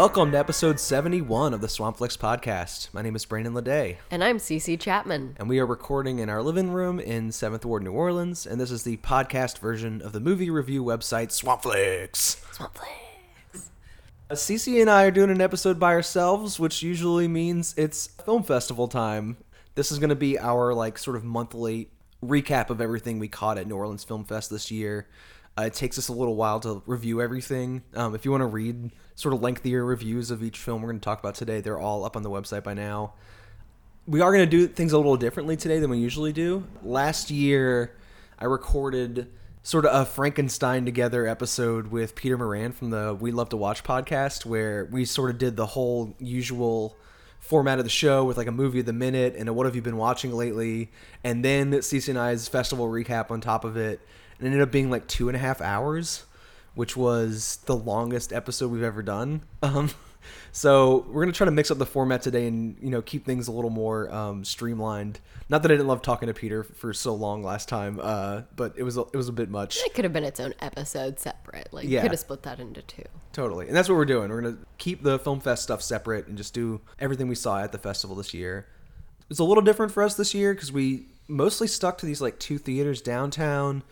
Welcome to episode 71 of the Swampflix podcast. My name is Brandon Ledet, And I'm CC Chapman. and we are recording in our living room in 7th Ward, New Orleans, and this is the podcast version of the movie review website Swampflix. Swampflix. Uh, CC and I are doing an episode by ourselves, which usually means it's film festival time. This is going to be our like sort of monthly recap of everything we caught at New Orleans Film Fest this year. Uh, it takes us a little while to review everything. Um, if you want to read sort of lengthier reviews of each film we're going to talk about today, they're all up on the website by now. We are going to do things a little differently today than we usually do. Last year, I recorded sort of a Frankenstein together episode with Peter Moran from the We Love to Watch podcast, where we sort of did the whole usual format of the show with like a movie of the minute and a what have you been watching lately, and then CC and I's festival recap on top of it. And it ended up being like two and a half hours, which was the longest episode we've ever done. Um, so we're gonna try to mix up the format today and you know keep things a little more um, streamlined. Not that I didn't love talking to Peter for so long last time, uh, but it was a, it was a bit much. It could have been its own episode separate. Like, Yeah. could have split that into two. Totally, and that's what we're doing. We're gonna keep the film fest stuff separate and just do everything we saw at the festival this year. It's a little different for us this year because we mostly stuck to these like two theaters downtown.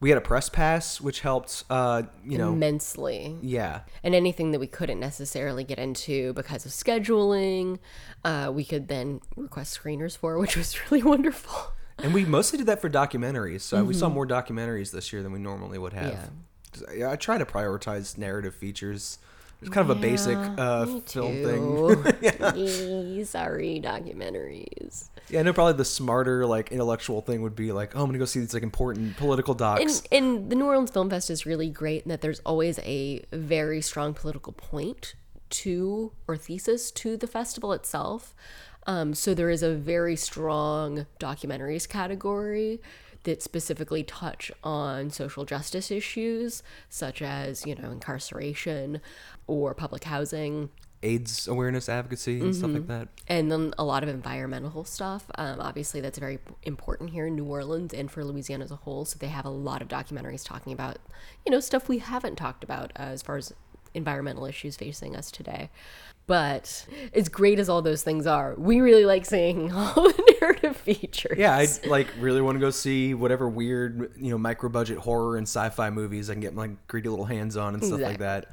We had a press pass, which helped. Uh, you know, Immensely. yeah, And anything that we couldn't necessarily get into because of scheduling, uh, we could then request screeners for, which was really wonderful. and we mostly did that for documentaries. So we saw more documentaries this year than we normally would have. Yeah. I, I try to prioritize narrative features. It's kind of a basic uh, film thing. too. Sorry, documentaries. Yeah, I know probably the smarter, like intellectual thing would be like, oh, I'm gonna go see these like important political docs. And, and the New Orleans Film Fest is really great in that there's always a very strong political point to or thesis to the festival itself. Um, so there is a very strong documentaries category that specifically touch on social justice issues such as you know incarceration or public housing AIDS awareness advocacy and stuff like that. and then a lot of environmental stuff. Um, obviously, that's very important here in New Orleans and for Louisiana as a whole. So they have a lot of documentaries talking about, you know, stuff we haven't talked about uh, as far as environmental issues facing us today. But as great as all those things are, we really like seeing all the narrative features. Yeah, I like really want to go see whatever weird, you know, micro budget horror and sci-fi movies I can get my greedy little hands on and stuff like that.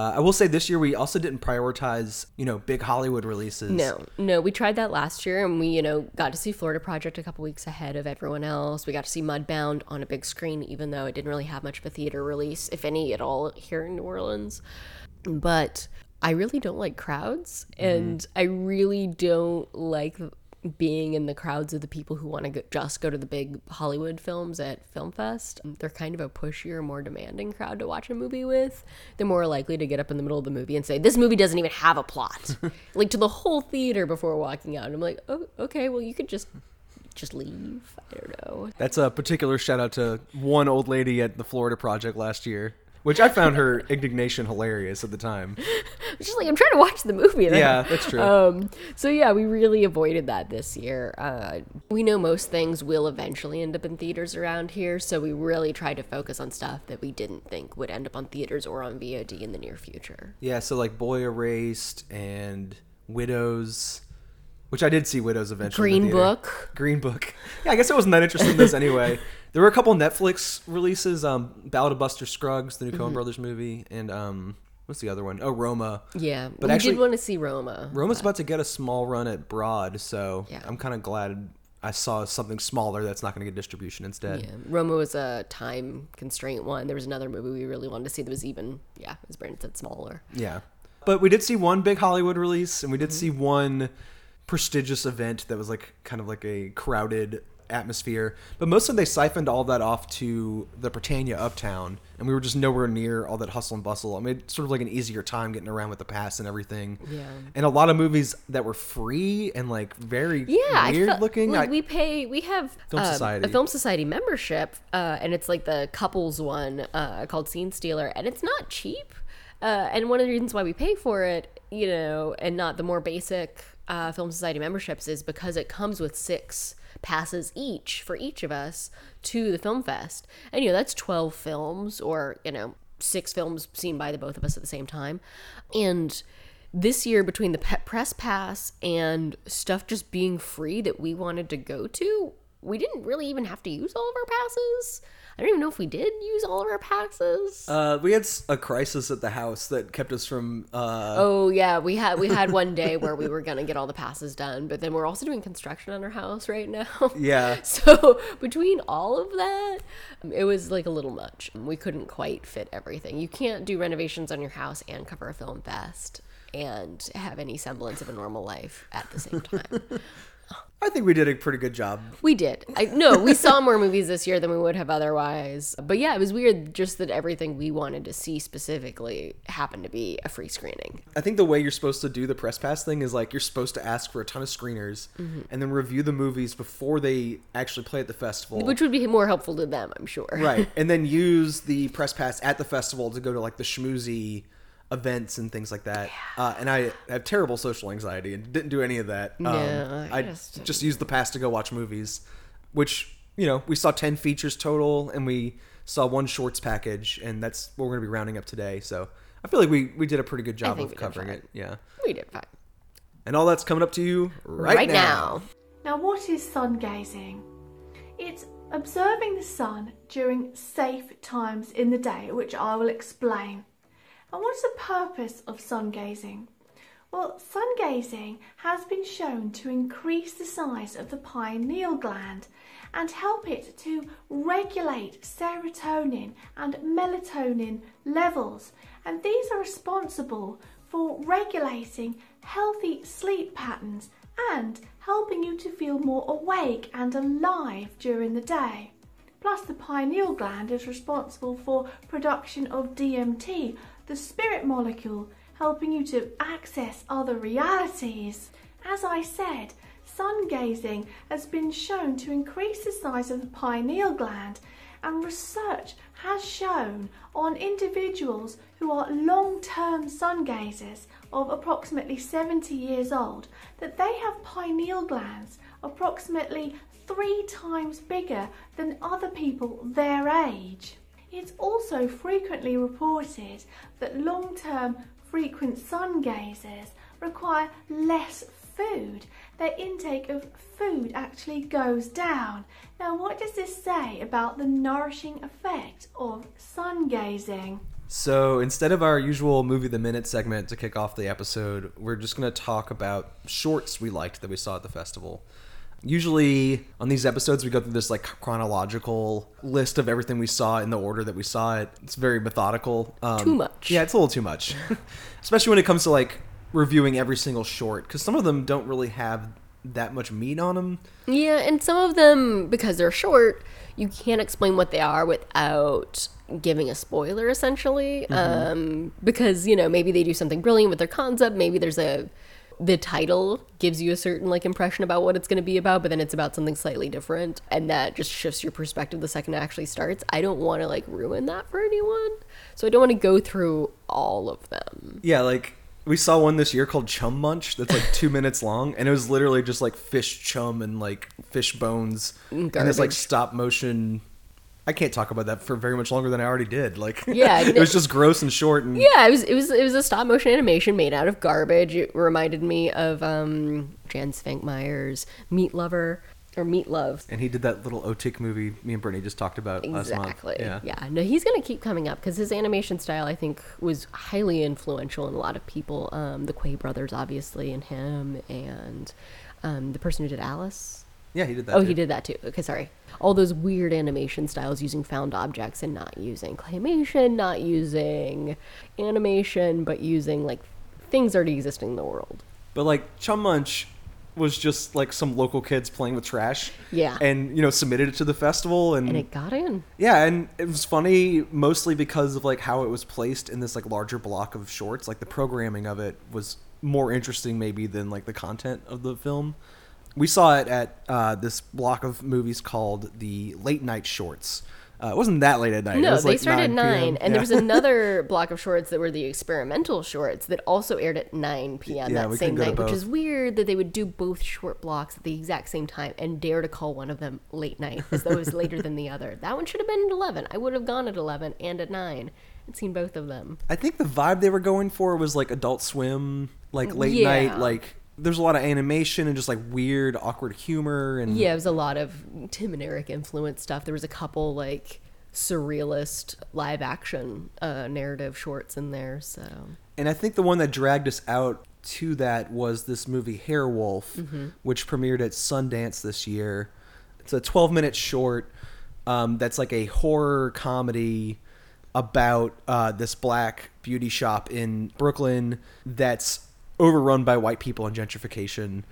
Uh, I will say this year we also didn't prioritize, you know, big Hollywood releases. No, no, we tried that last year and we, you know, got to see Florida Project a couple weeks ahead of everyone else. We got to see Mudbound on a big screen, even though it didn't really have much of a theater release, if any at all, here in New Orleans. But I really don't like crowds and I really don't like being in the crowds of the people who want to go, just go to the big Hollywood films at Film Fest. Um, they're kind of a pushier, more demanding crowd to watch a movie with. They're more likely to get up in the middle of the movie and say, "This movie doesn't even have a plot," like to the whole theater before walking out. And I'm like, "Oh, okay. Well, you could just just leave." I don't know. That's a particular shout out to one old lady at the Florida Project last year, which I found her indignation hilarious at the time. Just like I'm trying to watch the movie. I- Yeah, that's true. Um, so yeah, we really avoided that this year. Uh, we know most things will eventually end up in theaters around here, so we really tried to focus on stuff that we didn't think would end up on theaters or on VOD in the near future. Yeah, so like Boy Erased and Widows, which I did see Widows eventually. Green. Book. Green Book. Yeah, I guess I wasn't that interested in this anyway. There were a couple Netflix releases, um, Ballad of Buster Scruggs, the new Mm-hmm. Coen Brothers movie, and um, what's the other one? Oh, Roma. Yeah, But we actually- did want to see Roma. Roma's about to get a small run at Broad, so Yeah. I'm kind of glad I saw something smaller that's not going to get distribution instead. Yeah, Roma was a time constraint one. There was another movie we really wanted to see that was even, yeah, as Brandon said, smaller. Yeah. But we did see one big Hollywood release, and we did Mm-hmm. see one prestigious event that was like kind of like a crowded atmosphere. But mostly they siphoned all that off to the Prytania Uptown, and we were just nowhere near all that hustle and bustle. I mean, it's sort of like an easier time getting around with the pass and everything. Yeah. And a lot of movies that were free and like very Yeah, weird felt- looking. Like I- we pay, we have Film um, Society. a film society membership, uh, and it's like the couples one uh, called Scene Stealer, and it's not cheap. Uh, and one of the reasons why we pay for it, you know, and not the more basic uh, film society memberships, is because it comes with six passes each for each of us to the film fest, and you know that's twelve films, or you know six films seen by the both of us at the same time. And this year, between the press pass and stuff just being free that we wanted to go to, we didn't really even have to use all of our passes. I don't even know if we did use all of our passes. Uh, we had a crisis at the house that kept us from. Uh, Oh yeah, we had we had one day where we were gonna get all the passes done, but then we're also doing construction on our house right now. Yeah. So between all of that, it was like a little much. We couldn't quite fit everything. You can't do renovations on your house and cover a film fest and have any semblance of a normal life at the same time. I think we did a pretty good job. we did. I no, we saw more movies this year than we would have otherwise. But yeah, it was weird just that everything we wanted to see specifically happened to be a free screening. I think the way you're supposed to do the press pass thing is like you're supposed to ask for a ton of screeners Mm-hmm. and then review the movies before they actually play at the festival. Which would be more helpful to them, I'm sure. right. And then use the press pass at the festival to go to like the schmoozy events and things like that. Uh, and I have terrible social anxiety and didn't do any of that. Um, No, I I just- just used the pass to go watch movies, which, you know, we saw 10 features total and we saw one shorts package, and that's what we're going to be rounding up today. So I feel like we, we did a pretty good job of covering it. Yeah. We did fine. And all that's coming up to you right, Right, now. now. Now, what is sun gazing? It's observing the sun during safe times in the day, which I will explain. And what is the purpose of sun gazing? Well, sun gazing has been shown to increase the size of the pineal gland and help it to regulate serotonin and melatonin levels. And these are responsible for regulating healthy sleep patterns and helping you to feel more awake and alive during the day. Plus, the pineal gland is responsible for production of DMT, the spirit molecule, helping you to access other realities. As I said, sun gazing has been shown to increase the size of the pineal gland, and research has shown on individuals who are long term sun gazers of approximately 70 years old that they have pineal glands approximately three times bigger than other people their age. It's also frequently reported that long term frequent sun gazers require less food. Their intake of food actually goes down. Now, what does this say about the nourishing effect of sun gazing? So instead of our usual movie the minute segment to kick off the episode, we're just going to talk about shorts we liked that we saw at the festival. Usually on these episodes, we go through this like chronological list of everything we saw in the order that we saw it. It's very methodical. Um, Too much. Yeah, it's a little too much, especially when it comes to like reviewing every single short because some of them don't really have that much meat on them. Yeah, and some of them, because they're short, you can't explain what they are without giving a spoiler, essentially. Um, because, you know, maybe they do something brilliant with their concept. Maybe there's a. The title gives you a certain like impression about what it's going to be about, but then it's about something slightly different, and that just shifts your perspective the second it actually starts. I don't want to like ruin that for anyone, so I don't want to go through all of them. Yeah, like we saw one this year called Chum Munch that's like two minutes long, and it was literally just like fish chum and like fish bones and it's like stop motion. I can't talk about that for very much longer than I already did. Like, Yeah, it was just gross and short. And Yeah, it was it was it was a stop motion animation made out of garbage. It reminded me of um Jan Švankmajer's Meat Lover or Meat Love. and he did that little Otik movie me and Brittany just talked about last month. Exactly. Yeah. Yeah. No, he's gonna keep coming up because his animation style, I think, was highly influential in a lot of people. Um, the Quay brothers, obviously, and him, and um, the person who did Alice. Yeah, he did that. Oh, too. he did that too. Okay, sorry. All those weird animation styles using found objects and not using claymation, not using animation, but using like things already existing in the world. But like Chum Munch was just like some local kids playing with trash. Yeah. And you know submitted it to the festival and, And it got in. Yeah, and it was funny mostly because of like how it was placed in this like larger block of shorts. Like the programming of it was more interesting maybe than like the content of the film. We saw it at uh, this block of movies called the late night shorts. Uh, it wasn't that late at night. it No, they started at 9 nine, and Yeah. there was another block of shorts that were the experimental shorts that also aired at nine p.m. Yeah, that same couldn't go to night, which is weird that they would do both short blocks at the exact same time and dare to call one of them late night as though it was later than the other. That one should have been at eleven. I would have gone at eleven and at nine and seen both of them. I think the vibe they were going for was like Adult Swim, like late Yeah. night, like there's a lot of animation and just like weird, awkward humor and Yeah, it was a lot of Tim and Eric influenced stuff. There was a couple like surrealist live action uh, narrative shorts in there. So And I think the one that dragged us out to that was this movie Hairwolf, Mm-hmm. which premiered at Sundance this year. It's a 12 minute short um, that's like a horror comedy about uh, this black beauty shop in Brooklyn that's overrun by white people and gentrification.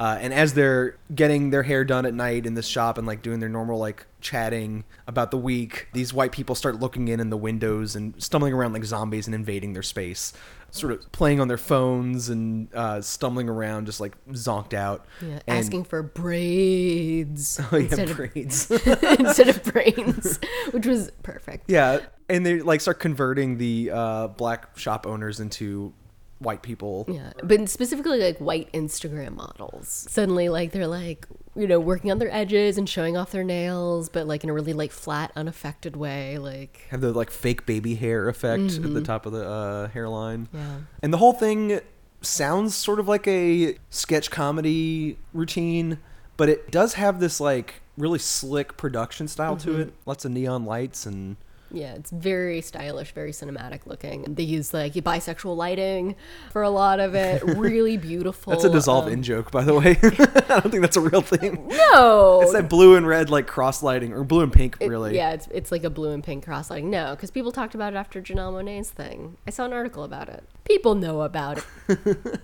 Uh, and as they're getting their hair done at night in this shop and like doing their normal like chatting about the week, these white people start looking in in the windows and stumbling around like zombies and invading their space, sort of playing on their phones and uh, stumbling around just like zonked out. yeah, And- asking for braids oh yeah, instead, braids. of, instead of brains, which was perfect. yeah, and they like start converting the uh, black shop owners into white people. Yeah, but specifically like white Instagram models. Suddenly, like they're like you know working on their edges and showing off their nails, but like in a really like flat, unaffected way. Like Have the like fake baby hair effect at the top of the uh, hairline. Mm-hmm. yeah, And the whole thing sounds sort of like a sketch comedy routine, but it does have this like really slick production style to Mm-hmm. it. Lots of neon lights and yeah, it's very stylish, very cinematic looking. They use like bisexual lighting for a lot of it. Really beautiful. that's a dissolve um, in joke, by the way. I don't think that's a real thing. No, It's that blue and red like cross lighting or blue and pink really. Yeah, it's it's like a blue and pink cross lighting. No, because people talked about it after Janelle Monáe's thing. I saw an article about it. People know about it.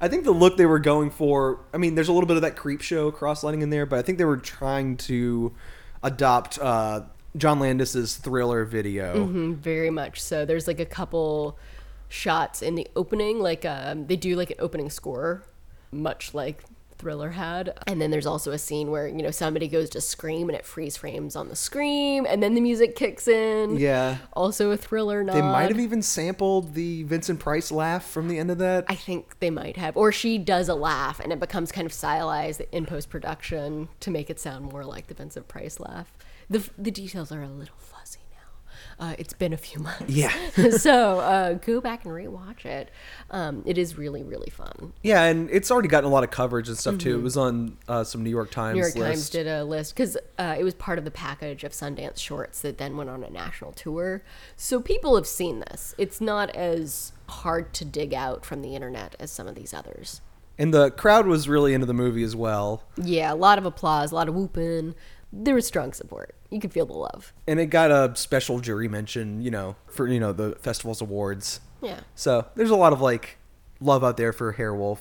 I think the look they were going for, I mean, there's a little bit of that Creepshow cross lighting in there, but I think they were trying to adopt uh, John Landis's thriller video. Mhm, very much so. There's like a couple shots in the opening, like um, they do like an opening score, much like Thriller had. And then there's also a scene where you know somebody goes to scream and it freeze frames on the scream, and then the music kicks in. Yeah. Also a Thriller nod. They might have even sampled the Vincent Price laugh from the end of that. I think they might have. Or she does a laugh and it becomes kind of stylized in post production to make it sound more like the Vincent Price laugh. The, the details are a little fuzzy now. Uh, it's been a few months. Yeah. so uh, go back and rewatch it. Um, it is really, really fun. yeah, and it's already gotten a lot of coverage and stuff too. It was on uh, some New York Times Mm-hmm. New York list. Times did a list because uh, it was part of the package of Sundance shorts that then went on a national tour. So people have seen this. It's not as hard to dig out from the internet as some of these others. And the crowd was really into the movie as well. Yeah, a lot of applause, a lot of whooping. There was strong support. You could feel the love. And it got a special jury mention, you know, for, you know, the festival's awards. Yeah. So there's a lot of like love out there for Hairwolf.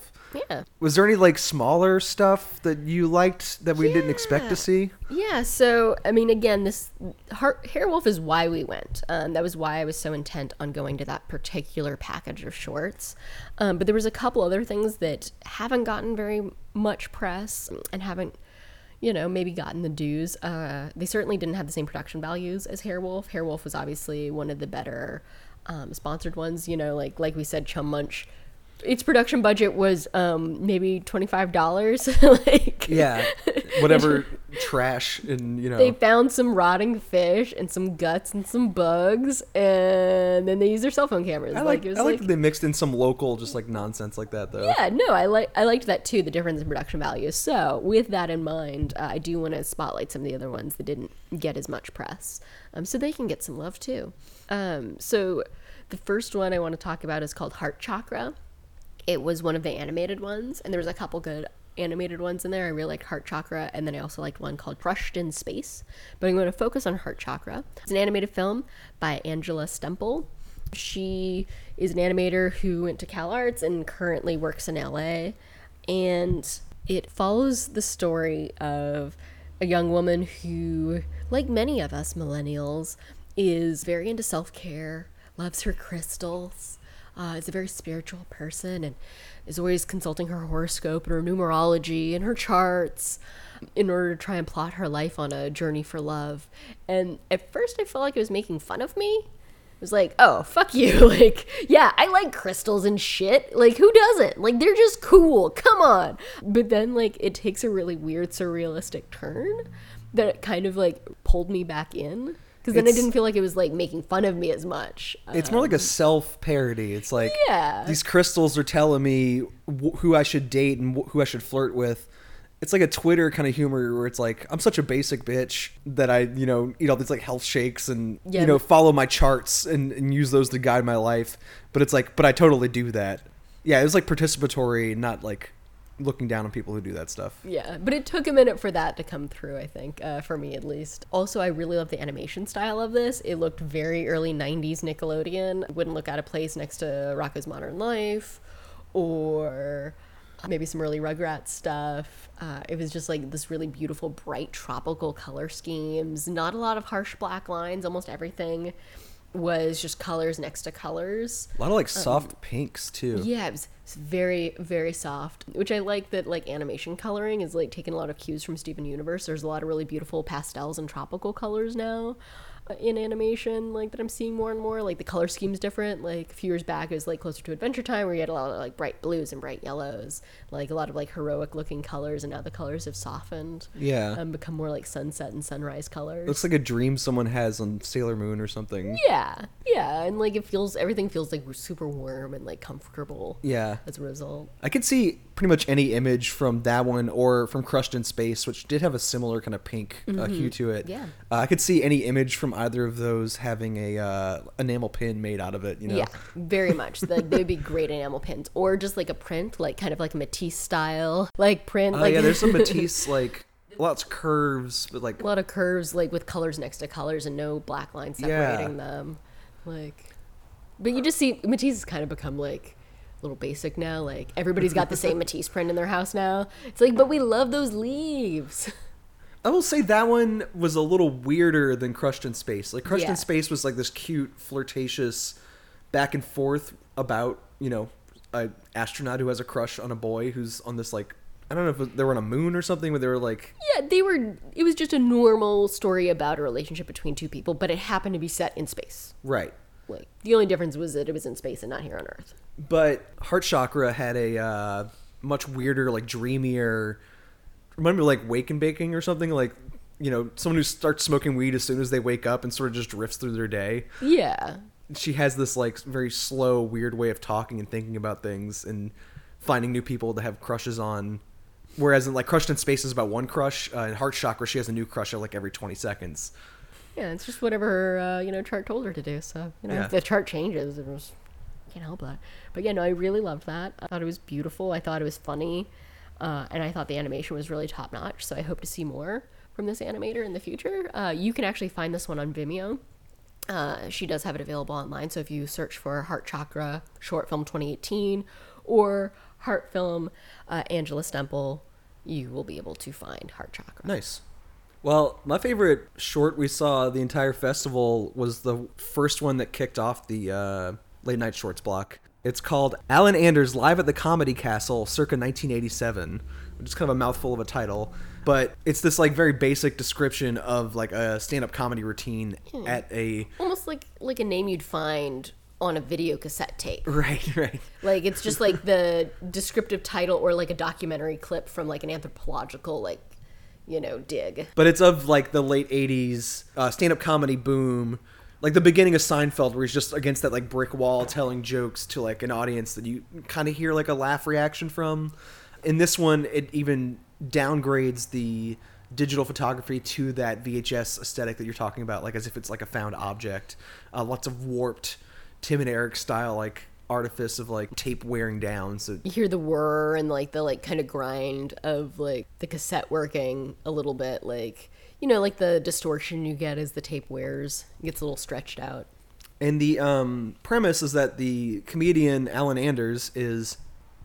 Yeah. Was there any like smaller stuff that you liked that we didn't expect to see? Yeah, so I mean, again, this Har- Hairwolf is why we went. Um, that was why I was so intent on going to that particular package of shorts. Um, but there was a couple other things that haven't gotten very much press and haven't, you know, maybe gotten the dues. Uh, they certainly didn't have the same production values as Hairwolf. Hairwolf was obviously one of the better um, sponsored ones. You know, like like we said, Chum Munch. Its production budget was um, maybe twenty five dollars. like Yeah. Whatever trash and, you know. they found some rotting fish and some guts and some bugs, and then they used their cell phone cameras. I like, like, it was I like like, that they mixed in some local just like nonsense like that though. yeah, no, I like I liked that too. The difference in production values. So with that in mind, uh, I do want to spotlight some of the other ones that didn't get as much press, um, so they can get some love too. Um, so the first one I want to talk about is called Heart Chakra. It was one of the animated ones, and there was a couple good animated ones in there. I really liked Heart Chakra, and then I also liked one called Crushed in Space. But I'm going to focus on Heart Chakra. It's an animated film by Angela Stemple. She is an animator who went to Cal Arts and currently works in LA. And it follows the story of a young woman who, like many of us millennials, is very into self care, loves her crystals, uh, is a very spiritual person, and is always consulting her horoscope and her numerology and her charts in order to try and plot her life on a journey for love. And at first, I felt like it was making fun of me. It was like, oh, fuck you. Like, yeah, I like crystals and shit. Like, who doesn't? Like, they're just cool. Come on. But then, like, it takes a really weird, surrealistic turn that kind of like pulled me back in. Because then I didn't feel like it was like making fun of me as much. It's more like a um, self parody. It's like Yeah. these crystals are telling me wh- who I should date and wh- who I should flirt with. It's like a Twitter kind of humor where it's like I'm such a basic bitch that I you know eat all these like health shakes and Yeah, you know follow my charts and, and use those to guide my life. But it's like but I totally do that. Yeah, it was like participatory, not like looking down on people who do that stuff. Yeah, but it took a minute for that to come through, I think, uh, for me at least. Also, I really love the animation style of this. It looked very early 90s Nickelodeon. Wouldn't look out of place next to Rocko's Modern Life or maybe some early Rugrats stuff. Uh, it was just like this really beautiful, bright, tropical color schemes. Not a lot of harsh black lines. Almost everything was just colors next to colors. A lot of like um, soft pinks too. Yeah, it was, it's very, very soft. Which I like that like animation coloring is like taking a lot of cues from Steven Universe. There's a lot of really beautiful pastels and tropical colors now in animation, like that I'm seeing more and more. Like the color scheme's different. Like a few years back, it was like closer to Adventure Time, where you had a lot of like bright blues and bright yellows, like a lot of like heroic looking colors, and now the colors have softened. Yeah. and become more like sunset and sunrise colors. Looks like a dream someone has on Sailor Moon or something. yeah, yeah, and like it feels everything feels like super warm and like comfortable. Yeah. as a result. I could see pretty much any image from that one or from Crushed in Space, which did have a similar kind of pink uh, hue to it. Yeah. Uh, I could see any image from either of those having a uh, enamel pin made out of it. You know. Yeah, very much. They'd be great enamel pins, or just like a print, like kind of like a Matisse style, like print. Oh like yeah, there's some Matisse like lots of curves, but like a lot of curves, like with colors next to colors and no black lines separating them. Like, but you just see Matisse has kind of become like little basic now. Like everybody's got the same Matisse print in their house now. It's like, but we love those leaves. I will say that one was a little weirder than Crushed in Space. Like Crushed Yeah. in Space was like this cute, flirtatious back and forth about you know a astronaut who has a crush on a boy who's on this like I don't know if they were on a moon or something, but they were like Yeah, they were. It was just a normal story about a relationship between two people, but it happened to be set in space. right. Like the only difference was that it was in space and not here on Earth. But Heart Chakra had a uh, much weirder, like dreamier. Remember, like Wake and Baking or something like. You know, someone who starts smoking weed as soon as they wake up and sort of just drifts through their day. Yeah, She has this like very slow, weird way of talking and thinking about things and finding new people to have crushes on. Whereas in like Crushed in Space is about one crush, uh, in Heart Chakra she has a new crush at like every twenty seconds. Yeah. It's just whatever her uh, you know chart told her to do. So you know, Yeah. if the chart changes, it was can't help that. But yeah, no, I really loved that. I thought it was beautiful. I thought it was funny, uh, and I thought the animation was really top notch. So I hope to see more from this animator in the future. Uh, you can actually find this one on Vimeo. Uh, she does have it available online. So if you search for Heart Chakra short film 2018 or Heart Film uh, Angela Stemple, you will be able to find Heart Chakra. Nice. Well, my favorite short we saw the entire festival was the first one that kicked off the uh, late night shorts block. It's called Alan Anders Live at the Comedy Castle, circa 1987, which is kind of a mouthful of a title. But it's this like very basic description of like a stand-up comedy routine at a Almost like like a name you'd find on a video cassette tape. right, right. Like it's just like the descriptive title or like a documentary clip from like an anthropological like you know dig. but it's of like the late 80s uh, stand-up comedy boom like the beginning of seinfeld where he's just against that like brick wall telling jokes to like an audience that you kind of hear like a laugh reaction from in this one it even downgrades the digital photography to that vhs aesthetic that you're talking about like as if it's like a found object uh, lots of warped tim and eric style like artifice of like tape wearing down so You hear the whir and like the like kind of grind of like the cassette working a little bit like you know like the distortion you get as the tape wears gets a little stretched out. And the um, premise is that the comedian Alan Anders is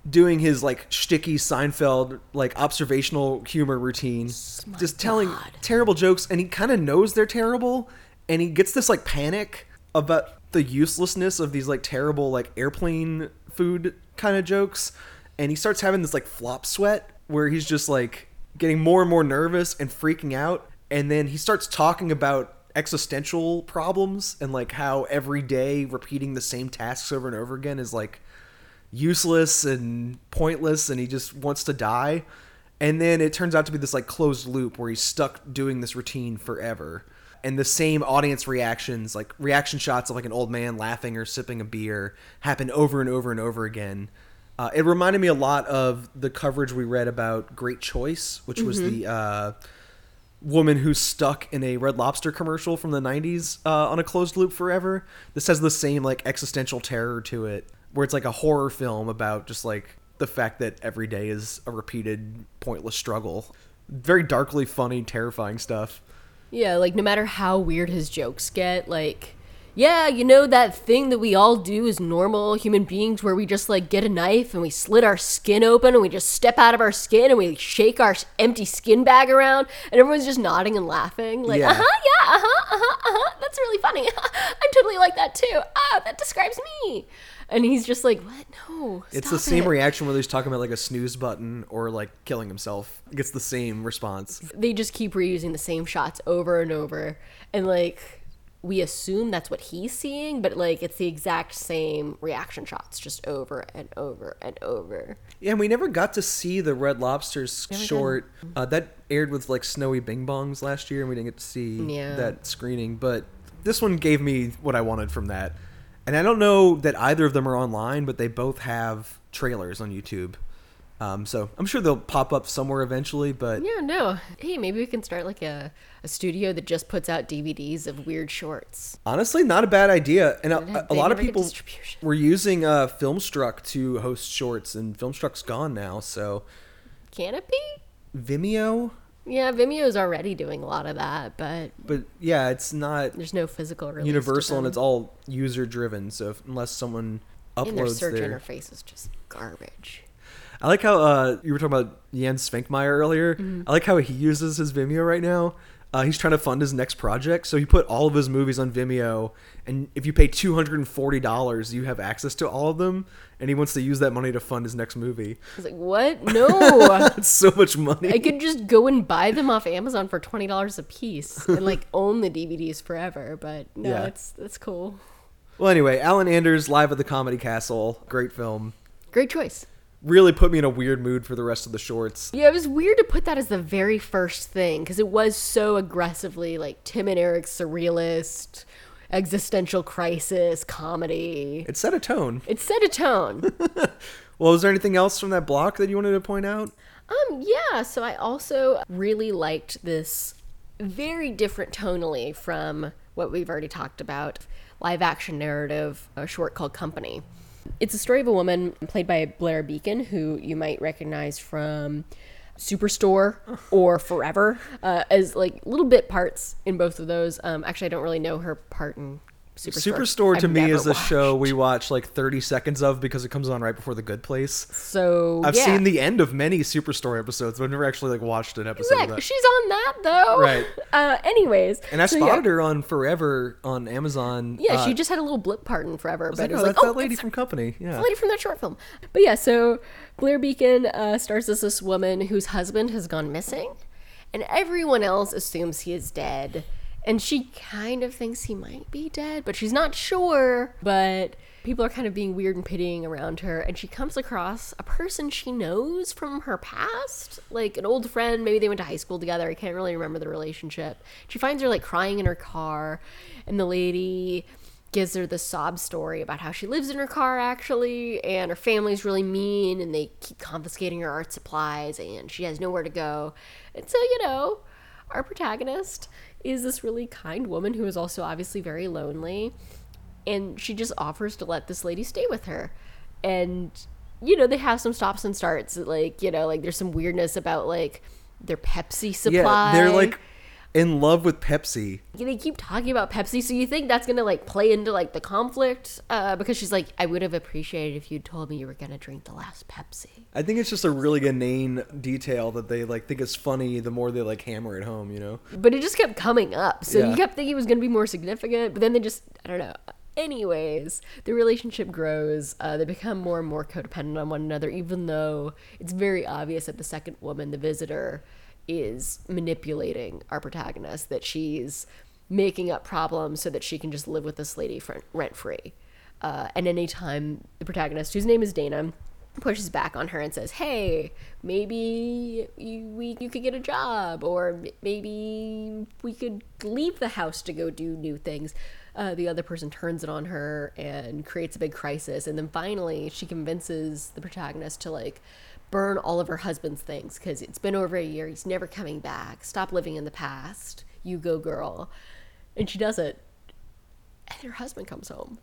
doing his like sticky Seinfeld like observational humor routine, just telling God. terrible jokes, and he kind of knows they're terrible, and he gets this like panic about the uselessness of these like terrible like airplane food kind of jokes, and he starts having this like flop sweat where he's just like getting more and more nervous and freaking out, and then he starts talking about existential problems and like how every day repeating the same tasks over and over again is like useless and pointless and he just wants to die. And then it turns out to be this like closed loop where he's stuck doing this routine forever and the same audience reactions, like reaction shots of like an old man laughing or sipping a beer, happen over and over and over again. Uh, it reminded me a lot of the coverage we read about Great Choice, which was the uh, woman who's stuck in a Red Lobster commercial from the 90s uh, on a closed loop forever. This has the same like existential terror to it, where it's like a horror film about just like the fact that every day is a repeated pointless struggle. Very darkly funny, terrifying stuff. Yeah, like no matter how weird his jokes get, like, yeah, you know that thing that we all do as normal human beings where we just like get a knife and we slit our skin open and we just step out of our skin and we shake our empty skin bag around and everyone's just nodding and laughing. Like, Yeah. uh huh, yeah, uh huh, uh huh, uh huh. That's really funny. I'm totally like that too. Ah, that describes me. And he's just like, what? No. It's the stop same it." reaction whether he's talking about like a snooze button or like killing himself. It gets the same response. they just keep reusing the same shots over and over and like we assume that's what he's seeing but like it's the exact same reaction shots just over and over and over Yeah, and we never got to see the Red Lobster's short. Uh, that aired with like Snowy Bing Bongs last year, and we didn't get to see Yeah. that screening. But this one gave me what I wanted from that. And I don't know that either of them are online, but they both have trailers on YouTube. Um, so I'm sure they'll pop up somewhere eventually. But yeah no hey maybe we can start like a, a studio that just puts out dvds of weird shorts honestly, not a bad idea. And a, a lot of people were using uh, Filmstruck to host shorts, and Filmstruck's gone now. So Kanopy, Vimeo, yeah vimeo's already doing a lot of that but but yeah, it's not there's no physical universal and it's all user driven so if, unless someone and their search their interface is just garbage. I like how uh, you were talking about Jan Švankmajer earlier. Mm-hmm. i like how he uses his vimeo right now uh, he's trying to fund his next project so he put all of his movies on vimeo and if you pay $240 you have access to all of them and he wants to use that money to fund his next movie i was like what no that's so much money I could just go and buy them off Amazon for twenty dollars a piece and like own the DVDs forever. But no, Yeah. it's that's cool. well anyway alan anders live at the comedy castle great film Great choice. Really put me in a weird mood for the rest of the shorts Yeah, it was weird to put that as the very first thing because it was so aggressively like Tim and Eric surrealist, existential crisis comedy. it set a tone It set a tone. Well, was there anything else from that block that you wanted to point out? Um, yeah, so I also really liked this very different tonally from what we've already talked about live action narrative, a short called Company. It's a story of a woman played by Blair Beacon, who you might recognize from Superstore or Forever, uh, as like little bit parts in both of those. Um, actually, I don't really know her part in Superstore. Superstore to I've me is a show we watch like 30 seconds of because it comes on right before The Good Place. So I've yeah. seen the end of many Superstore episodes, but I've never actually like watched an episode Exactly. of that. She's on that though. Right. Uh, anyways. And I so, spotted yeah. her on Forever on Amazon. Yeah, uh, she just had a little blip part in Forever, but like, it oh, was like, that's oh, that lady that's from Company. Yeah. the lady from that short film. But yeah, so Blair Beacon uh, stars as this woman whose husband has gone missing, and everyone else assumes he is dead, and she kind of thinks he might be dead, but she's not sure. But people are kind of being weird and pitying around her, and she comes across a person she knows from her past, like an old friend. Maybe they went to high school together. I can't really remember the relationship. She finds her like crying in her car, and the lady gives her the sob story about how she lives in her car actually and her family's really mean and they keep confiscating her art supplies and she has nowhere to go and so you know our protagonist is this really kind woman who is also obviously very lonely and she just offers to let this lady stay with her. And you know they have some stops and starts like you know like there's some weirdness about like their pepsi supply Yeah, they're like in love with Pepsi. they keep talking about Pepsi, so you think that's gonna like play into like the conflict? Uh, because she's like, I would have appreciated if you'd told me you were gonna drink the last Pepsi. I think it's just a really inane detail that they like think is funny the more they like hammer it home, you know? But it just kept coming up, so Yeah. you kept thinking it was gonna be more significant. But then they just, I don't know. Anyways, the relationship grows. Uh, they become more and more codependent on one another, even though it's very obvious that the second woman, the visitor, is manipulating our protagonist. That she's making up problems so that she can just live with this lady rent free. Uh, and anytime the protagonist, whose name is Dana, pushes back on her and says, "Hey, maybe you, we you could get a job, or maybe we could leave the house to go do new things." Uh, the other person turns it on her and creates a big crisis, and then finally she convinces the protagonist to like burn all of her husband's things because it's been over a year. He's never coming back. Stop living in the past. You go, girl. And she does it, and her husband comes home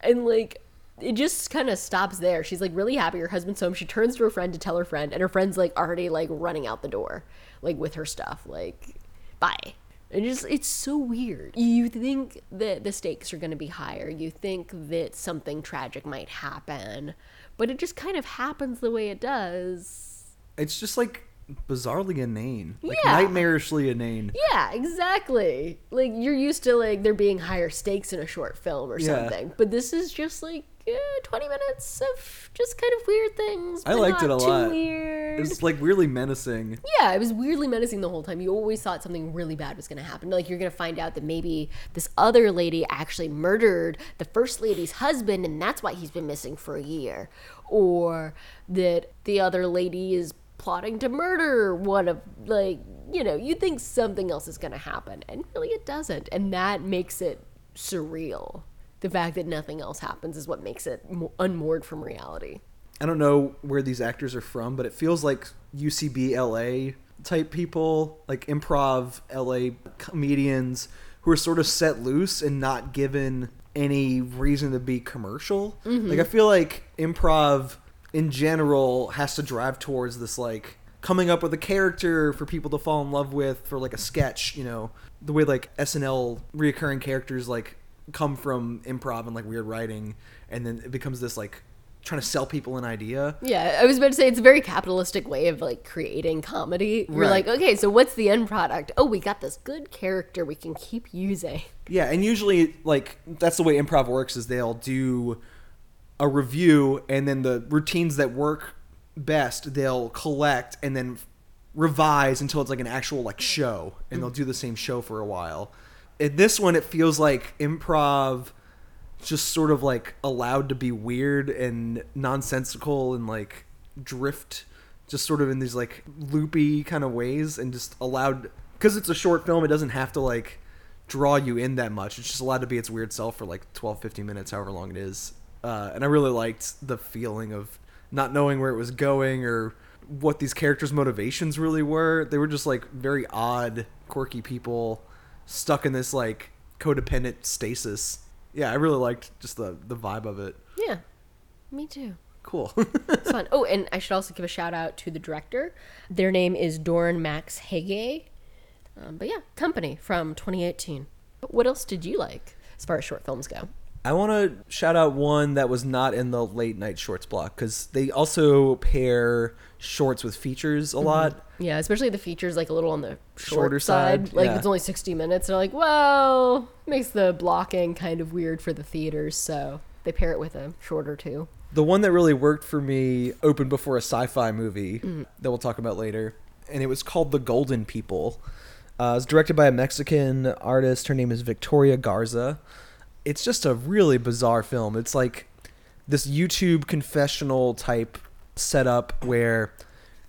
and like it just kind of stops there she's like really happy her husband's home she turns to her friend to tell her friend and her friend's like already like running out the door like with her stuff like bye and just it's so weird you think that the stakes are going to be higher you think that something tragic might happen but it just kind of happens the way it does. It's just like bizarrely inane, like Yeah. nightmarishly inane. Yeah, exactly. Like you're used to like there being higher stakes in a short film or Yeah. something, but this is just like eh, 20 minutes of just kind of weird things. I liked it a lot. Weird. It's like weirdly menacing. yeah, it was weirdly menacing the whole time. You always thought something really bad was going to happen. Like you're going to find out that maybe this other lady actually murdered the first lady's husband and that's why he's been missing for a year. Or that the other lady is plotting to murder one of like, you know, you think something else is going to happen and really it doesn't. And that makes it surreal. The fact that nothing else happens is what makes it mo- unmoored from reality. I don't know where these actors are from, but it feels like UCB LA type people, like improv LA comedians who are sort of set loose and not given any reason to be commercial. Mm-hmm. Like I feel like improv in general has to drive towards this like coming up with a character for people to fall in love with for like a sketch, you know, the way like SNL reoccurring characters like come from improv and like weird writing and then it becomes this like trying to sell people an idea. Yeah, I was about to say it's a very capitalistic way of like creating comedy. You're Right. like, okay, so what's the end product? Oh, we got this good character we can keep using. Yeah, and usually like that's the way improv works is they'll do a review and then the routines that work best they'll collect and then revise until it's like an actual like show and they'll do the same show for a while. In this one it feels like improv just sort of like allowed to be weird and nonsensical and like drift just sort of in these like loopy kind of ways and just allowed because it's a short film it doesn't have to like draw you in that much it's just allowed to be its weird self for like 12 15 minutes however long it is uh, and i really liked the feeling of not knowing where it was going or what these characters motivations really were they were just like very odd quirky people stuck in this like codependent stasis yeah i really liked just the the vibe of it Yeah, me too. cool It's fun. Oh, and I should also give a shout out to the director. Their name is Doran Max Hege. Um, but yeah, Company from 2018. What else did you like as far as short films go? I want to shout out one that was not in the late night shorts block because they also pair shorts with features a lot. Yeah, especially the features like a little on the short Shorter side. side, Like yeah. it's only 60 minutes. They're like, well, makes the blocking kind of weird for the theaters. So they pair it with a shorter too. The one that really worked for me opened before a sci-fi movie that we'll talk about later, and it was called The Golden People. Uh, it's directed by a Mexican artist. Her name is Victoria Garza. It's just a really bizarre film. It's like this YouTube confessional type setup where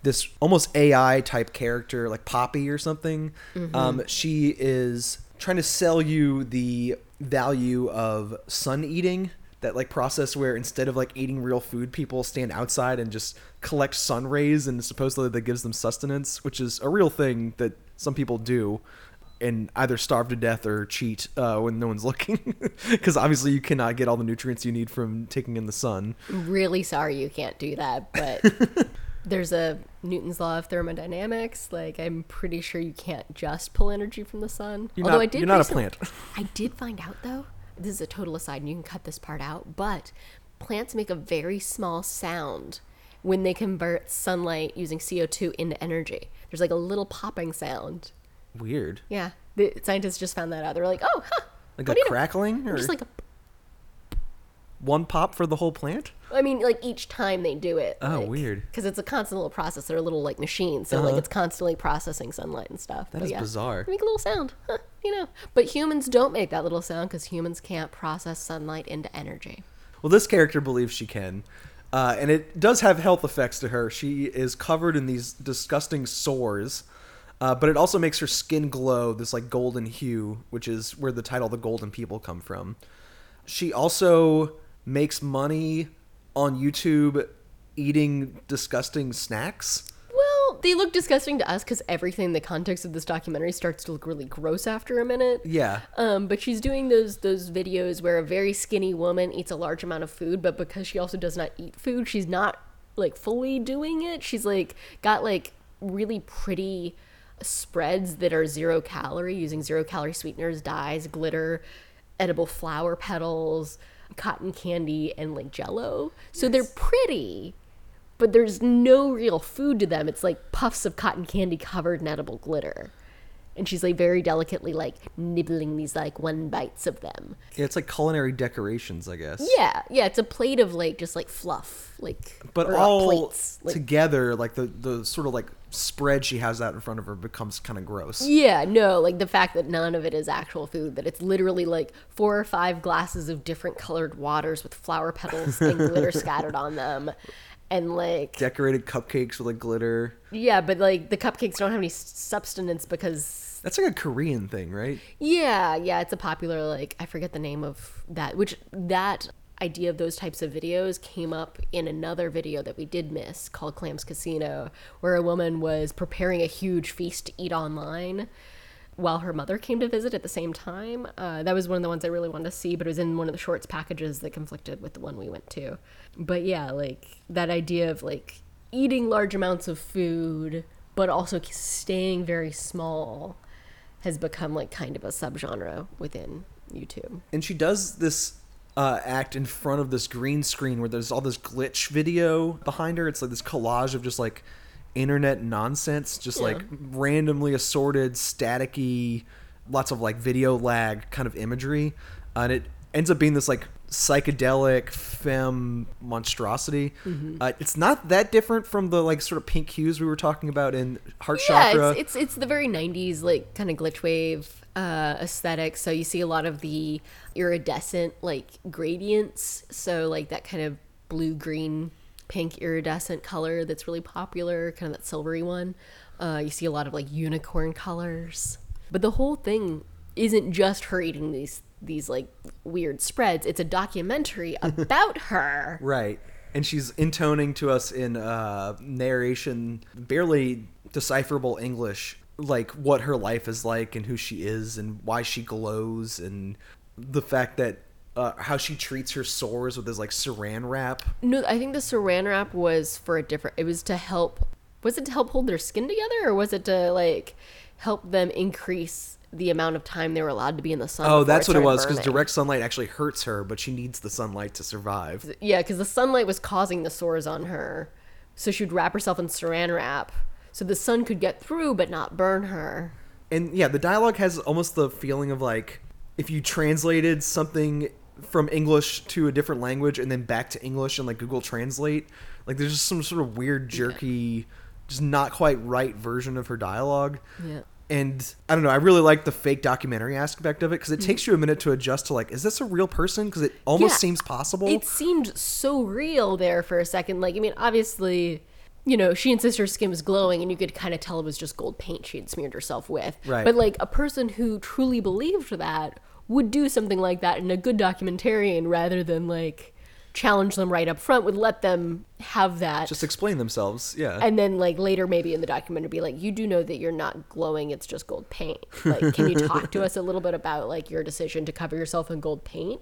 this almost AI type character, like Poppy or something, um, she is trying to sell you the value of sun eating. That like process where instead of like eating real food, people stand outside and just collect sun rays, and supposedly that gives them sustenance, which is a real thing that some people do and either starve to death or cheat uh, when no one's looking because obviously you cannot get all the nutrients you need from taking in the sun really sorry you can't do that, but there's a Newton's law of thermodynamics. Like I'm pretty sure you can't just pull energy from the sun. You're Although not- I did you're not a plant. I did find out though. This is a total aside, and you can cut this part out. But plants make a very small sound when they convert sunlight using CO2 into energy. There's like a little popping sound. Weird Yeah, the scientists just found that out. They were like, "Oh, huh." like what a you know? crackling or Just like a one pop for the whole plant I mean, like each time they do it. Oh, weird. Because it's a constant little process. They're a little like machines, so like it's constantly processing sunlight and stuff. That But is yeah, bizarre. they Make a little sound, huh, you know. But humans don't make that little sound because humans can't process sunlight into energy. well this character believes she can Uh, and it does have health effects to her. She is covered in these disgusting sores, uh, but it also makes her skin glow this like golden hue, which is where the title "The Golden People" come from. She also makes money on YouTube eating disgusting snacks. Well, they look disgusting to us because everything in the context of this documentary starts to look really gross after a minute. Yeah. Um, but she's doing those those videos where a very skinny woman eats a large amount of food, but because she also does not eat food, she's not like fully doing it. She's like got like really pretty spreads that are zero calorie using zero calorie sweeteners, dyes, glitter, edible flower petals, cotton candy, and like jello. So they're pretty, but there's no real food to them. It's like puffs of cotton candy covered in edible glitter. And she's like very delicately like nibbling these like one bites of them. Yeah, it's like culinary decorations, I guess. Yeah, yeah, it's a plate of like just like fluff, like But uh, all plates. Like, together, like the the sort of like spread she has out in front of her becomes kind of gross. yeah, no, like the fact that none of it is actual food, that it's literally like four or five glasses of different colored waters with flower petals and glitter scattered on them. And like, Decorated cupcakes with like glitter. yeah, but like the cupcakes don't have any substance because That's like a Korean thing, right? Yeah, yeah, it's a popular like I forget the name of that which that idea of those types of videos came up in another video that we did miss called Clams Casino where a woman was preparing a huge feast to eat online while her mother came to visit at the same time. Uh, that was one of the ones I really wanted to see, but it was in one of the shorts packages that conflicted with the one we went to. But yeah, like that idea of like eating large amounts of food, but also staying very small has become like kind of a subgenre within YouTube. And she does this uh, act in front of this green screen where there's all this glitch video behind her. It's like this collage of just like internet nonsense, just like randomly assorted, staticky, lots of like video lag kind of imagery, and it ends up being this like psychedelic femme monstrosity. Uh, it's not that different from the like sort of pink hues we were talking about in Heart Yeah, Chakra. it's, it's it's the very '90s like kind of glitch wave uh, aesthetic. So you see a lot of the iridescent like gradients. So like that kind of blue, green, pink iridescent color that's really popular, kind of that silvery one. Uh, you see a lot of like unicorn colors, but the whole thing isn't just her eating these these like weird spreads. It's a documentary about her. Right. And she's intoning to us in uh, narration, barely decipherable English, like what her life is like and who she is and why she glows and the fact that uh, how she treats her sores with this like saran wrap. No, I think the saran wrap was for a different. It was to help. Was it to help hold their skin together, or was it to like help them increase the amount of time they were allowed to be in the sun? Oh, that's what it was because direct sunlight actually hurts her, but she needs the sunlight to survive. Yeah, because the sunlight was causing the sores on her, so she would wrap herself in saran wrap so the sun could get through but not burn her. and yeah, the dialogue has almost the feeling of like if you translated something from English to a different language and then back to English and like Google Translate. Like there's just some sort of weird, jerky, just not quite right version of her dialogue. Yeah. And I don't know, I really like the fake documentary aspect of it because it takes mm-hmm. you a minute to adjust to like, is this a real person? Because it almost Yeah. seems possible. It seemed so real there for a second. Like, I mean, obviously, you know, she insists her skin was glowing, and you could kind of tell it was just gold paint she had smeared herself with. Right. But, like, a person who truly believed that would do something like that in a good documentarian rather than, like, challenge them right up front, would let them have that. just explain themselves. Yeah. and then, like, later maybe in the documentary, be like, you do know that you're not glowing, it's just gold paint. Like, can you talk to us a little bit about, like, your decision to cover yourself in gold paint?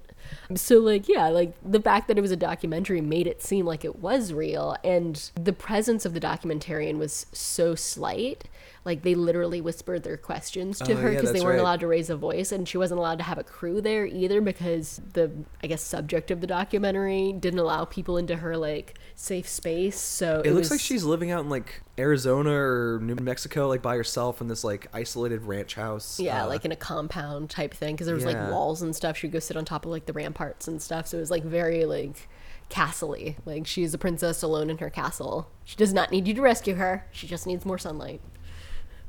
So like yeah, like the fact that it was a documentary made it seem like it was real and the presence of the documentarian was so slight. Like they literally whispered their questions to Oh, her yeah, because they weren't right. allowed to raise a voice and she wasn't allowed to have a crew there either because the I guess subject of the documentary didn't allow people into her like safe space. So it, looks was- like she's living out in like Arizona or New Mexico, like by herself in this like isolated ranch house. Yeah, Uh, like in a compound type thing because there was Yeah. like walls and stuff. She'd go sit on top of like the ramparts and stuff. So it was like very like castle-y. Like she's a princess alone in her castle. She does not need you to rescue her. She just needs more sunlight.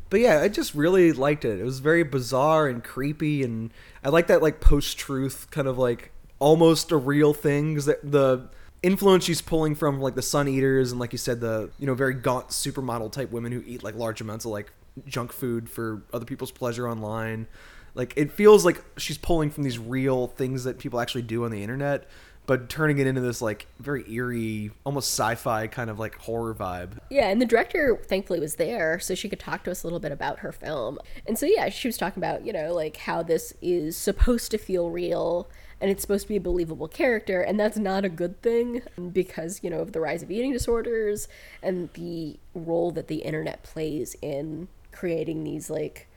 But yeah, I just really liked it. It was very bizarre and creepy, and I like that like post truth kind of like almost a real thing. 'cause the influence she's pulling from like the Sun Eaters and like you said the you know very gaunt supermodel type women who eat like large amounts of like junk food for other people's pleasure online. Like it feels like she's pulling from these real things that people actually do on the internet, but turning it into this like very eerie, almost sci-fi kind of like horror vibe. Yeah, and the director thankfully was there, so she could talk to us a little bit about her film. And so yeah, she was talking about, you know, like how this is supposed to feel real and it's supposed to be a believable character, and that's not a good thing because, you know, of the rise of eating disorders and the role that the internet plays in creating these like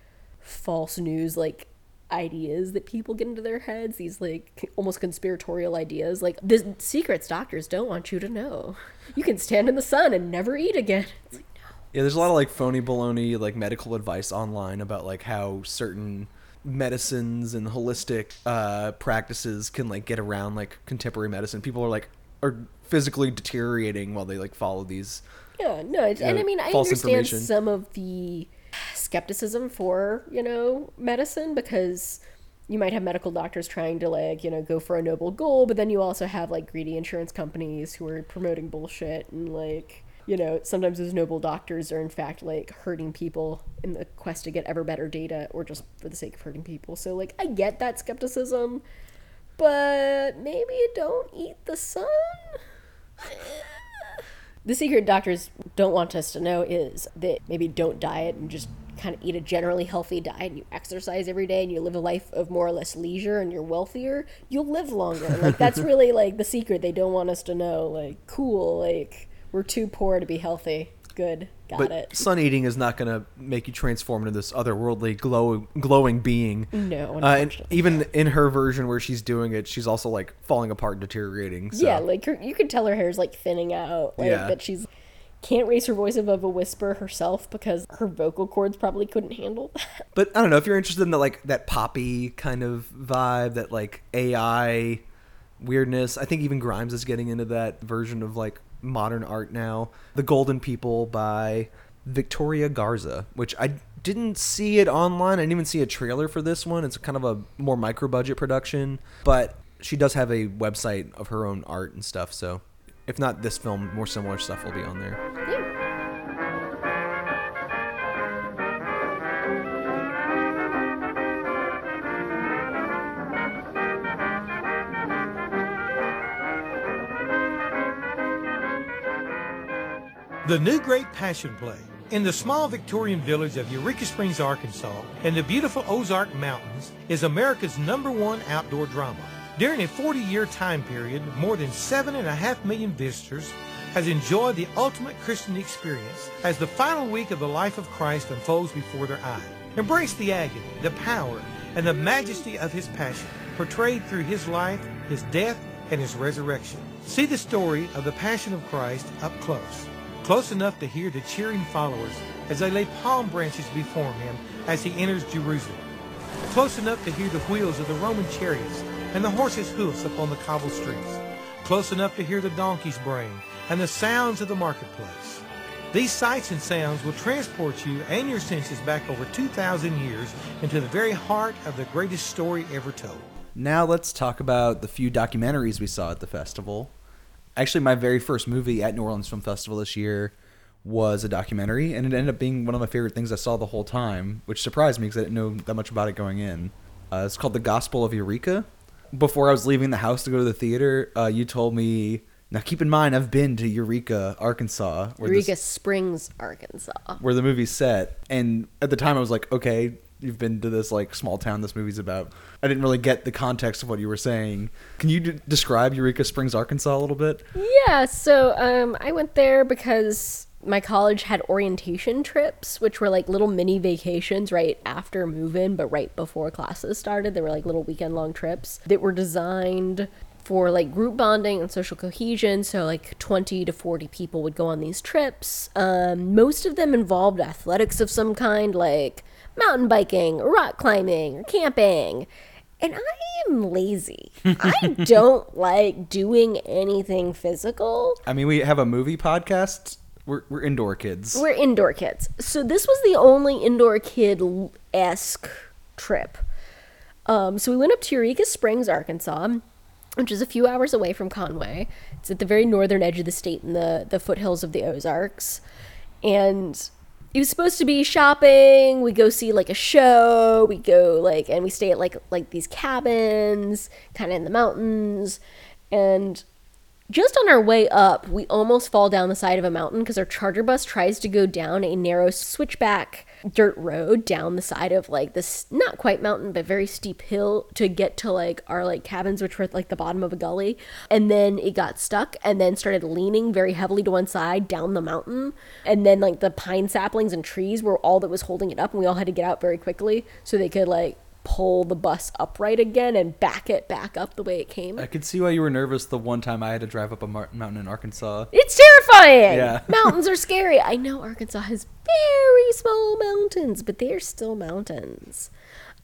false news like ideas that people get into their heads these like almost conspiratorial ideas. Like the secrets doctors don't want you to know. You can stand in the sun and never eat again. Like, no. Yeah, there's a lot of like phony baloney like medical advice online about like how certain medicines and holistic uh, practices can like get around like contemporary medicine. People are like are physically deteriorating while they like follow these. yeah no it's, and know, i mean i understand some of the skepticism for you know medicine because you might have medical doctors trying to like you know go for a noble goal but then you also have like greedy insurance companies who are promoting bullshit and like you know sometimes those noble doctors are in fact like hurting people in the quest to get ever better data or just for the sake of hurting people so like i get that skepticism but maybe don't eat the sun the secret doctors don't want us to know is that maybe don't diet and just kind of eat a generally healthy diet and you exercise every day and you live a life of more or less leisure and you're wealthier, you'll live longer. Like that's really like the secret they don't want us to know. Like cool, like we're too poor to be healthy. Good. Got but it. sun eating is not going to make you transform into this otherworldly glow glowing being. No, Uh, and even in her version where she's doing it, she's also like falling apart, and deteriorating. So. Yeah, like her, you can tell her hair's like thinning out. Like Yeah. that she's can't raise her voice above a whisper herself because her vocal cords probably couldn't handle that. But I don't know if you're interested in the like that poppy kind of vibe, that like AI weirdness. I think even Grimes is getting into that version of like modern art now. The Golden People by Victoria Garza, which I didn't see it online. I didn't even see a trailer for this one. It's kind of a more micro budget production, but she does have a website of her own art and stuff. So if not this film, more similar stuff will be on there. Yeah. The New Great Passion Play. In the small Victorian village of Eureka Springs, Arkansas, in the beautiful Ozark Mountains, is America's number one outdoor drama. During a 40-year time period, more than seven and a half million visitors has enjoyed the ultimate Christian experience as the final week of the life of Christ unfolds before their eyes. Embrace the agony, the power, and the majesty of his passion, portrayed through his life, his death, and his resurrection. See the story of the Passion of Christ up close close enough to hear the cheering followers as they lay palm branches before him as he enters Jerusalem. Close enough to hear the wheels of the Roman chariots and the horses' hoofs upon the cobbled streets. Close enough to hear the donkeys braying and the sounds of the marketplace. These sights and sounds will transport you and your senses back over 2,000 years into the very heart of the greatest story ever told. Now let's talk about the few documentaries we saw at the festival. Actually, my very first movie at New Orleans Film Festival this year was a documentary, and it ended up being one of my favorite things I saw the whole time, which surprised me because I didn't know that much about it going in. Uh, it's called The Gospel of Eureka. Before I was leaving the house to go to the theater, uh, you told me, now keep in mind, I've been to Eureka, Arkansas, where this- Eureka Springs, Arkansas. where the movie's set. And at the time, I was like, okay, you've been to this like small town this movie's about. I didn't really get the context of what you were saying. Can you d- describe Eureka Springs, Arkansas, a little bit? Yeah, so um, I went there because my college had orientation trips, which were like little mini vacations right after move in, but right before classes started. They were like little weekend long trips that were designed for like group bonding and social cohesion. So, like 20 to 40 people would go on these trips. Um, most of them involved athletics of some kind, like mountain biking, or rock climbing, or camping. And I am lazy. I don't like doing anything physical. I mean, we have a movie podcast. We're, we're indoor kids. We're indoor kids. So this was the only indoor kid esque trip. Um, so we went up to Eureka Springs, Arkansas, which is a few hours away from Conway. It's at the very northern edge of the state in the, the foothills of the Ozarks. And it was supposed to be shopping. We go see like a show. We go like and we stay at like like these cabins, kind of in the mountains. And just on our way up, we almost fall down the side of a mountain because our charter bus tries to go down a narrow switchback dirt road down the side of like this not quite mountain but very steep hill to get to like our like cabins which were at like the bottom of a gully. And then it got stuck and then started leaning very heavily to one side down the mountain. And then like the pine saplings and trees were all that was holding it up and we all had to get out very quickly so they could like pull the bus upright again and back it back up the way it came I could see why you were nervous the one time I had to drive up a mar- mountain in Arkansas. It's terrifying. Yeah. mountains are scary. I know Arkansas has very small mountains, but they're still mountains.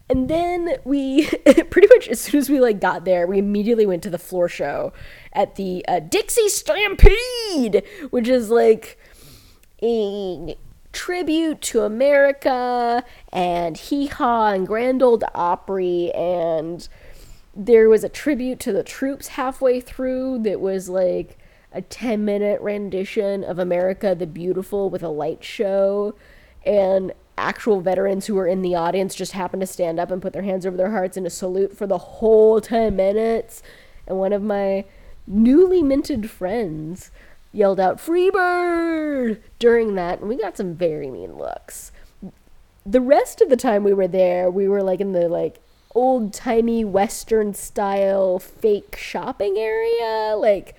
And then we pretty much as soon as we like got there, we immediately went to the floor show at the uh, Dixie Stampede, which is like a tribute to America and Hee Haw and Grand Ole Opry and there was a tribute to the troops halfway through that was like a 10 minute rendition of America the Beautiful with a light show. And actual veterans who were in the audience just happened to stand up and put their hands over their hearts in a salute for the whole 10 minutes. And one of my newly minted friends yelled out, Freebird! during that. And we got some very mean looks the rest of the time we were there, we were like in the like old timey Western style fake shopping area. Like,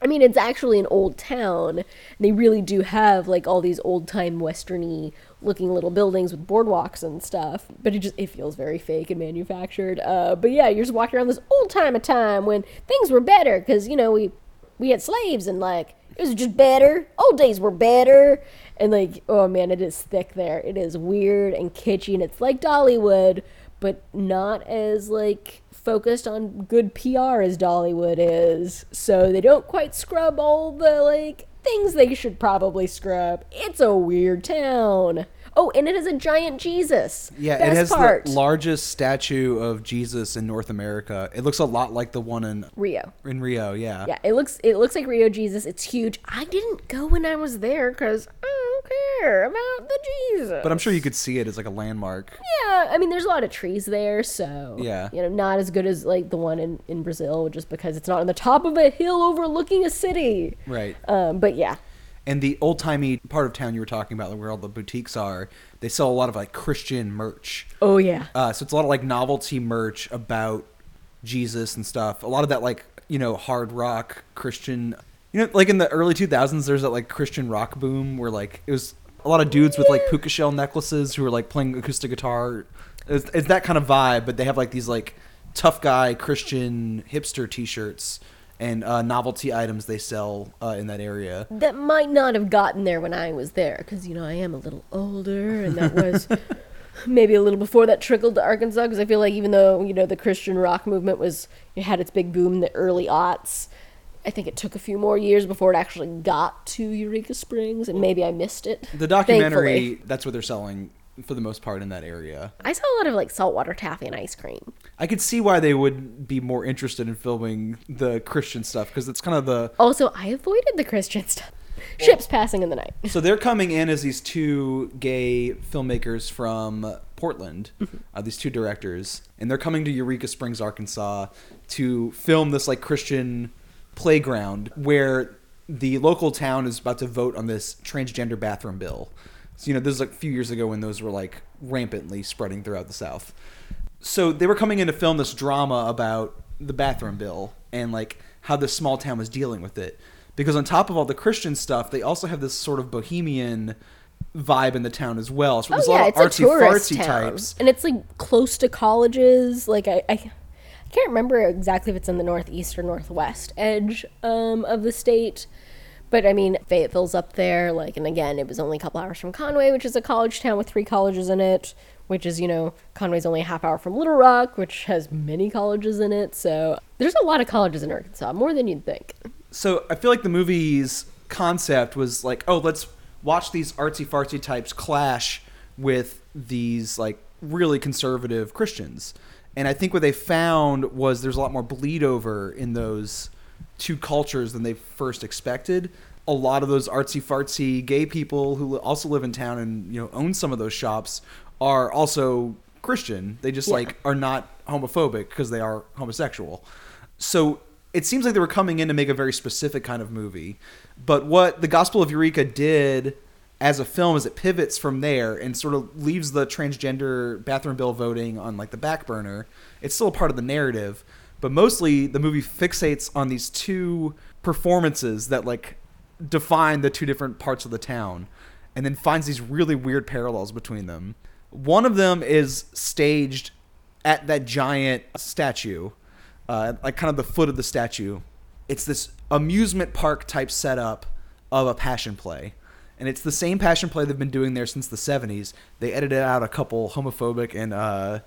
I mean, it's actually an old town. They really do have like all these old time westerny looking little buildings with boardwalks and stuff. But it just it feels very fake and manufactured. Uh, but yeah, you're just walking around this old time of time when things were better because you know we we had slaves and like it was just better. Old days were better. And like, oh man, it is thick there. It is weird and kitschy and it's like Dollywood, but not as like focused on good PR as Dollywood is. So they don't quite scrub all the like things they should probably scrub. It's a weird town. Oh, and it is a giant Jesus. Yeah, Best it has part. the largest statue of Jesus in North America. It looks a lot like the one in Rio. in Rio. Yeah. Yeah, it looks it looks like Rio Jesus. It's huge. I didn't go when I was there because I don't care about the Jesus. But I'm sure you could see it as like a landmark. Yeah, I mean, there's a lot of trees there, so Yeah. you know, not as good as like the one in in Brazil, just because it's not on the top of a hill overlooking a city. Right. Um, but yeah, And the old timey part of town you were talking about, where all the boutiques are, they sell a lot of like Christian merch. oh yeah, Uh, so it's a lot of like novelty merch about Jesus and stuff. A lot of that like you know hard rock Christian. You know, like in the early 2000s, there's that like Christian rock boom where like it was a lot of dudes with like puka shell necklaces who were like playing acoustic guitar. It's, it's that kind of vibe, but they have like these like tough guy Christian hipster T-shirts and uh, novelty items they sell uh, in that area. that might not have gotten there when I was there, because you know I am a little older, and that was maybe a little before that trickled to Arkansas. Because I feel like even though you know the Christian rock movement was it had its big boom in the early aughts, I think it took a few more years before it actually got to Eureka Springs, and maybe I missed it. The documentary, thankfully. that's what they're selling for the most part in that area. I saw a lot of like saltwater taffy and ice cream. I could see why they would be more interested in filming the Christian stuff because it's kind of the. Also, I avoided the Christian stuff. Ships passing in the night. So they're coming in as these two gay filmmakers from Portland, uh, these two directors, and they're coming to Eureka Springs, Arkansas, to film this like Christian playground where the local town is about to vote on this transgender bathroom bill. So you know, this is like a few years ago when those were like rampantly spreading throughout the South. so they were coming in to film this drama about the bathroom bill and like how this small town was dealing with it. Because on top of all the christian stuff they also have this sort of bohemian vibe in the town as well. So Oh there's yeah, a lot of artsy fartsy types. And it's like close to colleges. Like I, I, I can't remember exactly if it's in the northeast or northwest edge um, of the state, but I mean Fayetteville's up there. Like, and again, it was only a couple hours from Conway, which is a college town with three colleges in it. Which is, you know, Conway's only a half hour from Little Rock, which has many colleges in it. So there's a lot of colleges in Arkansas, more than you'd think. so i feel like the movie's concept was like oh let's watch these artsy fartsy types clash with these like really conservative christians And I think what they found was there's a lot more bleed over in those two cultures than they first expected. A lot of those artsy fartsy gay people who also live in town and you know own some of those shops are also Christian. They just Yeah. like are not homophobic because they are homosexual. So it seems like they were coming in to make a very specific kind of movie. But what the Gospel of Eureka did as a film is it pivots from there and sort of leaves the transgender bathroom bill voting on like the back burner. It's still a part of the narrative, but mostly the movie fixates on these two performances that like define the two different parts of the town and then finds these really weird parallels between them. One of them is staged at that giant statue, uh, like kind of the foot of the statue. It's this amusement park type setup of a passion play. And it's the same passion play they've been doing there since the 70s. They edited out a couple homophobic and uh,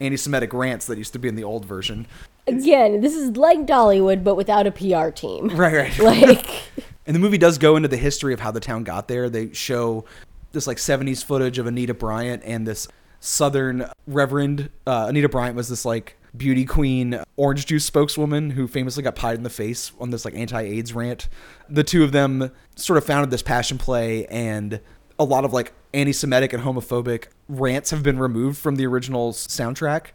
anti Semitic rants that used to be in the old version. Again, this is like Dollywood, but without a PR team. Right, right. Like, And the movie does go into the history of how the town got there. They show this like 70s footage of Anita Bryant and this Southern Reverend. Uh, Anita Bryant was this like beauty queen orange juice spokeswoman who famously got pied in the face on this like anti-AIDS rant. The two of them sort of founded this passion play and a lot of like anti-Semitic and homophobic rants have been removed from the original soundtrack.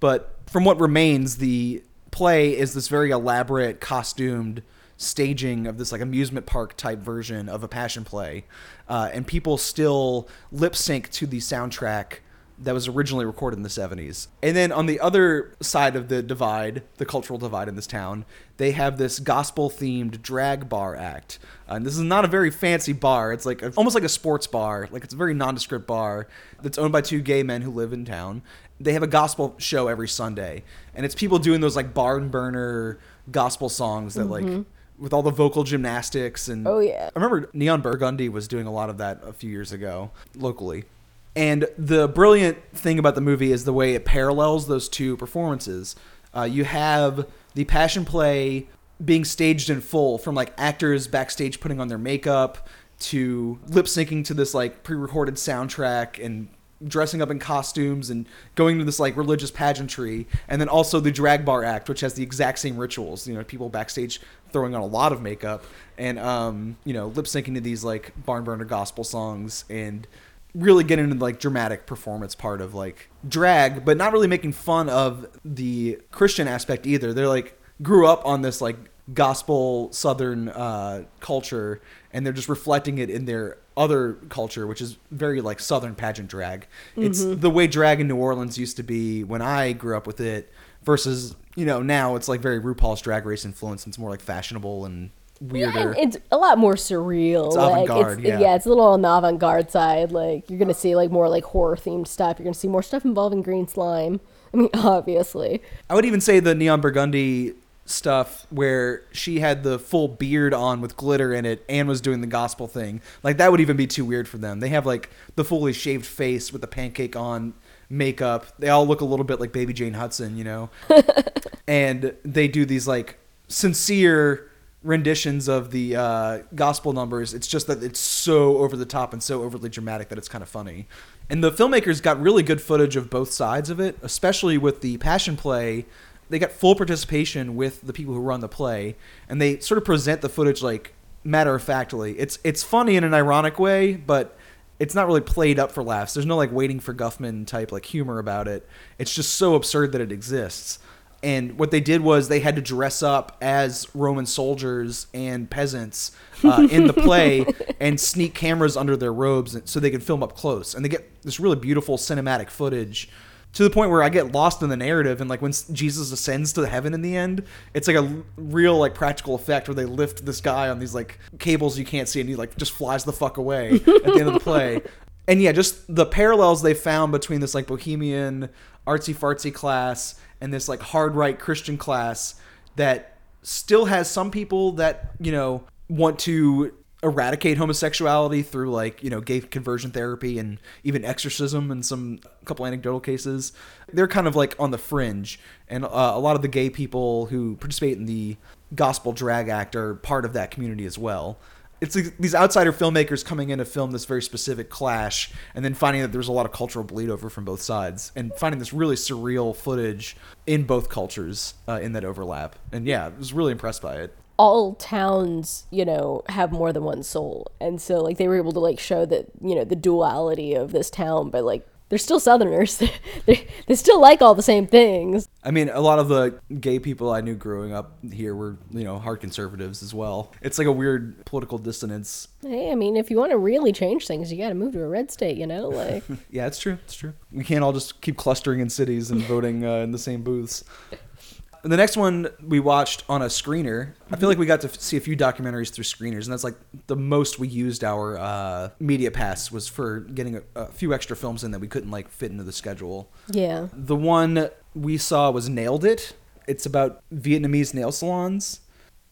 But from what remains, the play is this very elaborate, costumed staging of this like amusement park type version of a passion play, uh, and people still lip sync to the soundtrack that was originally recorded in the 70s. And then on the other side of the divide, the cultural divide in this town, they have this gospel themed drag bar act. And this is not a very fancy bar. It's like a, almost like a sports bar. Like it's a very nondescript bar that's owned by two gay men who live in town. They have a gospel show every Sunday. And it's people doing those like barn burner gospel songs that like mm-hmm. with all the vocal gymnastics and Oh, yeah. I remember Neon Burgundy was doing a lot of that a few years ago locally. And the brilliant thing about the movie is the way it parallels those two performances. Uh, you have the passion play being staged in full from like actors backstage putting on their makeup to lip syncing to this like pre-recorded soundtrack and dressing up in costumes and going to this like religious pageantry and then also the drag bar act which has the exact same rituals you know people backstage throwing on a lot of makeup and um you know lip syncing to these like barn burner gospel songs and really getting into like dramatic performance part of like drag but not really making fun of the christian aspect either. They're like grew up on this like gospel southern uh culture and they're just reflecting it in their other culture which is very like southern pageant drag. It's the way drag in new orleans used to be when i grew up with it versus you know now it's like very rupaul's drag race influence and it's more like fashionable and weirder and it's a lot more surreal. It's like, avant-garde, it's, yeah. it's a little on the avant-garde side. Like you're gonna see like more like horror themed stuff. You're gonna see more stuff involving green slime. I mean, obviously. I would even say the neon burgundy stuff where she had the full beard on with glitter in it and was doing the gospel thing. Like that would even be too weird for them. They have like the fully shaved face with the pancake on makeup. They all look a little bit like baby Jane Hudson, you know. and they do these like sincere renditions of the uh, gospel numbers. It's just that it's so over the top and so overly dramatic that it's kind of funny. And the filmmakers got really good footage of both sides of it, especially with the passion play. They got full participation with the people who run the play, and they sort of present the footage like matter of factly. It's it's funny in an ironic way, but it's not really played up for laughs. There's no like waiting for Guffman type like humor about it. It's just so absurd that it exists. And what they did was they had to dress up as Roman soldiers and peasants uh, in the play and sneak cameras under their robes so they could film up close. And they get this really beautiful cinematic footage to the point where I get lost in the narrative. And like when Jesus ascends to the heaven in the end, it's like a real like practical effect where they lift this guy on these like cables you can't see and he like just flies the fuck away at the end of the play. And yeah, just the parallels they found between this like bohemian artsy fartsy class and this like hard right Christian class that still has some people that, you know, want to eradicate homosexuality through like, you know, gay conversion therapy and even exorcism and some couple anecdotal cases. They're kind of like on the fringe and uh, a lot of the gay people who participate in the gospel drag act are part of that community as well. It's these outsider filmmakers coming in to film this very specific clash and then finding that there's a lot of cultural bleed over from both sides and finding this really surreal footage in both cultures uh, in that overlap and yeah i was really impressed by it all towns, you know, have more than one soul. And so like they were able to like show that, you know, the duality of this town, but like they're still southerners. they they still like all the same things. I mean, a lot of the gay people I knew growing up here were, you know, hard conservatives as well. It's like a weird political dissonance. Hey, I mean, if you want to really change things, you got to move to a red state, you know? Like Yeah, it's true. It's true. We can't all just keep clustering in cities and voting uh, in the same booths. And the next one we watched on a screener. I feel like we got to see a few documentaries through screeners, and that's like the most we used our uh, media pass was for getting a, a few extra films in that we couldn't like fit into the schedule. yeah. The one we saw was Nailed It. It's about Vietnamese nail salons.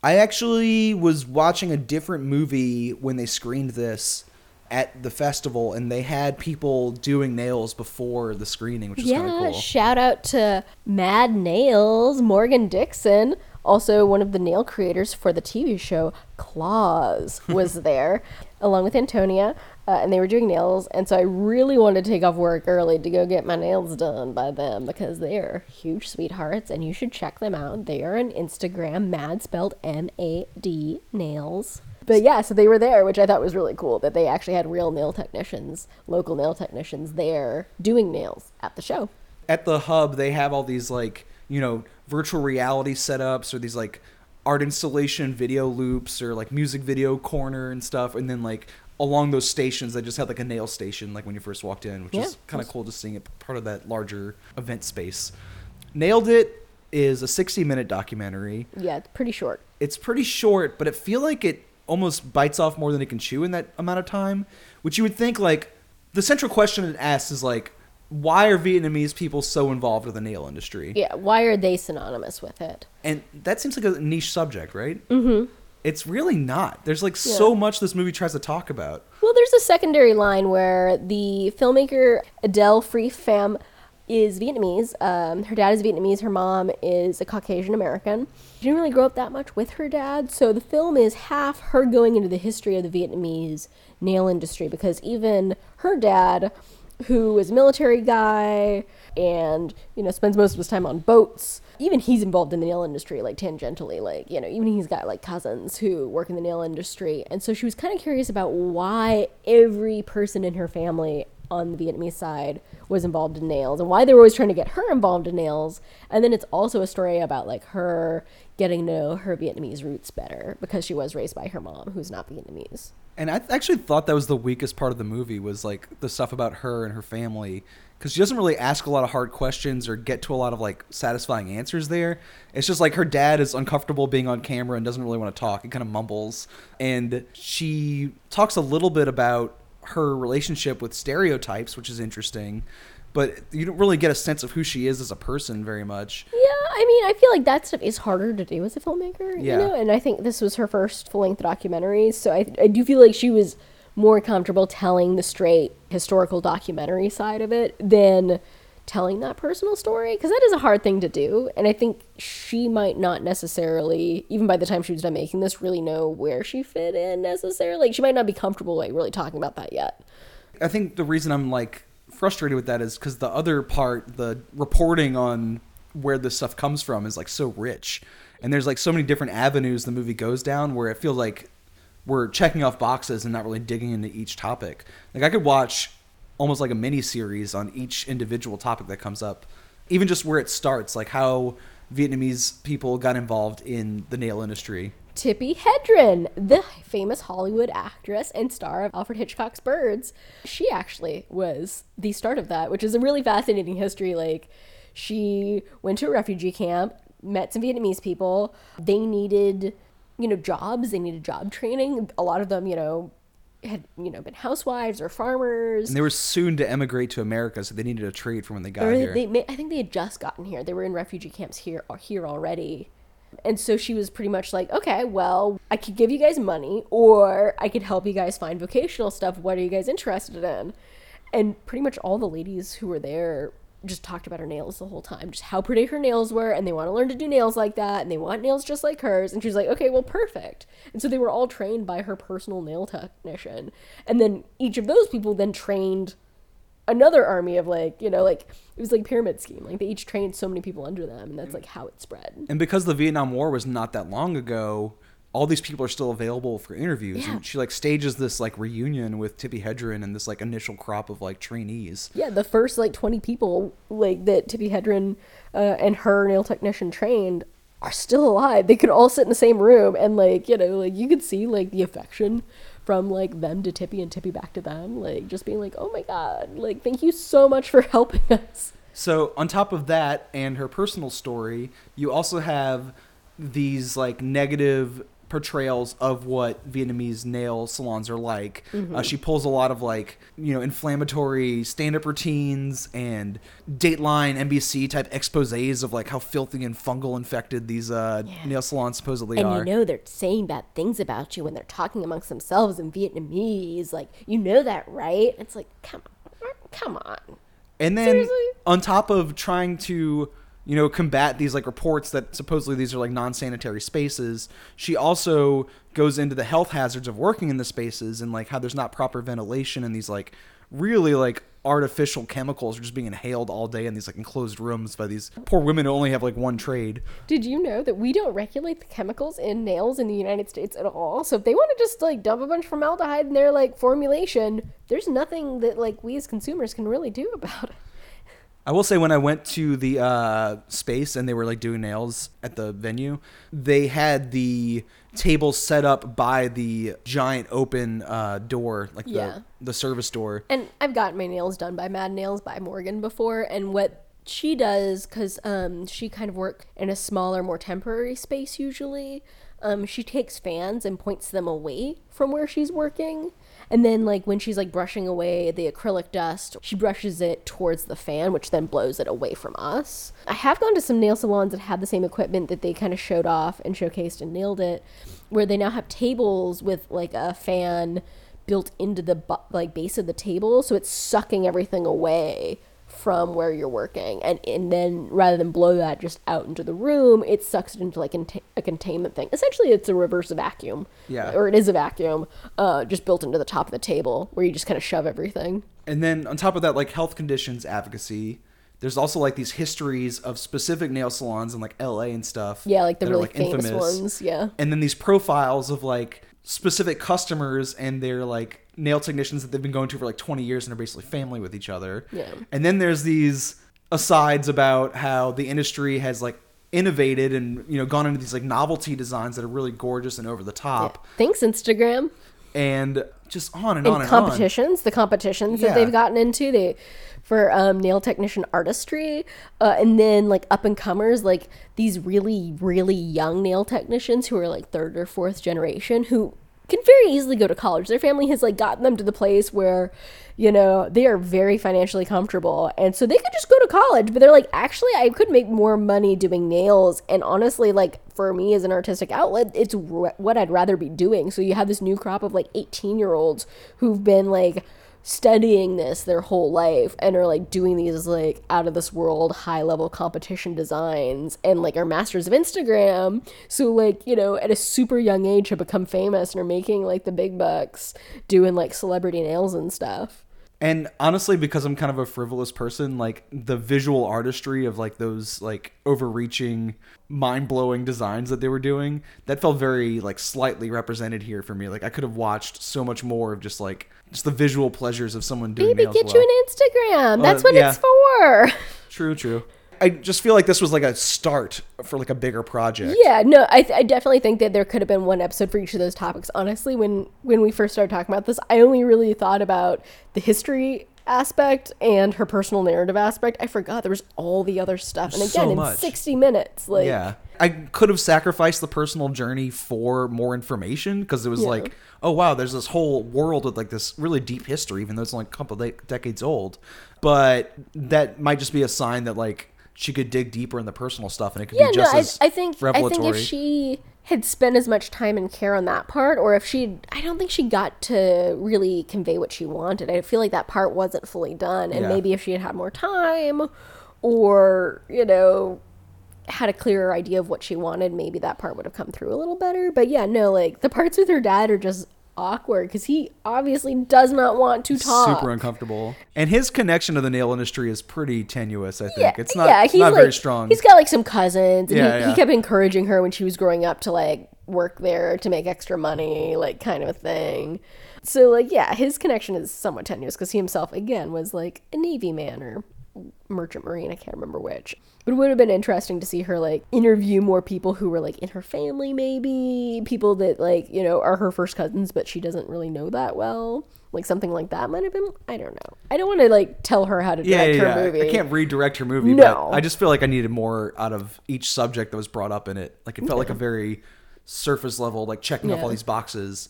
I actually was watching a different movie when they screened this at the festival, and they had people doing nails before the screening, which is kind of cool. shout out to Mad Nails, Morgan Dixon, also one of the nail creators for the TV show Claws, was there along with Antonia, uh, and they were doing nails. And so I really wanted to take off work early to go get my nails done by them because they are huge sweethearts, and you should check them out. They are on Instagram, Mad spelled M A D Nails. But yeah, so they were there, which I thought was really cool that they actually had real nail technicians, local nail technicians there doing nails at the show. at the hub they have all these like you know virtual reality setups or these like art installation video loops or like music video corner and stuff and then like along those stations they just had like a nail station like when you first walked in which Yeah. is kind of cool just seeing it part of that larger event space nailed it is a 60 minute documentary Yeah, it's pretty short. it's pretty short, but it feel like it almost bites off more than it can chew in that amount of time. Which you would think like the central question it asks is like, why are Vietnamese people so involved with the nail industry? Yeah, why are they synonymous with it? And that seems like a niche subject, right? Mm-hmm. It's really not. There's like so much this movie tries to talk about. Well, there's a secondary line where the filmmaker Adele Free Pham is Vietnamese. Um, her dad is Vietnamese. Her mom is a Caucasian American. She didn't really grow up that much with her dad, so the film is half her going into the history of the Vietnamese nail industry because even her dad, who is a military guy and you know spends most of his time on boats, even he's involved in the nail industry like tangentially. Like you know, even he's got like cousins who work in the nail industry, and so she was kind of curious about why every person in her family on the Vietnamese side was involved in nails and why they were always trying to get her involved in nails. And then it's also a story about like her getting to know her Vietnamese roots better because she was raised by her mom who's not Vietnamese. And I actually thought that was the weakest part of the movie was like the stuff about her and her family because she doesn't really ask a lot of hard questions or get to a lot of like satisfying answers there. It's just like her dad is uncomfortable being on camera and doesn't really want to talk. He kind of mumbles, and she talks a little bit about her relationship with stereotypes, which is interesting. But you don't really get a sense of who she is as a person very much. Yeah, I mean, I feel like that stuff is harder to do as a filmmaker, Yeah. you know. And I think this was her first full-length documentary, so I, I do feel like she was more comfortable telling the straight historical documentary side of it than telling that personal story because that is a hard thing to do. And I think she might not necessarily, even by the time she was done making this, really know where she fit in necessarily. Like, she might not be comfortable like really talking about that yet. I think the reason I'm like frustrated with that is because the other part, the reporting on where this stuff comes from, is like so rich, and there's like so many different avenues the movie goes down where it feels like we're checking off boxes and not really digging into each topic. Like I could watch almost like a mini series on each individual topic that comes up, even just where it starts, like how Vietnamese people got involved in the nail industry. Tippi Hedren, the famous Hollywood actress and star of Alfred Hitchcock's Birds. She actually was the start of that, which is a really fascinating history. Like, she went to a refugee camp, met some Vietnamese people. They needed, you know, jobs. They needed job training. A lot of them, you know, had you know been housewives or farmers. And they were soon to emigrate to America, so they needed a trade from when they got here. they, I think they had just gotten here. They were in refugee camps here uh, here already. And so she was pretty much like, okay, well, I could give you guys money or I could help you guys find vocational stuff. What are you guys interested in? And pretty much all the ladies who were there just talked about her nails the whole time, just how pretty her nails were, and they want to learn to do nails like that, and they want nails just like hers. And she's like, okay, well, perfect. And so they were all trained by her personal nail technician. And then each of those people then trained another army of like, you know, like it was like pyramid scheme. Like they each trained so many people under them, and that's mm. like how it spread. And because the Vietnam War was not that long ago, all these people are still available for interviews. Yeah. And she like stages this like reunion with Tippi Hedren and this like initial crop of like trainees. Yeah, the first like 20 people like that Tippi Hedren uh, and her nail technician trained are still alive. They could all sit in the same room and like, you know, like you could see like the affection from like them to Tippi and Tippi back to them, like just being like, "Oh my god, like thank you so much for helping us." So on top of that and her personal story, you also have these like negative portrayals of what Vietnamese nail salons are like. Uh, she pulls a lot of like you know inflammatory stand-up routines and Dateline NBC type exposés of like how filthy and fungal infected these uh, nail salons supposedly And are. And you know they're saying bad things about you when they're talking amongst themselves in Vietnamese. Like, you know that, right? It's like, come on, come on. And then Seriously? on top of trying to, you know, combat these like reports that supposedly these are like non-sanitary spaces, she also goes into the health hazards of working in the spaces and like how there's not proper ventilation and these like really like artificial chemicals are just being inhaled all day in these like enclosed rooms by these poor women who only have like one trade. Did you know that we don't regulate the chemicals in nails in the United States at all? So if they want to just like dump a bunch of formaldehyde in their like formulation, there's nothing that like we as consumers can really do about it. I will say when I went to the uh, space and they were like doing nails at the venue, they had the table set up by the giant open uh, door, like Yeah. the the service door. And I've gotten my nails done by Mad Nails by Morgan before, and what she does, because um, she kind of work in a smaller, more temporary space usually. Um, she takes fans and points them away from where she's working. And then, like, when she's like brushing away the acrylic dust, she brushes it towards the fan, which then blows it away from us. I have gone to some nail salons that have the same equipment that they kind of showed off and showcased and nailed it, where they now have tables with like a fan built into the like base of the table, so it's sucking everything away from where you're working, and and then rather than blow that just out into the room, it sucks it into like a containment thing. Essentially, it's a reverse vacuum, Yeah. or it is a vacuum, uh, just built into the top of the table where you just kind of shove everything. And then on top of that, like health conditions advocacy. There's also like these histories of specific nail salons in like LA and stuff. Yeah, like the that are, really famous ones. Yeah. and then these profiles of like specific customers and their like nail technicians that they've been going to for like 20 years and are basically family with each other. Yeah. And then there's these asides about how the industry has like innovated and you know gone into these like novelty designs that are really gorgeous and over the top Thanks, Instagram. and just on and in on and on. competitions, the competitions Yeah. that they've gotten into, they for um, nail technician artistry, uh, and then like up and comers, like these really really young nail technicians who are like third or fourth generation who can very easily go to college. Their family has like gotten them to the place where, you know, they are very financially comfortable, and so they could just go to college. But they're like, actually, I could make more money doing nails, and honestly, like for me as an artistic outlet, it's r- what I'd rather be doing. So you have this new crop of like eighteen year olds who've been like studying this their whole life and are like doing these like out of this world high level competition designs and like are masters of Instagram. So like, you know, at a super young age have become famous and are making like the big bucks doing like celebrity nails and stuff. And honestly, because I'm kind of a frivolous person, like the visual artistry of like those like overreaching, mind blowing designs that they were doing, that felt very like slightly represented here for me. Like I could have watched so much more of just like just the visual pleasures of someone doing Maybe get well. you an Instagram. That's Uh, what yeah. it's for. True, true. I just feel like this was like a start for like a bigger project. Yeah, no, I, th- I definitely think that there could have been one episode for each of those topics. Honestly, when when we first started talking about this, I only really thought about the history aspect and her personal narrative aspect. I forgot there was all the other stuff. And So again, in much. 60 minutes, like yeah i could have sacrificed the personal journey for more information because it was Yeah. like oh wow there's this whole world with like this really deep history even though it's only a couple de- decades old but that might just be a sign that like she could dig deeper in the personal stuff and it could yeah, be just I, as I think I revelatory think if she had spent as much time and care on that part or if she I don't think she got to really convey what she wanted. I feel like that part wasn't fully done and Yeah. maybe if she had had more time or, you know, had a clearer idea of what she wanted, maybe that part would have come through a little better. But yeah, no, like the parts with her dad are just awkward because he obviously does not want to talk. Super uncomfortable. And his connection to the nail industry is pretty tenuous, I think. Yeah, it's not, yeah, he's not like, very strong. He's got like some cousins, and Yeah, he, yeah. he kept encouraging her when she was growing up to like work there to make extra money, like kind of a thing. So like, yeah, his connection is somewhat tenuous because he himself again was like a navy man or merchant marine. I can't remember which. But it would have been interesting to see her like interview more people who were like in her family, maybe people that like you know are her first cousins, but she doesn't really know that well. Like something like that might have been. I don't know. I don't want to like tell her how to yeah, direct yeah, her yeah. movie. I can't redirect her movie, No. but I just feel like I needed more out of each subject that was brought up in it. Like it felt like a very surface level, like checking off Yeah. all these boxes.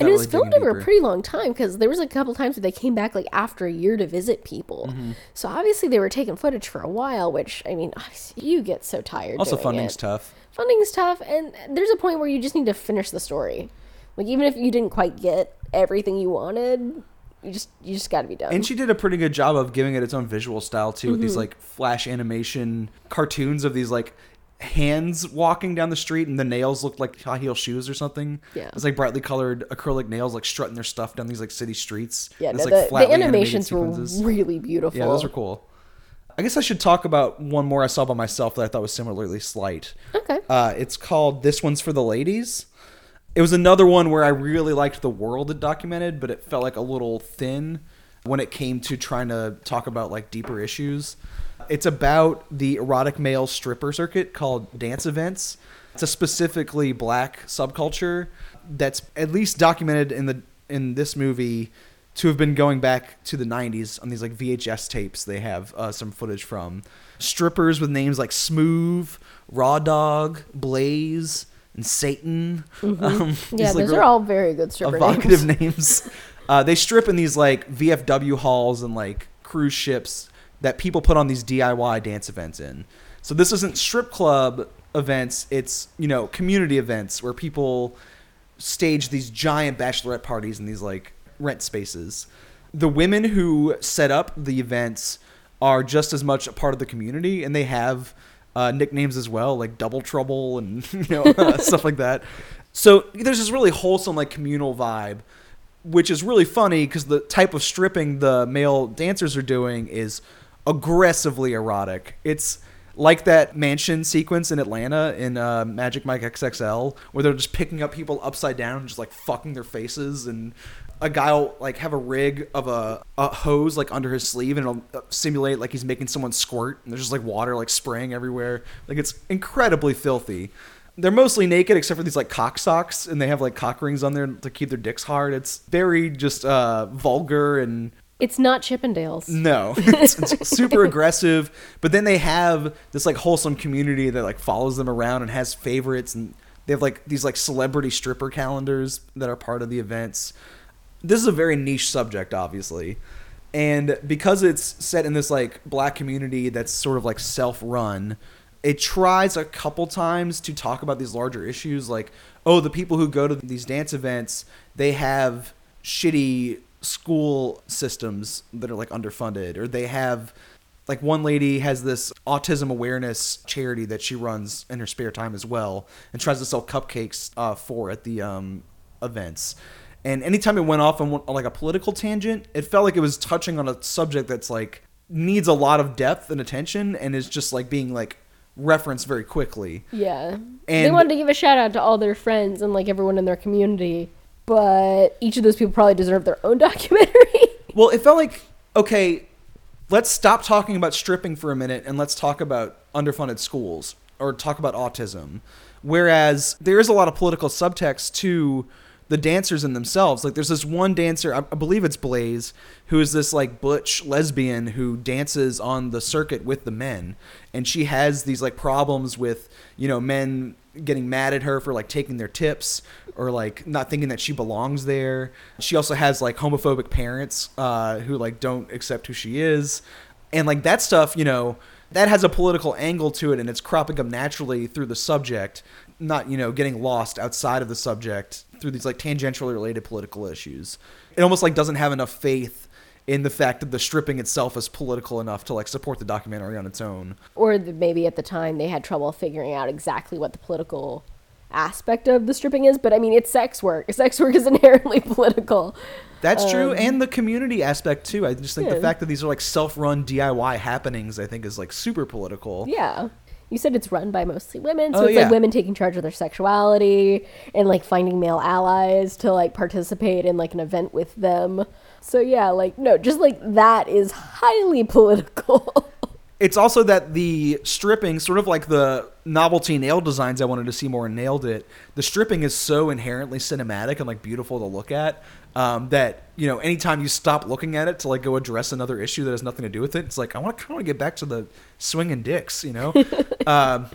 And it was really filmed over a pretty long time because there was a couple times where they came back like after a year to visit people. Mm-hmm. So obviously they were taking footage for a while, which I mean, you get so tired. Also, funding's it. tough. Funding's tough, and there's a point where you just need to finish the story. Like even if you didn't quite get everything you wanted, you just you just got to be done. And she did a pretty good job of giving it its own visual style too, with Mm-hmm. these like flash animation cartoons of these like hands walking down the street, and the nails looked like high heel shoes or something. Yeah. it's like brightly colored acrylic nails, like strutting their stuff down these like city streets. yeah, no, like, the, the animations were really beautiful. Yeah, those were cool. I guess I should talk about one more I saw by myself that I thought was similarly slight. Okay. Uh, it's called This One's for the Ladies. It was another one where I really liked the world it documented, but it felt like a little thin when it came to trying to talk about like deeper issues. It's about the erotic male stripper circuit called dance events. It's a specifically black subculture that's at least documented in the in this movie to have been going back to the 90s on these like VHS tapes they have uh, some footage from strippers with names like Smooth, Raw Dog, Blaze, and Satan. Um, Mm-hmm. yeah, these, like, those are all very good stripper evocative names. names. Uh, they strip in these like VFW halls and like cruise ships that people put on these DIY dance events in. So this isn't strip club events; it's you know community events where people stage these giant bachelorette parties in these like rent spaces. The women who set up the events are just as much a part of the community, and they have uh, nicknames as well, like Double Trouble and you know stuff like that. So there's this really wholesome like communal vibe, which is really funny because the type of stripping the male dancers are doing is aggressively erotic. It's like that mansion sequence in Atlanta in uh, Magic Mike XXL, where they're just picking up people upside down and just like fucking their faces, and a guy will like have a rig of a, a hose like under his sleeve, and it'll uh, simulate like he's making someone squirt, and there's just like water like spraying everywhere. Like it's incredibly filthy. They're mostly naked except for these like cock socks, and they have like cock rings on there to keep their dicks hard. It's very just uh, vulgar and It's not Chippendales. no, it's, it's super aggressive. But then they have this like wholesome community that like follows them around and has favorites, and they have like these like celebrity stripper calendars that are part of the events. This is a very niche subject, obviously, and because it's set in this like black community that's sort of like self-run. It tries a couple times to talk about these larger issues, like, oh, the people who go to these dance events, they have shitty school systems that are like underfunded or they have like one lady has this autism awareness charity that she runs in her spare time as well and tries to sell cupcakes uh, for at the um, events. And anytime it went off on, on like a political tangent it felt like it was touching on a subject that's like needs a lot of depth and attention and is just like being like referenced very quickly. Yeah. And they wanted to give a shout out to all their friends and like everyone in their community, but each of those people probably deserve their own documentary. Well, it felt like okay, let's stop talking about stripping for a minute and let's talk about underfunded schools or talk about autism. Whereas there is a lot of political subtext to the dancers in themselves. Like there's this one dancer, I believe it's Blaze, who is this like butch lesbian who dances on the circuit with the men, and she has these like problems with you know men getting mad at her for like taking their tips or like not thinking that she belongs there. She also has like homophobic parents uh, who like don't accept who she is, and like that stuff. You know, that has a political angle to it and it's cropping up naturally through the subject, not, you know, getting lost outside of the subject through these like tangentially related political issues. It almost like doesn't have enough faith in the fact that the stripping itself is political enough to like support the documentary on its own. Or maybe at the time they had trouble figuring out exactly what the political aspect of the stripping is. But I mean, it's sex work. Sex work is inherently political. That's true, and the community aspect too. I just think the Um, fact that these are like self-run DIY happenings, I think, is like super political. Yeah. You said it's run by mostly women, so Oh, it's yeah. like women taking charge of their sexuality and like finding male allies to like participate in like an event with them. So yeah, like no, just like that is highly political. It's also that the stripping, sort of like the novelty nail designs I wanted to see more and nailed it. The stripping is so inherently cinematic and like beautiful to look at um, that you know anytime you stop looking at it to like go address another issue that has nothing to do with it, it's like I want to kind of get back to the swinging dicks, you know. um,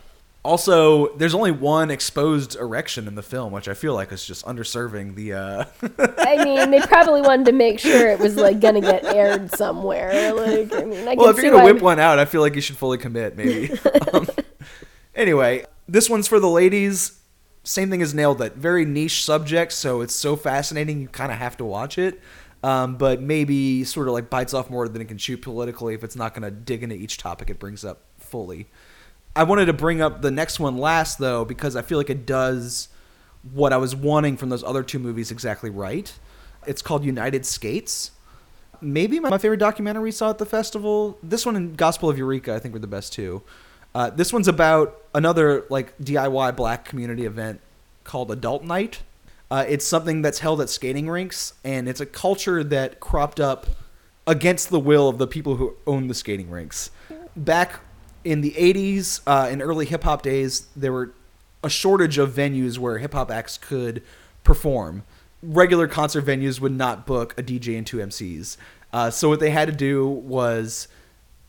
also, there's only one exposed erection in the film, which I feel like is just underserving the. Uh, I mean, they probably wanted to make sure it was like gonna get aired somewhere. Like, I mean, I well, if you're gonna whip one out, I feel like you should fully commit, maybe. um, anyway, this one's for the ladies. Same thing as nailed that Very niche subject, so it's so fascinating you kind of have to watch it. Um, but maybe sort of like bites off more than it can chew politically if it's not going to dig into each topic it brings up fully. I wanted to bring up the next one last though because I feel like it does what I was wanting from those other two movies exactly right. It's called United Skates maybe my, my favorite documentary we saw at the festival. This one and Gospel of Eureka, I think, were the best two. Uh, this one's about another like DIY black community event called Adult Night. Uh, it's something that's held at skating rinks, and it's a culture that cropped up against the will of the people who own the skating rinks. Back in the 80s uh, and early hip hop days, there were a shortage of venues where hip hop acts could perform. Regular concert venues would not book a DJ and two MCs. Uh, so what they had to do was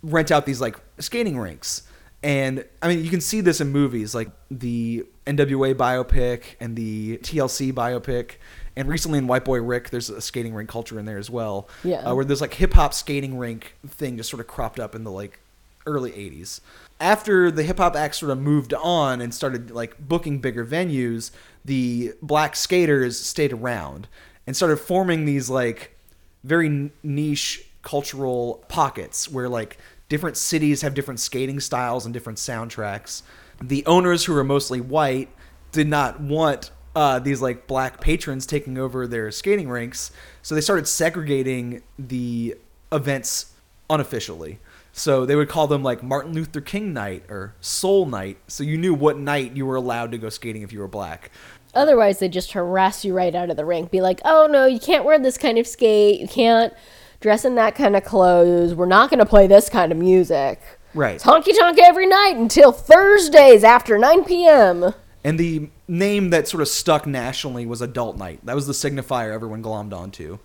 rent out these like skating rinks. And I mean, you can see this in movies like the NWA biopic and the TLC biopic. And recently in White Boy Rick, there's a skating rink culture in there as well. Yeah. Uh, where there's like hip hop skating rink thing just sort of cropped up in the like early 80s. After the hip hop acts sort of moved on and started like booking bigger venues, the black skaters stayed around and started forming these like very niche cultural pockets where like different cities have different skating styles and different soundtracks. The owners who were mostly white did not want uh, these like black patrons taking over their skating rinks, so they started segregating the events unofficially. So they would call them like Martin Luther King night or Soul night, so you knew what night you were allowed to go skating if you were black. Otherwise, they just harass you right out of the rink. Be like, oh no, you can't wear this kind of skate. You can't dress in that kind of clothes. We're not going to play this kind of music. Right. It's honky tonk every night until Thursdays after 9 p.m. And the name that sort of stuck nationally was Adult Night. That was the signifier everyone glommed onto.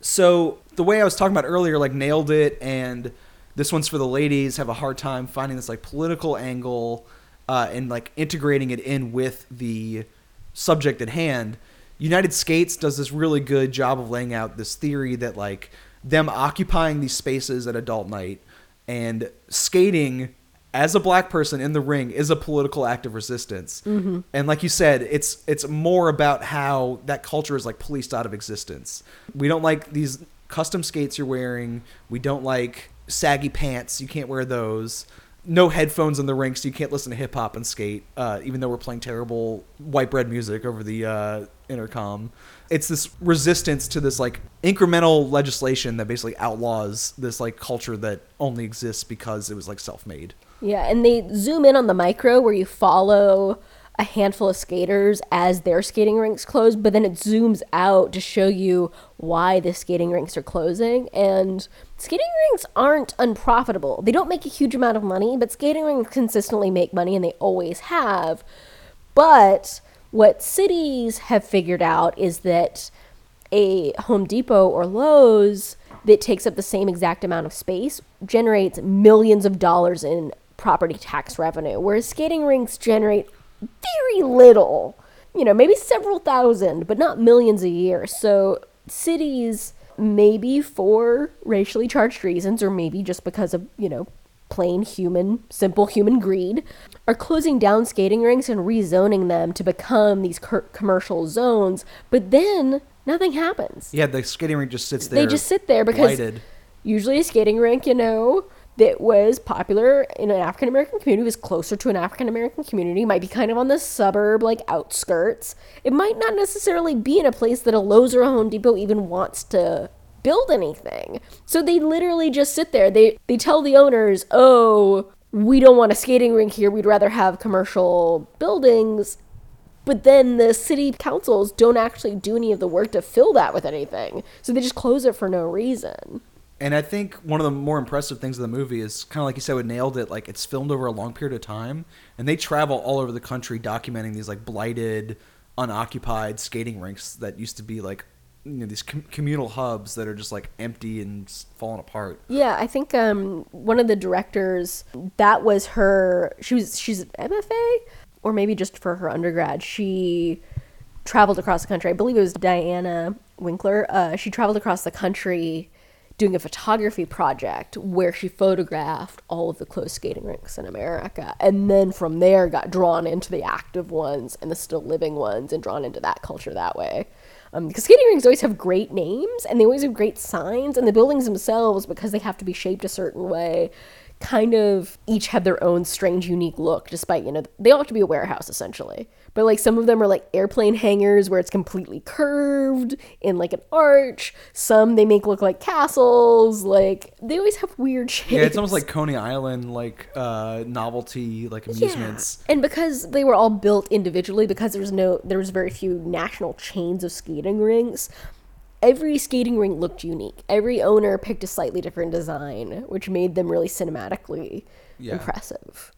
So the way I was talking about earlier, like nailed it, and this one's for the ladies. Have a hard time finding this like political angle uh, and like integrating it in with the subject at hand. United Skates does this really good job of laying out this theory that like them occupying these spaces at Adult Night and skating as a black person in the ring is a political act of resistance. Mm-hmm. And like you said, it's it's more about how that culture is like policed out of existence. We don't like these custom skates you're wearing. We don't like saggy pants. You can't wear those. No headphones in the rinks. You can't listen to hip hop and skate, uh, even though we're playing terrible white bread music over the uh, intercom. It's this resistance to this like incremental legislation that basically outlaws this like culture that only exists because it was like self-made. Yeah, and they zoom in on the micro where you follow a handful of skaters as their skating rinks close, but then it zooms out to show you why the skating rinks are closing. And skating rinks aren't unprofitable. They don't make a huge amount of money, but skating rinks consistently make money and they always have. But what cities have figured out is that a Home Depot or Lowe's that takes up the same exact amount of space generates millions of dollars in property tax revenue, whereas skating rinks generate very little. You know, maybe several thousand, but not millions a year. So cities, maybe for racially charged reasons, or maybe just because of, you know, plain human, simple human greed, are closing down skating rinks and rezoning them to become these cur- commercial zones. But then nothing happens. Yeah, the skating rink just sits there. They just sit there because blighted. usually a skating rink, you know, that was popular in an African American community was closer to an African American community, might be kind of on the suburb, like outskirts. It might not necessarily be in a place that a Lowe's or a Home Depot even wants to build anything. So they literally just sit there. They they tell the owners, "Oh, we don't want a skating rink here. We'd rather have commercial buildings." But then the city councils don't actually do any of the work to fill that with anything. So they just close it for no reason. And I think one of the more impressive things of the movie is kind of like you said, with nailed it. Like it's filmed over a long period of time, and they travel all over the country documenting these like blighted, unoccupied skating rinks that used to be like you know these com- communal hubs that are just like empty and falling apart. Yeah, I think um, one of the directors that was her. She was she's MFA, or maybe just for her undergrad. She traveled across the country. I believe it was Dyana Winkler. Uh, she traveled across the country doing a photography project where she photographed all of the closed skating rinks in America, and then from there got drawn into the active ones and the still living ones, and drawn into that culture that way. Um, because skating rinks always have great names and they always have great signs, and the buildings themselves, because they have to be shaped a certain way, kind of each have their own strange, unique look. Despite you know they all have to be a warehouse essentially, but like some of them are like airplane hangars where it's completely curved in like an arch. Some they make look like castles. Like they always have weird shapes. Yeah, it's almost like Coney Island, like uh, novelty, like amusements. Yeah. And because they were all built individually, because there was no, there was very few national chains of skating rinks. Every skating rink looked unique. Every owner picked a slightly different design, which made them really cinematically Yeah. impressive.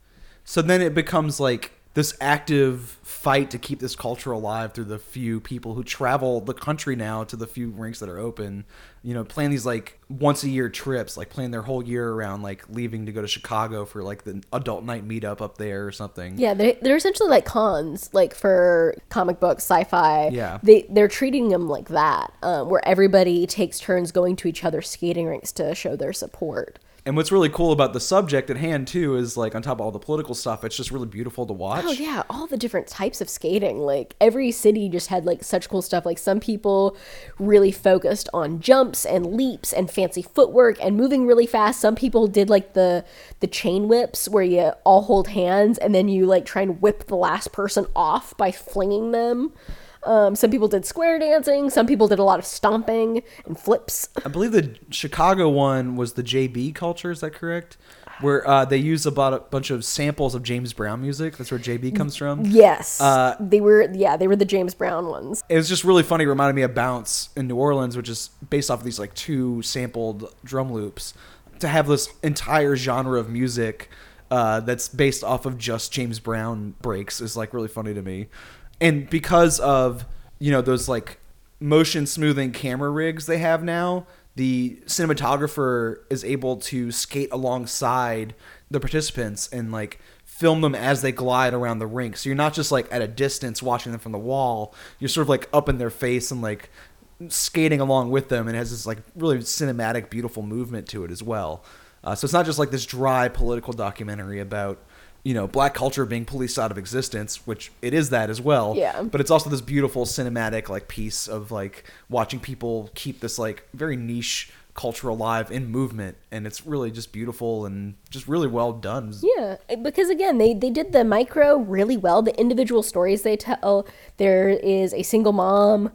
So then it becomes like this active fight to keep this culture alive through the few people who travel the country now to the few rinks that are open. You know, plan these like once a year trips, like plan their whole year around, like leaving to go to Chicago for like the adult night meetup up there or something. Yeah, they they're essentially like cons, like for comic books, sci-fi. Yeah. they they're treating them like that, um, where everybody takes turns going to each other's skating rinks to show their support. And what's really cool about the subject at hand too is like on top of all the political stuff, it's just really beautiful to watch. Oh yeah, all the different types of skating. Like every city just had like such cool stuff. Like some people really focused on jumps and leaps and fancy footwork and moving really fast. Some people did like the the chain whips where you all hold hands and then you like try and whip the last person off by flinging them. Um, some people did square dancing. Some people did a lot of stomping and flips. I believe the Chicago one was the JB culture. Is that correct? Where uh, they use about a bunch of samples of James Brown music. That's where JB comes from. Yes, Uh, they were. Yeah, they were the James Brown ones. It was just really funny. It reminded me of Bounce in New Orleans, which is based off of these like two sampled drum loops. To have this entire genre of music uh, that's based off of just James Brown breaks is like really funny to me. And because of you know those like motion smoothing camera rigs they have now, the cinematographer is able to skate alongside the participants and like film them as they glide around the rink. So you're not just like at a distance watching them from the wall. You're sort of like up in their face and like skating along with them and has this like really cinematic beautiful movement to it as well. Uh, so it's not just like this dry political documentary about you know black culture being policed out of existence, which it is that as well. Yeah. But it's also this beautiful cinematic like piece of like watching people keep this like very niche culture alive in movement and it's really just beautiful and just really well done. Yeah, because again, they they did the micro really well. The individual stories they tell. There is a single mom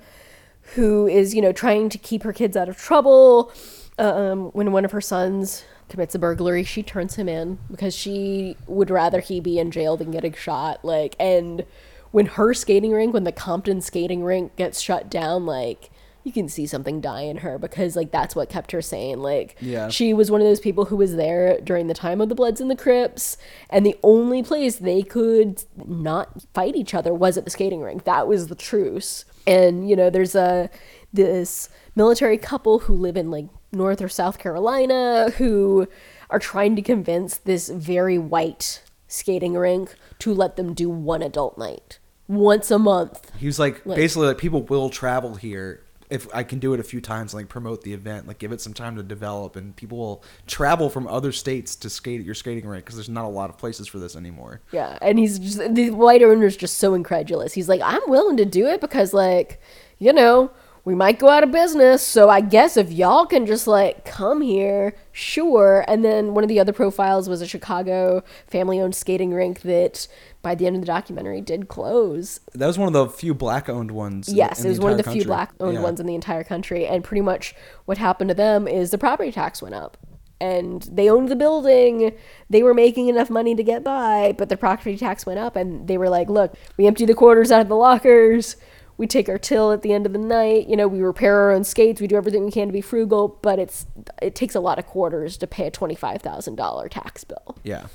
who is you know trying to keep her kids out of trouble. Um, when one of her sons commits a burglary, she turns him in because she would rather he be in jail than getting shot. Like, and when her skating rink, when the Compton skating rink gets shut down, like. You can see something die in her because, like, that's what kept her sane. Like, Yeah. she was one of those people who was there during the time of the Bloods and the Crips, and the only place they could not fight each other was at the skating rink. That was the truce. And you know, there's a this military couple who live in like North or South Carolina who are trying to convince this very white skating rink to let them do one adult night once a month. He was like, Like- basically like people will travel here if I can do it a few times, like promote the event, like give it some time to develop, and people will travel from other states to skate at your skating rink because there's not a lot of places for this anymore. Yeah, and he's just the white owner's just so incredulous. He's like, I'm willing to do it because, like, you know, we might go out of business. So I guess if y'all can just like come here, sure. And then one of the other profiles was a Chicago family-owned skating rink that, by the end of the documentary, did close. That was one of the few black-owned ones. Yes, it was one of the entire few black-owned Yeah. ones in the entire country. And pretty much what happened to them is the property tax went up. And they owned the building. They were making enough money to get by, but the property tax went up. And they were like, look, we empty the quarters out of the lockers. We take our till at the end of the night. You know, we repair our own skates. We do everything we can to be frugal, but it's it takes a lot of quarters to pay a $25,000 tax bill. Yeah.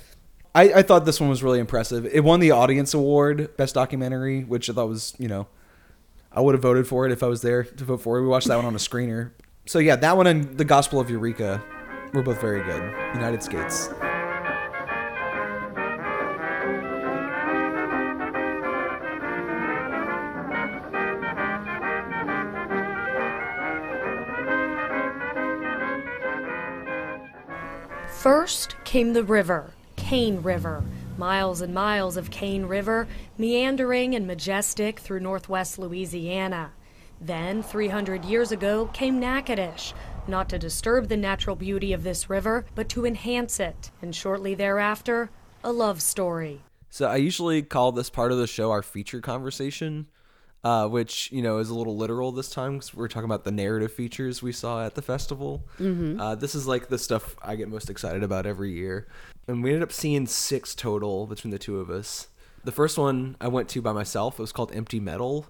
I, I thought this one was really impressive. It won the Audience Award, Best Documentary, which I thought was, you know, I would have voted for it if I was there to vote for it. We watched that one on a screener. So, yeah, that one and The Gospel of Eureka were both very good. United Skates. First came the river, Cane River. Miles and miles of Cane River, meandering and majestic through northwest Louisiana. Then, 300 years ago, came Natchitoches, not to disturb the natural beauty of this river, but to enhance it. And shortly thereafter, a love story. So I usually call this part of the show our feature conversation, uh, which you know is a little literal this time because we're talking about the narrative features we saw at the festival. Mm-hmm. Uh, this is like the stuff I get most excited about every year, and we ended up seeing six total between the two of us. The first one I went to by myself. It was called Empty Metal.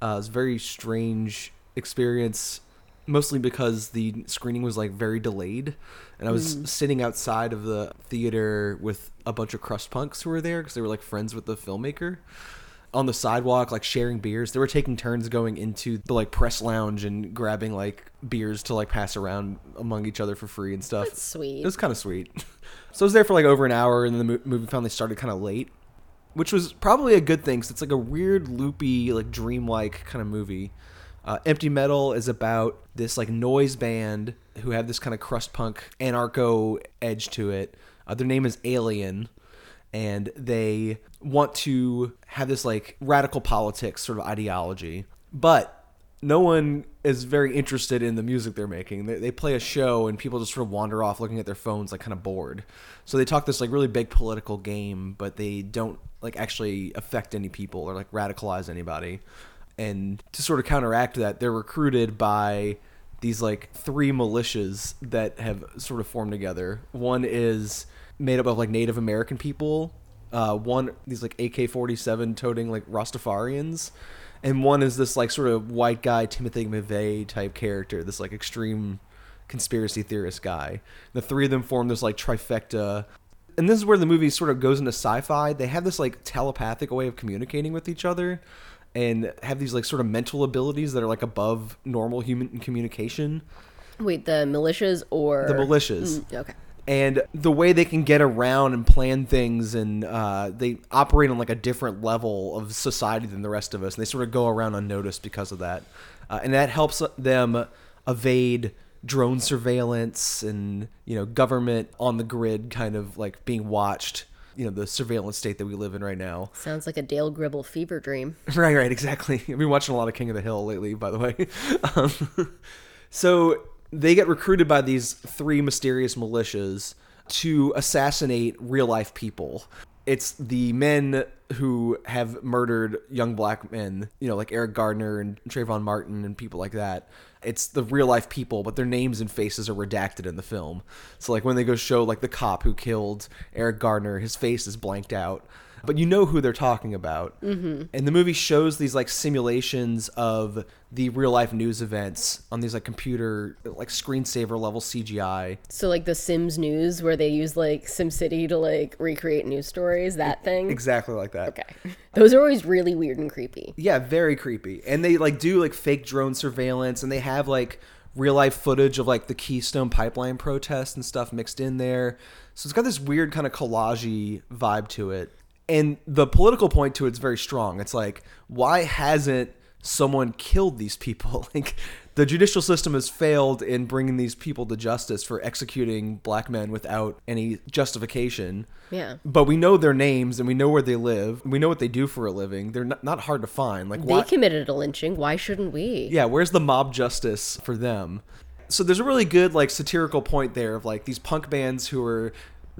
Uh, it was a very strange experience mostly because the screening was like very delayed and i was sitting outside of the theater with a bunch of crust punks who were there because they were like friends with the filmmaker on the sidewalk like sharing beers. They were taking turns going into the like press lounge and grabbing like beers to like pass around among each other for free and stuff. That's sweet. it was kind of sweet. So i was there for like over an hour and then the mo- movie finally started kind of late which was probably a good thing because it's like a weird loopy like dreamlike kind of movie. Uh, empty metal is about this like noise band who have this kind of crust punk anarcho edge to it. Uh, their name is alien and they want to have this like radical politics sort of ideology but no one is very interested in the music they're making. They, they play a show and people just sort of wander off looking at their phones, like kind of bored. So they talk this like really big political game, but they don't like actually affect any people or like radicalize anybody. And to sort of counteract that, they're recruited by these like three militias that have sort of formed together. One is made up of like Native American people. Uh, one these like AK-47 toting like Rastafarians, and one is this like sort of white guy Timothy McVeigh type character, this like extreme conspiracy theorist guy. The three of them form this like trifecta. And this is where the movie sort of goes into sci-fi. They have this like telepathic way of communicating with each other and have these like sort of mental abilities that are like above normal human communication. Wait, the militias or The militias. Mm, okay. And the way they can get around and plan things and uh, they operate on like a different level of society than the rest of us and they sort of go around unnoticed because of that uh, and that helps them evade drone surveillance and you know government on the grid kind of like being watched you know the surveillance state that we live in right now Sounds like a Dale Gribble fever dream. Right, right, exactly. I've been watching a lot of King of the Hill lately, by the way. Um, so they get recruited by these three mysterious militias to assassinate real life people. It's the men who have murdered young black men, you know, like Eric Gardner and Trayvon Martin and people like that. It's the real life people, but their names and faces are redacted in the film. So, like, when they go show, like, the cop who killed Eric Gardner, his face is blanked out but you know who they're talking about. Mm-hmm. And the movie shows these like simulations of the real life news events on these like computer like screensaver level CGI. So like the Sims News, where they use like SimCity to like recreate news stories, that thing. Exactly like that. Okay. Those are always really weird and creepy. Yeah, very creepy. And they like do like fake drone surveillance and they have like real life footage of like the Keystone pipeline protests and stuff mixed in there. So it's got this weird kind of collagey vibe to it. And the political point to it's very strong. It's like, why hasn't someone killed these people. like the judicial system has failed in bringing these people to justice for executing black men without any justification. Yeah. But we know their names and we know where they live. We know what they do for a living. They're not, not hard to find. Like They why? committed a lynching. Why shouldn't we? yeah, where's the mob justice for them? So there's a really good like satirical point there of like these punk bands who are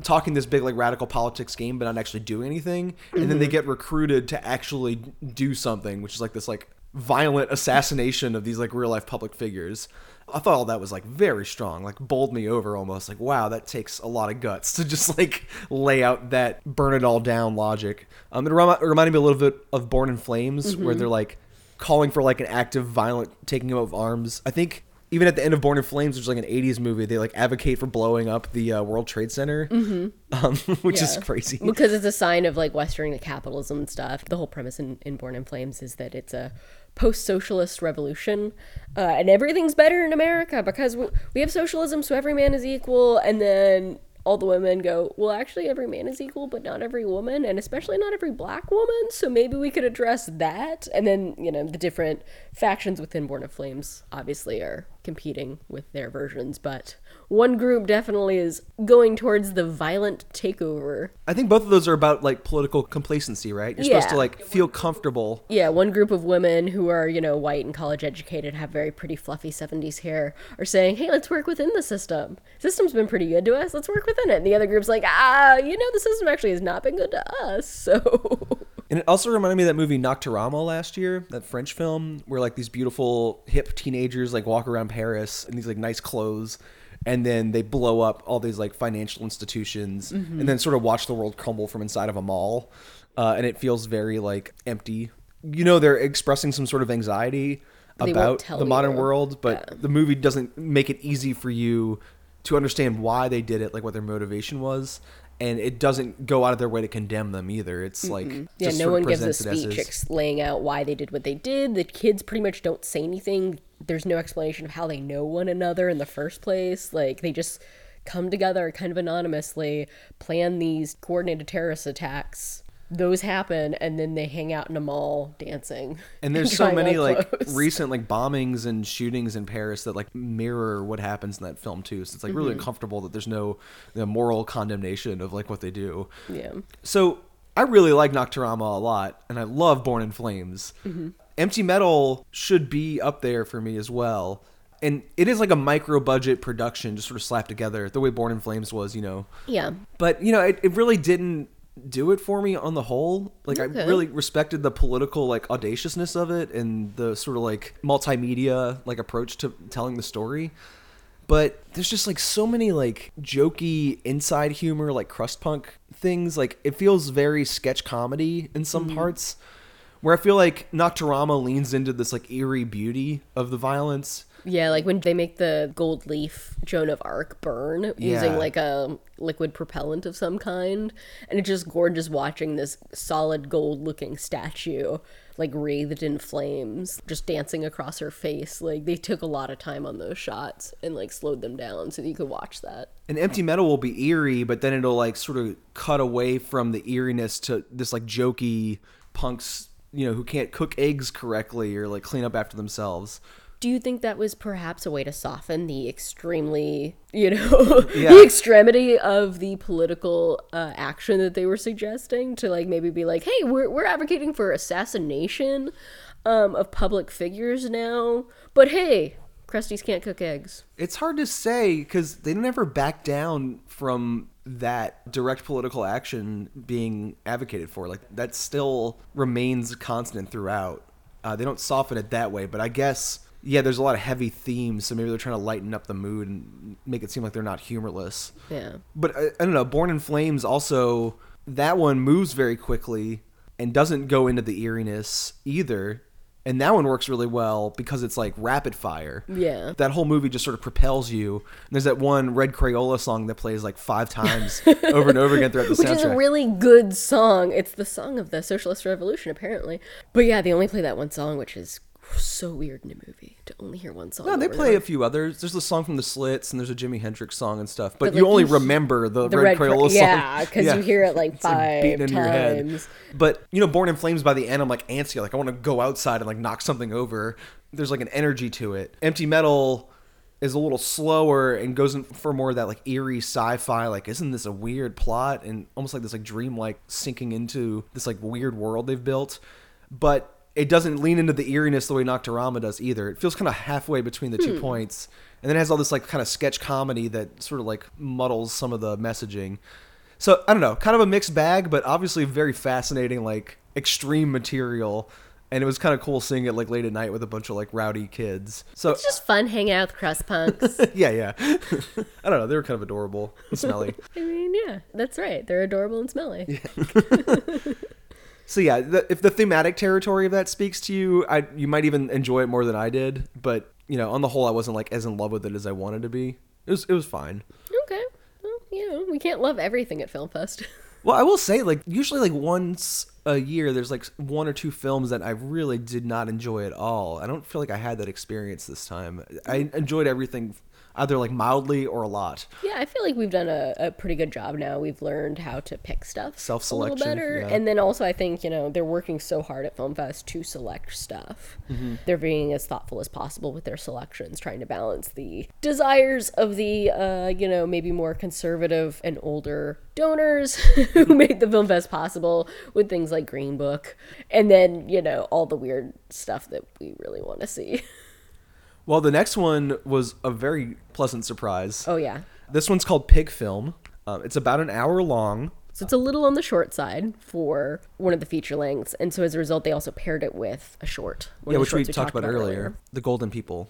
talking this big like radical politics game but not actually doing anything and then they get recruited to actually do something which is like this like violent assassination of these like real life public figures. I thought all that was like very strong like bowled me over almost like wow that takes a lot of guts to just like lay out that burn it all down logic. Um it it reminded me a little bit of born in flames where they're like calling for like an active violent taking of arms. I think even at the end of Born in Flames, which is like an '80s movie, they like advocate for blowing up the uh, World Trade Center, um, which is crazy. Because it's a sign of like Western capitalism and stuff. The whole premise in, in Born in Flames is that it's a post socialist revolution uh, and everything's better in America because we, we have socialism, so every man is equal. And then all the women go, well, actually, every man is equal, but not every woman, and especially not every black woman. So maybe we could address that. And then, you know, the different factions within Born of Flames obviously are competing with their versions, but one group definitely is going towards the violent takeover. I think both of those are about like political complacency, right? You're supposed to like feel comfortable. Yeah, one group of women who are, you know, white and college educated, have very pretty fluffy 70s hair, are saying, hey, let's work within the system. System's been pretty good to us. Let's work within it. And the other group's like, ah, you know, the system actually has not been good to us. So, And it also reminded me of that movie Nocturama last year, that French film where like these beautiful hip teenagers like walk around Paris in these like nice clothes and then they blow up all these like financial institutions and then sort of watch the world crumble from inside of a mall. Uh, and it feels very like empty. You know they're expressing some sort of anxiety They about the modern you. world, but Yeah. the movie doesn't make it easy for you to understand why they did it, like what their motivation was. And it doesn't go out of their way to condemn them either. It's like yeah, just no one gives a presents it as speech laying out why they did what they did. The kids pretty much don't say anything. There's no explanation of how they know one another in the first place. Like, they just come together kind of anonymously, plan these coordinated terrorist attacks. Those happen, and then they hang out in a mall dancing. And there's so many like clothes. recent like bombings and shootings in Paris that like mirror what happens in that film too. So it's like really Mm-hmm. uncomfortable that there's no you know, moral condemnation of like what they do. Yeah. So I really like Nocturama a lot, and I love Born in Flames. Mm-hmm. Empty Metal should be up there for me as well. And it is like a micro budget production, just sort of slapped together, the way Born in Flames was, you know. Yeah. But you know, it, it really didn't do it for me on the whole. Like I really respected the political like audaciousness of it and the sort of like multimedia like approach to telling the story. But there's just like so many like jokey inside humor, like crust punk things. Like it feels very sketch comedy in some Mm-hmm. parts. Where I feel like Nocturama leans into this like eerie beauty of the violence. Yeah, like when they make the gold leaf Joan of Arc burn Yeah. using like a liquid propellant of some kind. And it's just gorgeous watching this solid gold looking statue like wreathed in flames just dancing across her face. Like they took a lot of time on those shots and like slowed them down so that you could watch that. And Empty Metal will be eerie, but then it'll like sort of cut away from the eeriness to this like jokey punks, you know, who can't cook eggs correctly or like clean up after themselves. Do you think that was perhaps a way to soften the extremely, you know, Yeah. the extremity of the political uh, action that they were suggesting? To like maybe be like, hey, we're, we're advocating for assassination um, of public figures now, but hey, Krusties can't cook eggs. It's hard to say because they never back down from that direct political action being advocated for. Like that still remains constant throughout. Uh, they don't soften it that way, but I guess yeah, there's a lot of heavy themes, so maybe they're trying to lighten up the mood and make it seem like they're not humorless. Yeah. But I, I don't know. Born in Flames also that one moves very quickly and doesn't go into the eeriness either. And that one works really well because it's like rapid fire. Yeah. That whole movie just sort of propels you. And there's that one Red Crayola song that plays like five times over and over again throughout the Which soundtrack. Which is a really good song. It's the song of the Socialist Revolution, apparently. But yeah, they only play that one song, which is So weird in a movie to only hear one song. No, they play a few others. There's a song from the Slits and there's a Jimi Hendrix song and stuff. But, But, you like, only you- remember the, the Red Red Crayola Cra- song. yeah, 'cause you hear it, like, five head. times. But you know, Born in Flames by the end, I'm like antsy. Like I want to go outside and like knock something over. There's like an energy to it. Empty Metal is a little slower and goes in for more of that like eerie sci-fi. Like, isn't this a weird plot and almost like this like dream-like sinking into this like weird world they've built, but it doesn't lean into the eeriness the way Nocturama does either. It feels kind of halfway between the two hmm. points, and then it has all this like kind of sketch comedy that sort of like muddles some of the messaging. So I don't know, kind of a mixed bag, but obviously very fascinating, like extreme material. And it was kind of cool seeing it like late at night with a bunch of like rowdy kids. So It's just fun hanging out with crust punks. yeah, yeah. I don't know, they were kind of adorable, and smelly. I mean, yeah, that's right. They're adorable and smelly. So yeah, the, if the thematic territory of that speaks to you, I you might even enjoy it more than I did. But you know, on the whole, I wasn't like as in love with it as I wanted to be. It was it was fine. Okay. Well, you know, we can't love everything at Film Fest. Well, I will say, like usually, like once a year, there's like one or two films that I really did not enjoy at all. I don't feel like I had that experience this time. I enjoyed everything, either like mildly or a lot. yeah, I feel like we've done a, a pretty good job now. We've learned how to pick stuff Self-selection, better. yeah. And then also, I think, you know, they're working so hard at Film Fest to select stuff. Mm-hmm. They're being as thoughtful as possible with their selections, trying to balance the desires of the, uh, you know, maybe more conservative and older donors who made the Film Fest possible with things like Green Book. And then, you know, all the weird stuff that we really want to see. Well, the next one was a very pleasant surprise. Oh, yeah. This one's called Pig Film. Um, it's about an hour long. So it's a little on the short side for one of the feature lengths, and so as a result, they also paired it with a short. yeah, which we talked, about, earlier, The Golden People.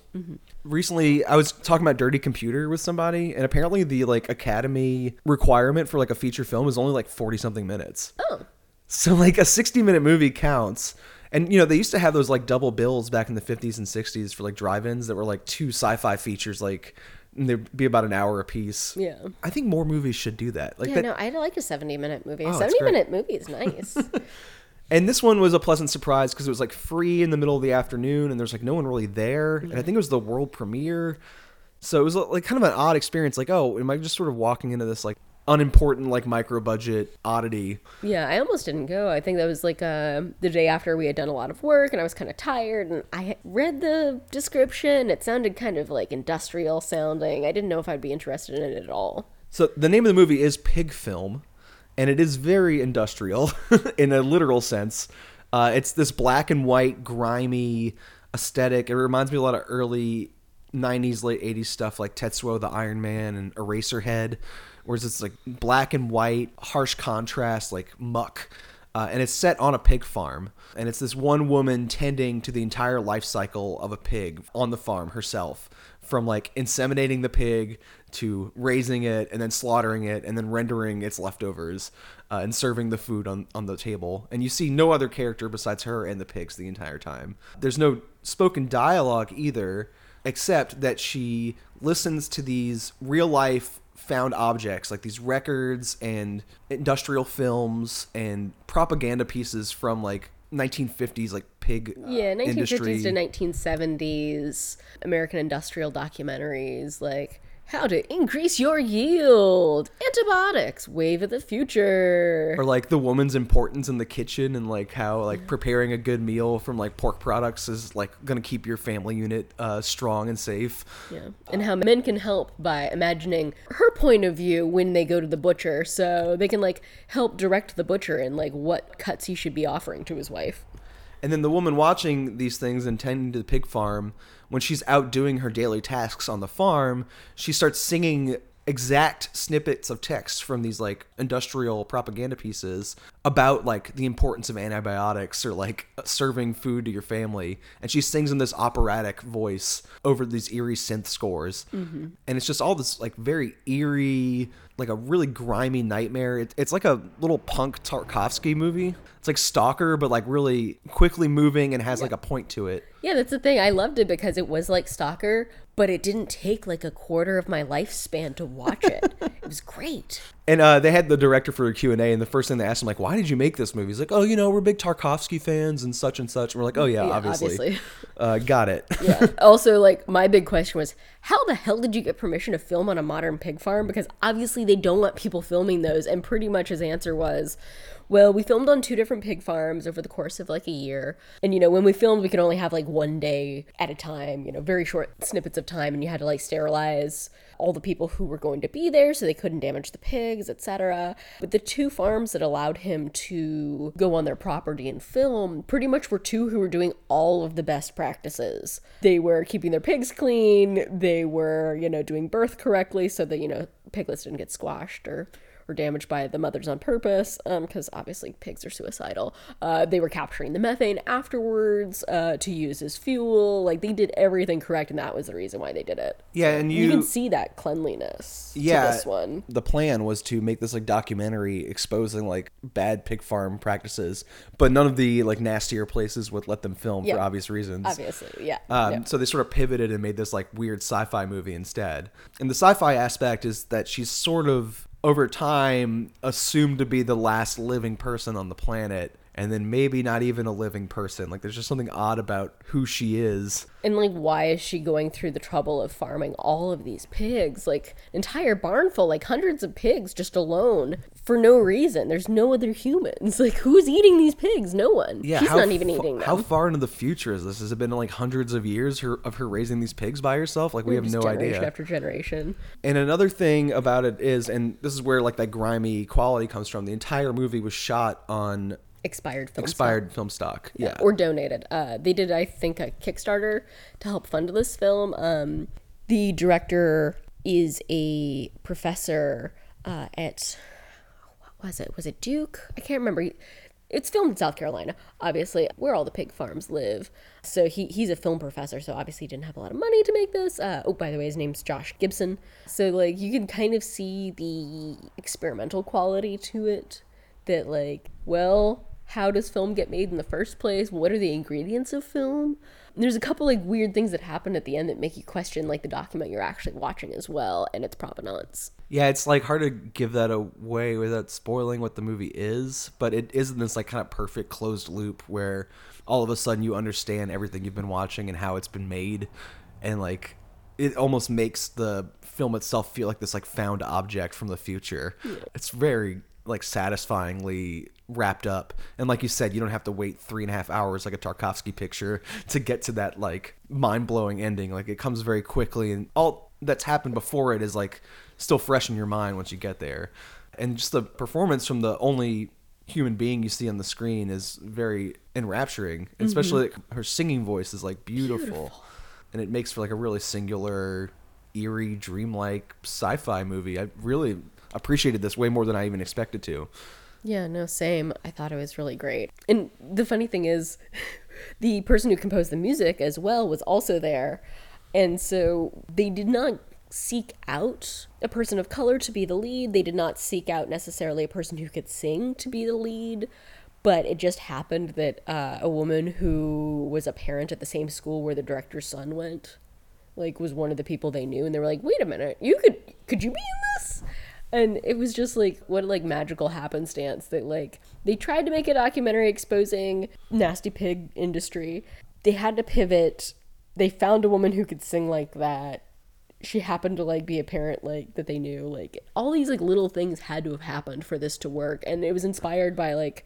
Recently, I was talking about Dirty Computer with somebody, and apparently the like Academy requirement for like a feature film is only like forty something minutes. Oh, So like a 60 minute movie counts. And you know, they used to have those like double bills back in the 50s and 60s for like drive-ins that were like two sci-fi features like and they'd be about an hour a piece. Yeah. I think more movies should do that. Like yeah, that no, I like a seventy-minute movie. A Oh, that's seventy-minute movie is nice. And this one was a pleasant surprise because it was like free in the middle of the afternoon and there's like no one really there. And I think it was the world premiere. So it was like kind of an odd experience. Like, oh, am I just sort of walking into this like unimportant like micro budget oddity? yeah, I almost didn't go. I think that was like uh, the day after we had done a lot of work, and I was kind of tired. And I read the description; it sounded kind of like industrial sounding. I didn't know if I'd be interested in it at all. So the name of the movie is Pig Film, and it is very industrial in a literal sense. Uh, it's this black and white, grimy aesthetic. It reminds me a lot of early '90s, late '80s stuff like Tetsuo the Iron Man and Eraserhead, whereas it's like black and white, harsh contrast, like muck. Uh, and it's set on a pig farm, and it's this one woman tending to the entire life cycle of a pig on the farm herself, from like inseminating the pig to raising it and then slaughtering it and then rendering its leftovers uh, and serving the food on, on the table. And you see no other character besides her and the pigs the entire time. There's no spoken dialogue either, except that she listens to these real life found objects like these records and industrial films and propaganda pieces from like 1950s like pig uh, Yeah, 1950s industry. to 1970s American industrial documentaries like how to increase your yield, antibiotics, wave of the future. or like the woman's importance in the kitchen and like how like preparing a good meal from like pork products is like gonna keep your family unit uh, strong and safe Yeah. And how men can help by imagining her point of view when they go to the butcher so they can like help direct the butcher in like what cuts he should be offering to his wife. And then the woman watching these things and tending to the pig farm, when she's out doing her daily tasks on the farm, she starts singing exact snippets of text from these like industrial propaganda pieces about like the importance of antibiotics or like serving food to your family. And she sings in this operatic voice over these eerie synth scores. Mm-hmm. And it's just all this like very eerie like a really grimy nightmare. It, it's like a little punk tarkovsky movie. It's like stalker but like really quickly moving and has like a point to it Yeah, that's the thing. I loved it because it was like Stalker, but it didn't take like a quarter of my lifespan to watch it. it was great. And uh, they had the director for a Q&A, and the first thing they asked him, like, why did you make this movie? He's like, oh, you know, we're big Tarkovsky fans and such and such. And we're like, oh, yeah, Yeah, obviously. obviously. Uh, got it. Yeah. also, like my big question was, how the hell did you get permission to film on a modern pig farm? Because obviously they don't let people filming those. And pretty much his answer was, well, we filmed on two different pig farms over the course of like a year. And you know, when we filmed, we could only have like one day at a time. You know, very short snippets of time, and you had to like sterilize all the people who were going to be there so they couldn't damage the pigs, etc. But the two farms that allowed him to go on their property and film pretty much were two who were doing all of the best practices. They were keeping their pigs clean, they were, you know, doing birth correctly so that, you know, piglets didn't get squashed or or damaged by the mothers on purpose, because obviously pigs are suicidal. Uh, they were capturing the methane afterwards uh, to use as fuel. Like they did everything correct, and that was the reason why they did it. Yeah, and You you... can see that cleanliness yeah, to this one. the plan was to make this like documentary exposing like bad pig farm practices, but none of the like nastier places would let them film Yeah. for obvious reasons. Obviously, yeah. Um, yeah. So they sort of pivoted and made this like weird sci-fi movie instead. And the sci-fi aspect is that she's sort of over time assumed to be the last living person on the planet, and then maybe not even a living person. Like there's just something odd about who she is. And like, why is she going through the trouble of farming all of these pigs? Like, entire barn full, like hundreds of pigs just alone for no reason. There's no other humans. Like, who's eating these pigs? No one. Yeah, She's not even fa- eating them. How far into the future is this? Has it been like hundreds of years her, of her raising these pigs by herself? Like we have no generation idea. after generation. And another thing about it is, and this is where like that grimy quality comes from. The entire movie was shot on Expired film. stock. expired film stock. Yeah. or donated. Uh, they did, I think, a Kickstarter to help fund this film. Um, the director is a professor uh, at what was it? Was it Duke? I can't remember. It's filmed in South Carolina, obviously, where all the pig farms live. So he, he's a film professor, so obviously he didn't have a lot of money to make this. Uh, oh, by the way, his name's Josh Gibson. So, like, you can kind of see the experimental quality to it that, like, well, how does film get made in the first place? What are the ingredients of film? There's a couple like weird things that happen at the end that make you question like the document you're actually watching as well and its provenance. Yeah, it's like hard to give that away without spoiling what the movie is, but it is in this like kind of perfect closed loop where all of a sudden you understand everything you've been watching and how it's been made, and like it almost makes the film itself feel like this like found object from the future. It's very like satisfyingly wrapped up, and like you said, you don't have to wait three and a half hours like a Tarkovsky picture to get to that like mind blowing ending. Like it comes very quickly, and all that's happened before it is like still fresh in your mind once you get there. And just the performance from the only human being you see on the screen is very enrapturing. Mm-hmm. Especially like, her singing voice is like beautiful. And it makes for like a really singular, eerie, dreamlike sci-fi movie. I really appreciated this way more than I even expected to. Yeah, no, same. I thought it was really great. And the funny thing is, the person who composed the music as well was also there. And so they did not seek out a person of color to be the lead. They did not seek out necessarily a person who could sing to be the lead. But it just happened that uh, a woman who was a parent at the same school where the director's son went, like, was one of the people they knew, and they were like, "Wait a minute, you could could you be in this?" And it was just like what like magical happenstance that like they tried to make a documentary exposing nasty pig industry. They had to pivot. They found a woman who could sing like that. She happened to like be a parent like that they knew. Like all these like little things had to have happened for this to work. And it was inspired by like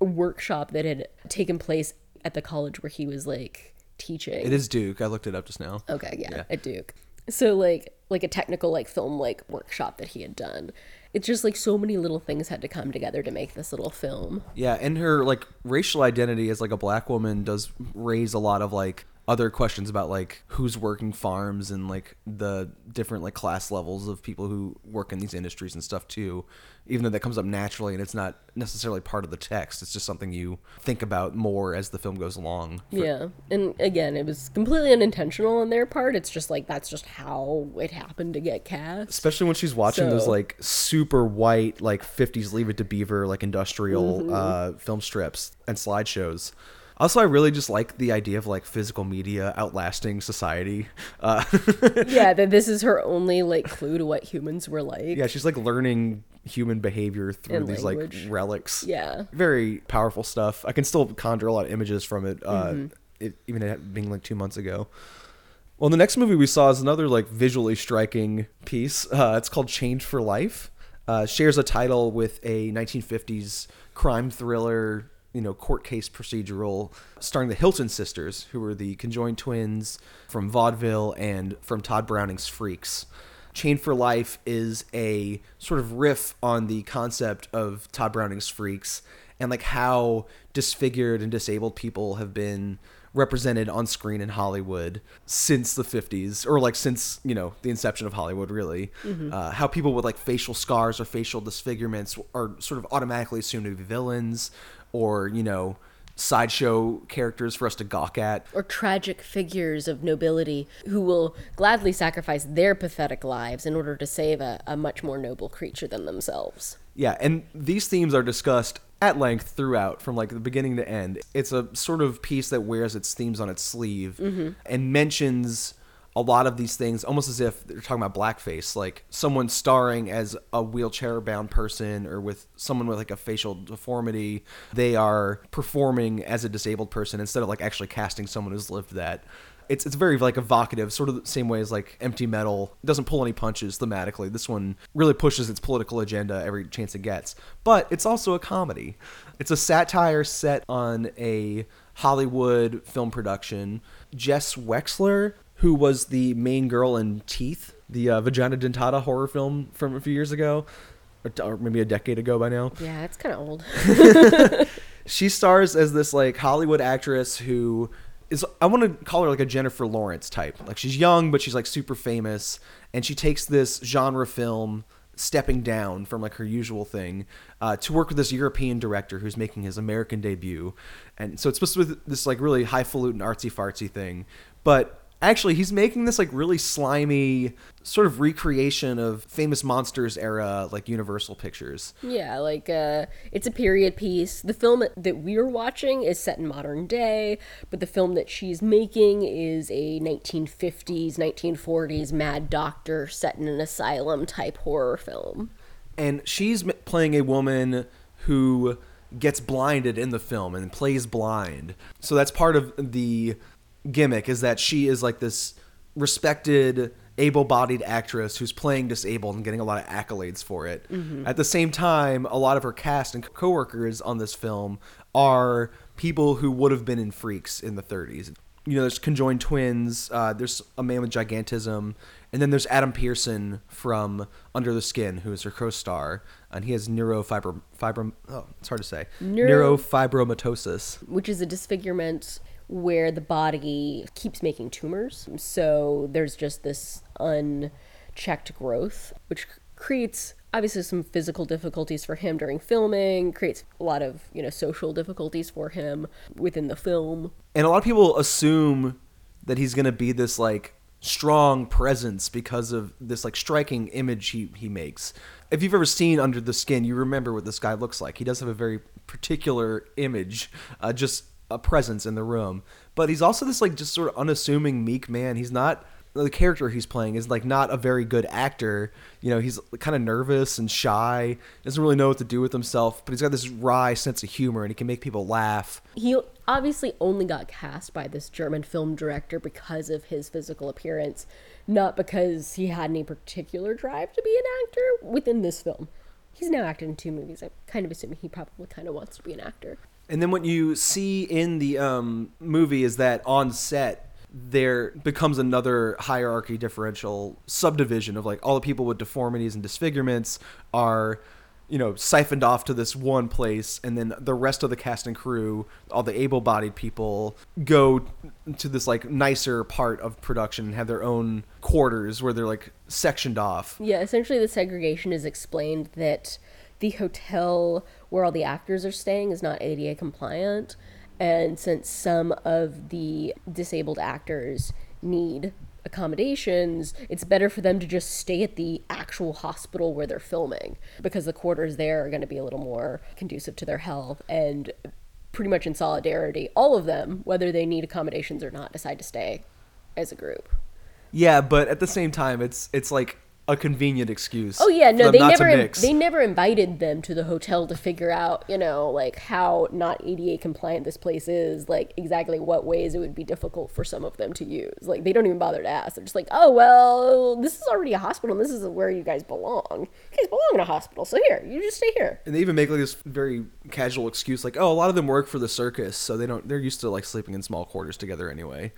a workshop that had taken place at the college where he was like teaching. It is Duke. I looked it up just now. Okay, yeah, at Duke. So like like a technical like film like workshop that he had done. It's just like so many little things had to come together to make this little film. Yeah, and her like racial identity as like a black woman does raise a lot of like other questions about like who's working farms and like the different like class levels of people who work in these industries and stuff too. Even though that comes up naturally and it's not necessarily part of the text, it's just something you think about more as the film goes along. yeah. And again, it was completely unintentional on their part. It's just like that's just how it happened to get cast. especially when she's watching those like super white like 50s leave it to beaver like industrial uh film strips and slideshows Also, I really just like the idea of like physical media outlasting society. Uh, yeah, that this is her only like clue to what humans were like. yeah, she's like learning human behavior through And these language. like relics. Yeah. very powerful stuff. I can still conjure a lot of images from it, uh, Mm-hmm. it even it being like two months ago. Well, the next movie we saw is another like visually striking piece. Uh, it's called Chain for Life. Uh, shares a title with a 1950s crime thriller, you know, court case procedural starring the Hilton sisters, who were the conjoined twins from Vaudeville and from Tod Browning's Freaks. Chain for Life is a sort of riff on the concept of Tod Browning's Freaks and like how disfigured and disabled people have been represented on screen in Hollywood since the 50s or like since, you know, the inception of Hollywood really. Uh, how people with like facial scars or facial disfigurements are sort of automatically assumed to be villains or, you know, sideshow characters for us to gawk at. Or tragic figures of nobility who will gladly sacrifice their pathetic lives in order to save a, a much more noble creature than themselves. Yeah, and these themes are discussed at length throughout from like the beginning to end. It's a sort of piece that wears its themes on its sleeve mm-hmm. and mentions a lot of these things almost as if they're talking about blackface, like someone starring as a wheelchair bound person or with someone with like a facial deformity. They are performing as a disabled person instead of like actually casting someone who's lived that it's it's very like evocative, sort of the same way as like Empty Metal It doesn't pull any punches thematically. This one really pushes its political agenda every chance it gets, but it's also a comedy. It's a satire set on a Hollywood film production. Jess Weixler, who was the main girl in Teeth, the uh, Vagina Dentata horror film from a few years ago, or, or maybe a decade ago by now Yeah, it's kind of old. she stars as this like Hollywood actress who is I want to call her like a Jennifer Lawrence type. Like she's young but she's like super famous and she takes this genre film stepping down from like her usual thing uh, to work with this European director who's making his American debut. And so it's supposed to be this like really highfalutin artsy fartsy thing. But actually he's making this like really slimy sort of recreation of famous monsters era like Universal Pictures. Yeah, like uh, it's a period piece. The film that we're watching is set in modern day, but the film that she's making is a 1950s, 1940s mad doctor set in an asylum type horror film. and she's m- playing a woman who gets blinded in the film and plays blind. So that's part of the gimmick is that she is like this respected able-bodied actress who's playing disabled and getting a lot of accolades for it. At the same time, a lot of her cast and coworkers on this film are people who would have been in Freaks in the 30s. You know, there's conjoined twins. Uh, there's a man with gigantism, and then there's Adam Pearson from Under the Skin, who is her co-star, and he has neurofibro fibrom. Oh, it's hard to say. Neuro- Neurofibromatosis. which is a disfigurement where the body keeps making tumors. So there's just this unchecked growth, which creates obviously some physical difficulties for him during filming, creates a lot of, you know, social difficulties for him within the film. and a lot of people assume that he's going to be this like strong presence because of this like striking image he, he makes if you've ever seen under the skin you remember what this guy looks like he does have a very particular image uh, just a presence in the room but he's also this like just sort of unassuming meek man he's not the character he's playing is like not a very good actor you know he's kind of nervous and shy doesn't really know what to do with himself but he's got this wry sense of humor and he can make people laugh He obviously only got cast by this German film director because of his physical appearance, not because he had any particular drive to be an actor within this film. He's now acted in two movies. I'm kind of assuming he probably kind of wants to be an actor. And then what you see in the um, movie is that on set there becomes another hierarchy differential subdivision of like all the people with deformities and disfigurements are you know siphoned off to this one place and then the rest of the cast and crew all the able-bodied people go to this like nicer part of production and have their own quarters where they're like sectioned off. Yeah, essentially the segregation is explained that the hotel where all the actors are staying is not ADA compliant, and since some of the disabled actors need accommodations, it's better for them to just stay at the actual hospital where they're filming because the quarters there are going to be a little more conducive to their health and pretty much in solidarity. All of them, whether they need accommodations or not, decide to stay as a group. Yeah, but at the same time, it's it's like a convenient excuse. Oh yeah, no, they never they never invited them to the hotel to figure out, you know, like how not ADA compliant this place is, like exactly what ways it would be difficult for some of them to use. Like they don't even bother to ask. They're just like, "Oh, well, this is already a hospital and this is where you guys belong. You guys belong in a hospital. So here, you just stay here." and they even make like this very casual excuse, like, "Oh, a lot of them work for the circus, so they don't. They're used to like sleeping in small quarters together anyway."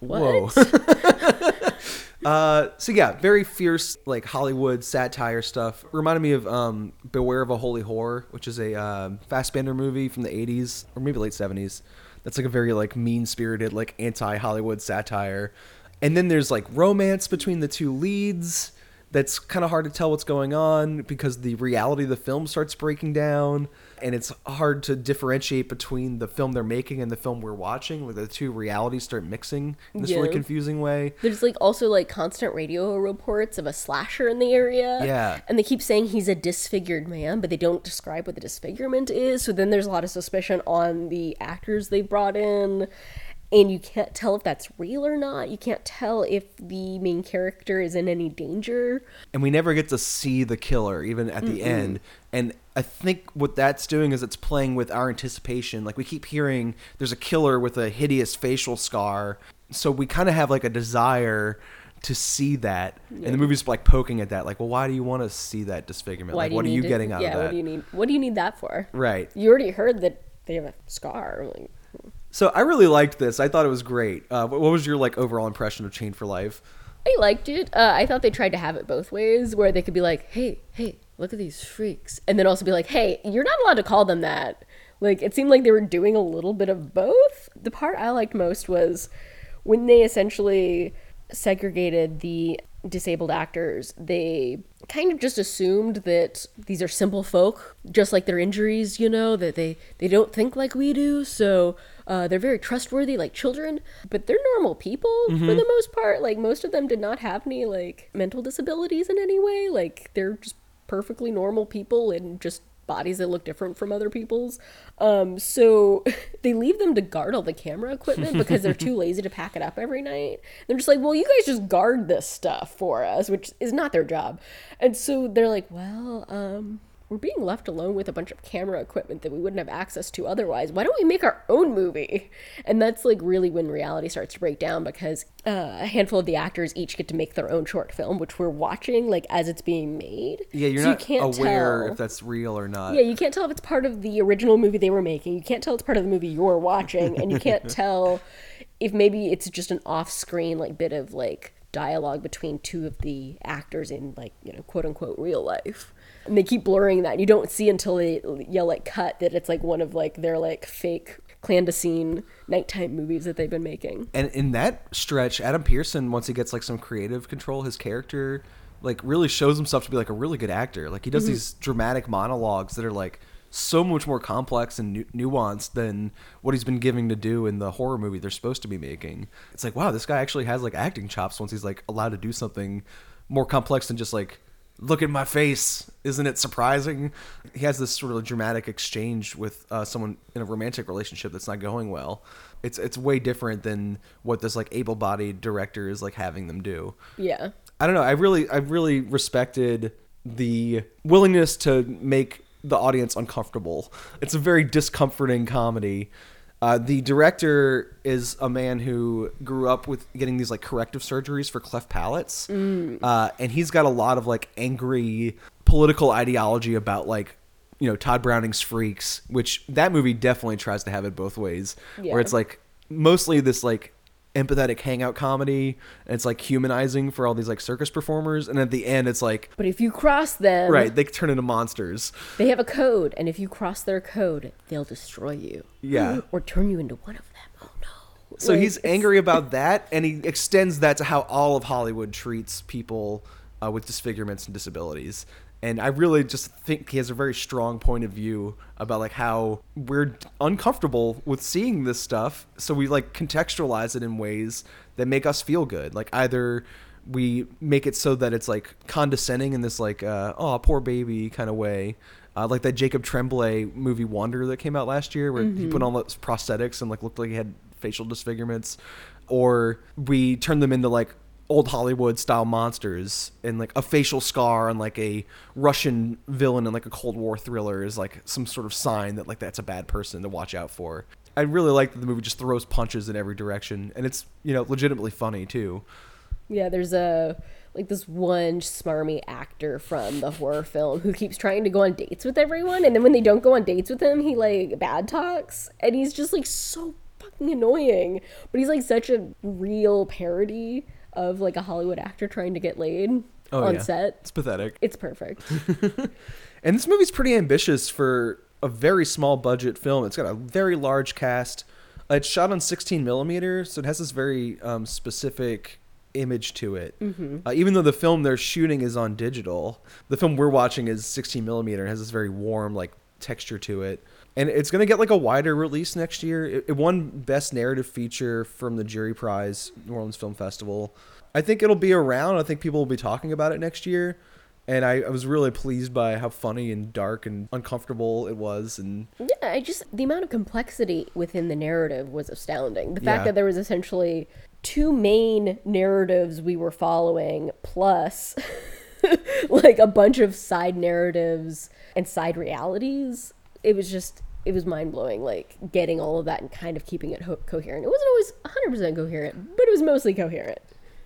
Whoa. uh, so yeah, very fierce like Hollywood satire stuff. Reminded me of um, Beware of a Holy Whore, which is a um Fassbinder movie from the '80s or maybe late '70s. That's like a very like mean spirited like anti Hollywood satire. And then there's like romance between the two leads. That's kind of hard to tell what's going on because the reality of the film starts breaking down, and it's hard to differentiate between the film they're making and the film we're watching. Like the two realities start mixing in this really confusing way. There's like also like constant radio reports of a slasher in the area. Yeah. And they keep saying he's a disfigured man, but they don't describe what the disfigurement is. So then there's a lot of suspicion on the actors they brought in. And you can't tell if that's real or not. You can't tell if the main character is in any danger. and we never get to see the killer even at the end and i think what that's doing is it's playing with our anticipation. Like we keep hearing there's a killer with a hideous facial scar. So we kind of have like a desire to see that. And the movie's like poking at that. Like well why do you want to see that disfigurement? Why like what are you to- getting out yeah, of that Yeah, what do you need? What do you need that for? right. You already heard that they have a scar. Like, so i really liked this. I thought it was great. Uh, what what was your like overall impression of chain for life? I liked it. Uh, I thought they tried to have it both ways, where they could be like, "Hey, hey, look at these freaks," and then also be like, "Hey, you're not allowed to call them that." Like it seemed like they were doing a little bit of both. The part I liked most was when they essentially segregated the disabled actors. They kind of just assumed that these are simple folk, just like their injuries. You know that they they don't think like we do, so uh, they're very trustworthy, like children. But they're normal people for the most part. Like most of them did not have any like mental disabilities in any way. Like they're just perfectly normal people and just bodies that look different from other people's. Um, so they leave them to guard all the camera equipment because they're too lazy to pack it up every night. They're just like, well, you guys just guard this stuff for us, which is not their job. And so they're like, well, um, we're being left alone with a bunch of camera equipment that we wouldn't have access to otherwise. Why don't we make our own movie? And that's like really when reality starts to break down because uh, a handful of the actors each get to make their own short film, which we're watching like as it's being made. yeah you're So not can't aware tell. if that's real or not Yeah, you can't tell if it's part of the original movie they were making. You can't tell it's part of the movie you're watching, and you can't tell if maybe it's just an off-screen like bit of like dialogue between two of the actors in like you know quote unquote real life. And they keep blurring that. You don't see until they yell like cut that it's like one of like their like fake clandestine nighttime movies that they've been making. and in that stretch, Adam Pearson, once he gets like some creative control, his character like really shows himself to be like a really good actor. Like he does mm-hmm. these dramatic monologues that are like so much more complex and nu- nuanced than what he's been giving to do in the horror movie they're supposed to be making. It's like wow, this guy actually has like acting chops once he's like allowed to do something more complex than just like look at my face isn't it surprising? He has this sort of dramatic exchange with uh, someone in a romantic relationship that's not going well. It's it's way different than what this like able-bodied director is like having them do. Yeah. i don't know. I really i really respected the willingness to make the audience uncomfortable. It's a very discomforting comedy uh, the director is a man who grew up with getting these like corrective surgeries for cleft palates, uh, and he's got a lot of like angry political ideology about like you know Tod Browning's Freaks, which that movie definitely tries to have it both ways, Yeah. where it's like mostly this like empathetic hangout comedy, and it's like humanizing for all these like circus performers, and at the end it's like But if you cross them, right they turn into monsters. they have a code, and if you cross their code, they'll destroy you. Yeah. Or turn you into one of them. Oh no. So Like, he's it's- angry about that, and he extends that to how all of Hollywood treats people uh, with disfigurements and disabilities. And I really just think he has a very strong point of view about like how we're uncomfortable with seeing this stuff, so we like contextualize it in ways that make us feel good. Like either we make it so that it's like condescending in this like uh, oh poor baby kind of way. Uh, like that Jacob Tremblay movie Wonder that came out last year, where he put on those prosthetics and like looked like he had facial disfigurements, or we turn them into like old Hollywood style monsters and like a facial scar on like a Russian villain in like a Cold War thriller is like some sort of sign that like that's a bad person to watch out for. I really like that the movie just throws punches in every direction and it's you know legitimately funny too. Yeah, there's a like this one smarmy actor from the horror film who keeps trying to go on dates with everyone, and then when they don't go on dates with him, he like bad talks, and he's just like so fucking annoying. But he's like such a real parody of like a Hollywood actor trying to get laid Oh, on yeah. set. It's pathetic. It's perfect. And this movie's pretty ambitious for a very small budget film. It's got a very large cast. It's shot on 16 millimeter, so it has this very um, specific image to it. Uh, even though the film they're shooting is on digital, the film we're watching is 16 millimeter and has this very warm like texture to it. And it's gonna get like a wider release next year. It, it won Best Narrative Feature from the Jury Prize, New Orleans Film Festival. I think it'll be around. I think people will be talking about it next year and I, I was really pleased by how funny and dark and uncomfortable it was and Yeah, I just the amount of complexity within the narrative was astounding. The fact Yeah. that there was essentially two main narratives we were following plus like a bunch of side narratives and side realities. It was just it was mind-blowing like getting all of that and kind of keeping it ho- coherent. It wasn't always 100% coherent, but it was mostly coherent.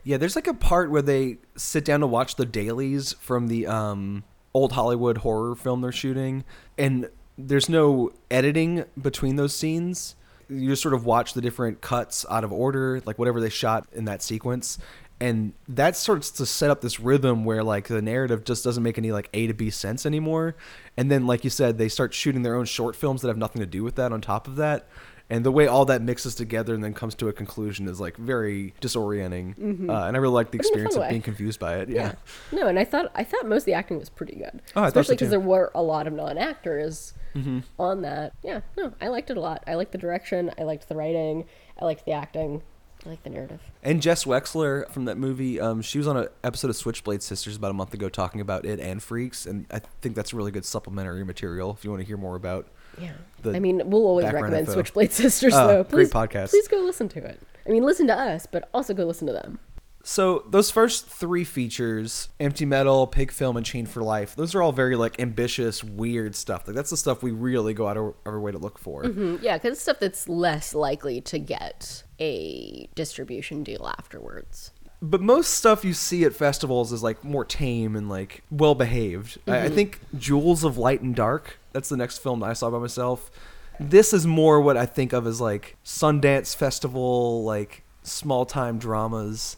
yeah there's like a part where they sit down to watch the dailies from the um old hollywood horror film they're shooting and there's no editing between those scenes you just sort of watch the different cuts out of order like whatever they shot in that sequence and that starts to set up this rhythm where like the narrative just doesn't make any like a to b sense anymore and then like you said they start shooting their own short films that have nothing to do with that on top of that and the way all that mixes together and then comes to a conclusion is like very disorienting uh, and i really like the But experience of way. being confused by it yeah, No, and I thought I thought most of the acting was pretty good. Oh, I Especially because too. there were a lot of non-actors Mm-hmm. on that. Yeah, no, I liked it a lot. I liked the direction. I liked the writing. I liked the acting. I liked the narrative. and jess weixler from that movie um, she was on an episode of switchblade sisters about a month ago talking about it and freaks and i think that's really good supplementary material if you want to hear more about Yeah. I mean, we'll always recommend info. Switchblade Sisters, Oh, though. great podcast. Please go listen to it. I mean, listen to us, but also go listen to them. So those first three features, Empty Metal, Pig Film, and Chain for Life, those are all very like ambitious, weird stuff. Like that's the stuff we really go out of our way to look for. Mm, Yeah, because it's stuff that's less likely to get a distribution deal afterwards. But most stuff you see at festivals is like more tame and like well behaved. I, I think Jules of Light and Dark, that's the next film that I saw by myself. This is more what I think of as like Sundance Festival, like small time dramas.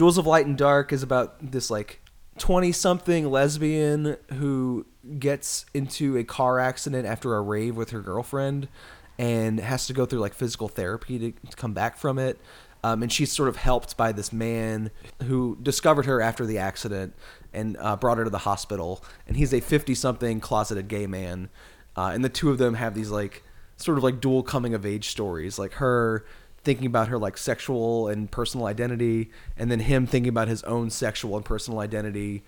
Jules of Light and Dark is about this like 20 something lesbian who gets into a car accident after a rave with her girlfriend and has to go through like physical therapy to, to come back from it. Um, and she's sort of helped by this man who discovered her after the accident and uh, brought her to the hospital. And he's a 50 something closeted gay man. Uh, and the two of them have these like sort of like dual coming of age stories, like her thinking about her like sexual and personal identity, and then him thinking about his own sexual and personal identity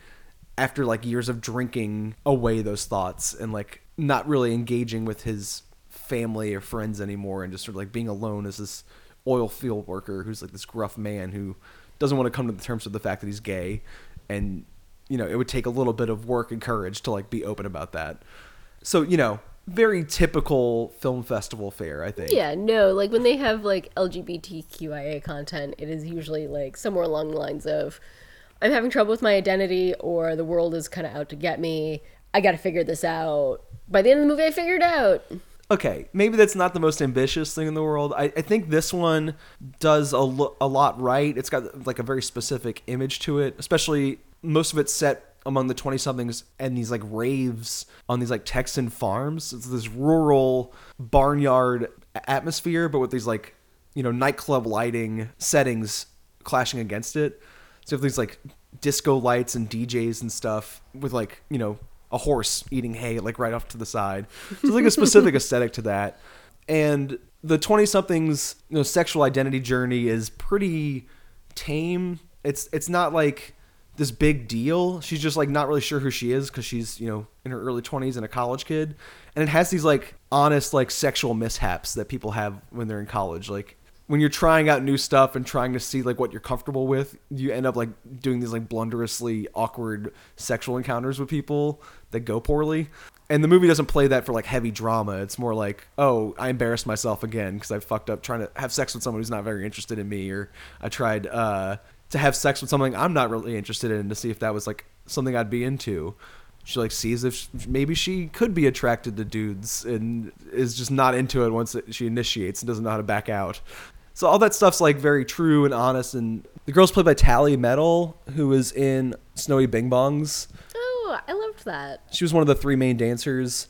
after like years of drinking away those thoughts and like not really engaging with his family or friends anymore and just sort of like being alone as this oil field worker who's like this gruff man who doesn't want to come to the terms with the fact that he's gay. And you know it would take a little bit of work and courage to like be open about that. So you know very typical film festival fare i think Yeah, no, like when they have like LGBTQIA content, it is usually like somewhere along the lines of I'm having trouble with my identity or the world is kind of out to get me. I got to figure this out. By the end of the movie, I figured it out. okay, maybe that's not the most ambitious thing in the world. I, I think this one does a, lo- a lot right. It's got like a very specific image to it, especially most of it's set among the 20 somethings and these like raves on these like Texan farms. It's this rural barnyard atmosphere, but with these like, you know, nightclub lighting settings clashing against it. So you have these like disco lights and DJs and stuff with like, you know, a horse eating hay like right off to the side. So there's like a specific aesthetic to that. And the 20 somethings, you know, sexual identity journey is pretty tame It's it's not like this big deal. She's just like not really sure who she is because she's you know in her early twenties and a college kid, and it has these like honest like sexual mishaps that people have when they're in college. Like when you're trying out new stuff and trying to see like what you're comfortable with, you end up like doing these like blunderously awkward sexual encounters with people that go poorly. And the movie doesn't play that for like heavy drama. It's more like, oh, I embarrassed myself again because I fucked up trying to have sex with someone who's not very interested in me, or I tried uh, to have sex with something I'm not really interested in to see if that was like something I'd be into. She like sees if maybe she could be attracted to dudes and is just not into it once it, she initiates and doesn't know how to back out. So all that stuff's like very true and honest. And the girl's played by Tallie Medel, who was in Snowy Bing Bongs. Oh, I loved that. She was one of the three main dancers.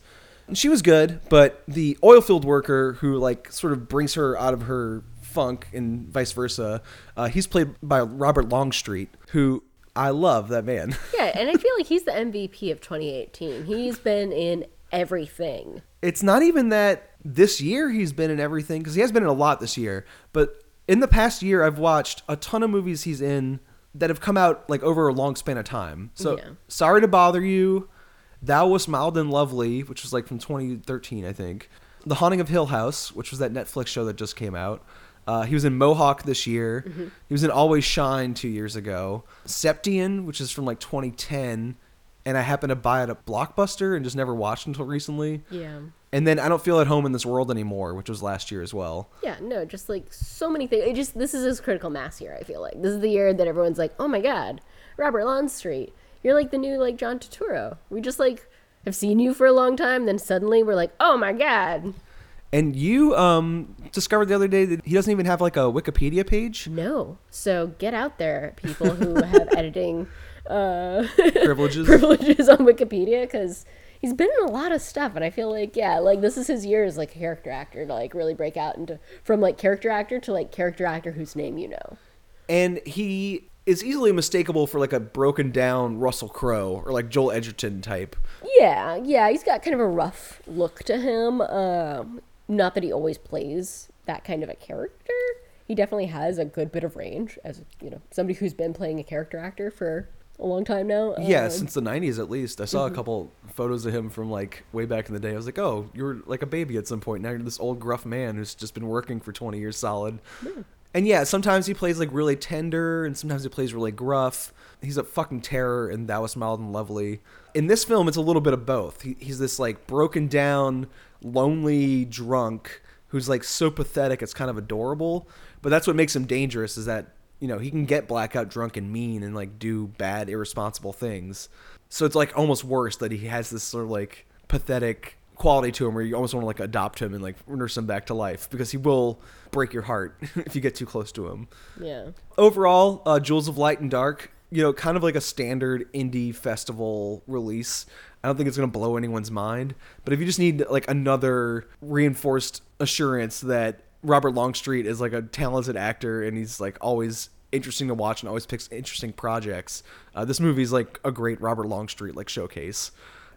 And she was good, but the oil field worker who like sort of brings her out of her funk and vice versa, uh, he's played by Robert Longstreet, who I love that man. Yeah, and I feel like he's the MVP of 2018. He's been in everything. it's not even that this year he's been in everything because he has been in a lot this year but in the past year i've watched a ton of movies he's in that have come out like over a long span of time so Yeah. sorry to bother you thou wast mild and lovely which was like from 2013 i think the haunting of hill house which was that netflix show that just came out uh, he was in mohawk this year he was in always shine two years ago septien which is from like 2010 and i happened to buy it at blockbuster and just never watched until recently Yeah. and then I don't feel at home in this world anymore, which was last year as well. Yeah, no, just like so many things. It just this is his critical mass year. I feel like this is the year that everyone's like, "Oh my God, Robert Longstreet, you're like the new like John Turturro." We just like have seen you for a long time, then suddenly we're like, "Oh my God, And you um, discovered the other day that he doesn't even have like a Wikipedia page. no!" So get out there, people who have editing uh, Privileges. privileges on Wikipedia, because he's been in a lot of stuff, and I feel like yeah, like this is his year as like a character actor to like really break out into from like character actor to like character actor whose name you know. and he is easily mistakable for like a broken down Russell Crowe or like Joel Edgerton type. Yeah, yeah, he's got kind of a rough look to him. Um, not that he always plays that kind of a character. He definitely has a good bit of range as you know somebody who's been playing a character actor for a long time now. Yeah, Um, since the '90s at least. I saw a couple photos of him from like way back in the day. I was like, oh, you were like a baby at some point. Now you're this old gruff man who's just been working for 20 years solid. And yeah, sometimes he plays like really tender, and sometimes he plays really gruff. He's a fucking terror, and that was mild and lovely. In this film, it's a little bit of both. He, he's this like broken down, lonely drunk who's like so pathetic it's kind of adorable. But that's what makes him dangerous is that you know he can get blackout drunk and mean and like do bad, irresponsible things. So it's like almost worse that he has this sort of like pathetic quality to him where you almost want to like adopt him and like nurse him back to life because he will break your heart if you get too close to him. yeah, Overall, uh, Jules of Light and Dark, you know, kind of like a standard indie festival release. I don't think it's going to blow anyone's mind, but if you just need like another reinforced assurance that Robert Longstreet is like a talented actor and he's like always interesting to watch and always picks interesting projects, uh, this movie is like a great Robert Longstreet like showcase.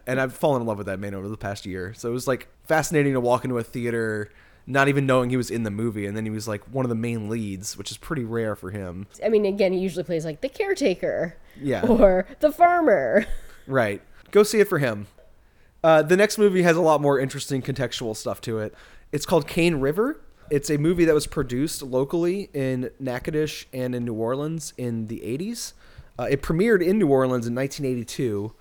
And I've fallen in love with that man over the past year. So it was like fascinating to walk into a theater not even knowing he was in the movie and then he was like one of the main leads which is pretty rare for him I mean, again, he usually plays like the caretaker, Yeah. or the farmer. right go see it for him. Uh, the next movie has a lot more interesting contextual stuff to it. It's called cane river. It's a movie that was produced locally in natchitoches and in new orleans in the 80s uh, it premiered in new orleans in 1982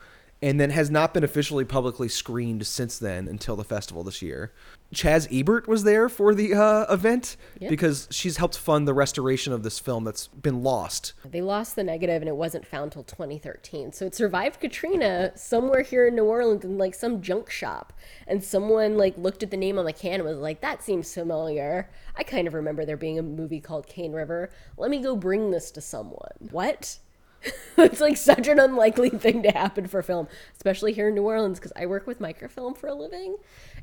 and then has not been officially publicly screened since then until the festival this year. Chaz Ebert was there for the uh, event Yeah. because she's helped fund the restoration of this film that's been lost. They lost the negative and it wasn't found till 2013. So it survived Katrina somewhere here in New Orleans in like some junk shop. And someone like looked at the name on the can and was like, that seems familiar. I kind of remember there being a movie called Cane River. Let me go bring this to someone. What? it's like such an unlikely thing to happen for film, especially here in New Orleans because I work with microfilm for a living.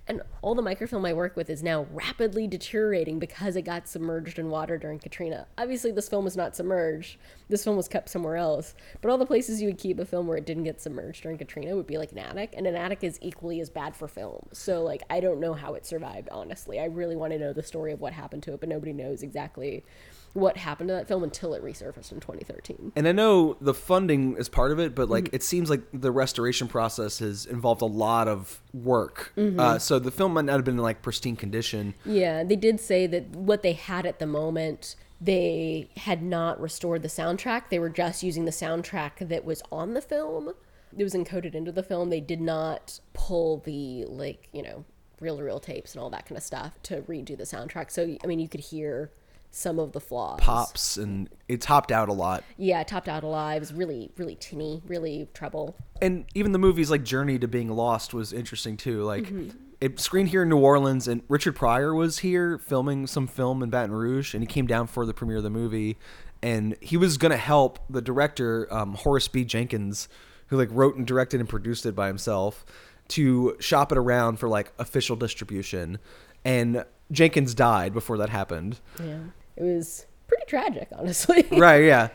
And all the microfilm I work with is now rapidly deteriorating because it got submerged in water during Katrina. Obviously, this film was not submerged. This film was kept somewhere else. But all the places you would keep a film where it didn't get submerged during Katrina would be like an attic, and an attic is equally as bad for film. So, like, I don't know how it survived, honestly. I really want to know the story of what happened to it, but nobody knows exactly what happened to that film until it resurfaced in 2013. And I know the funding is part of it, but Mm-hmm. like it seems like the restoration process has involved a lot of work. Mm-hmm. Uh, so the film might not have been in like pristine condition. Yeah, they did say that what they had at the moment, they had not restored the soundtrack. They were just using the soundtrack that was on the film. It was encoded into the film. They did not pull the like, you know, reel to reel tapes and all that kind of stuff to redo the soundtrack. So I mean, you could hear some of the flaws. Pops and it topped out a lot. Yeah, it topped out alive. It was really, really tinny, really treble. and even the movies like Journey to Being Lost was interesting too. Like Mm-hmm. it screened here in New Orleans, and Richard Pryor was here filming some film in Baton Rouge, and he came down for the premiere of the movie, and he was gonna help the director um, Horace B. Jenkins, who like wrote and directed and produced it by himself, to shop it around for like official distribution, and Jenkins died before that happened. Yeah. It was pretty tragic, honestly. right yeah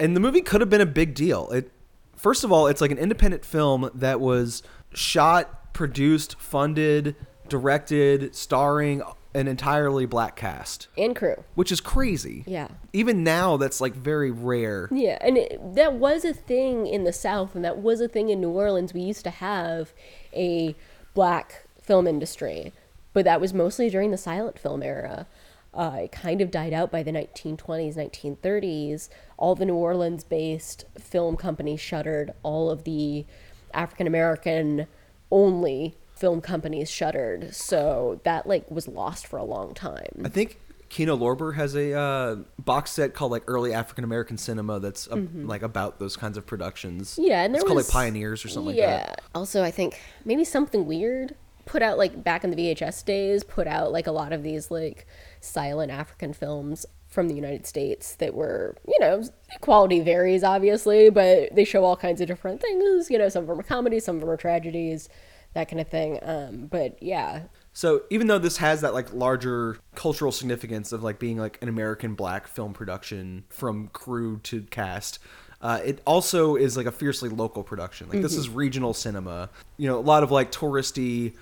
and the movie could have been a big deal it first of all it's like an independent film that was shot produced funded directed starring an entirely black cast and crew. which is crazy Yeah. even now that's like very rare Yeah, and it, that was a thing in the South, and that was a thing in New Orleans. We used to have a black film industry, but that was mostly during the silent film era. Uh, it kind of died out by the 1920s, 1930s. All the New Orleans based film companies shuttered, all of the African American only film companies shuttered. So that like was lost for a long time. i think Kino Lorber has a uh, box set called like early African American cinema that's uh, like about those kinds of productions. Mm-hmm. Yeah, and there it's called was like Pioneers or something yeah. like that. Also, I think maybe something weird put out like back in the VHS days, put out like a lot of these like silent African films from the United States that were, you know, quality varies obviously, but they show all kinds of different things. You know, some of them are comedies, some of them are tragedies, that kind of thing. Um, but yeah, So even though this has that like larger cultural significance of like being like an American black film production from crew to cast, uh, it also is like a fiercely local production. Like this is regional cinema. You know, a lot of like touristy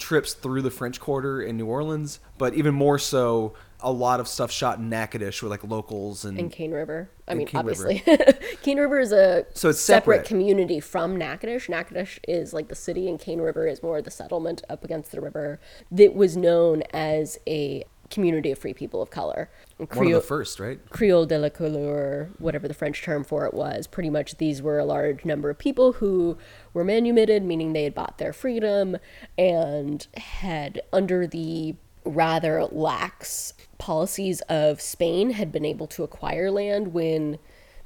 trips through the French Quarter in New Orleans, but even more so, a lot of stuff shot in Natchitoches with like locals and, and Cane River. I mean, Cane River. obviously, Cane River is a So it's separate. community from Natchitoches. Natchitoches is like the city, and Cane River is more the settlement up against the river that was known as a community of free people of color. one of Creole, the first, right? Creole de la couleur, whatever the French term for it was. Pretty much, these were a large number of people who were manumitted, meaning they had bought their freedom and had, under the rather lax policies of Spain, had been able to acquire land when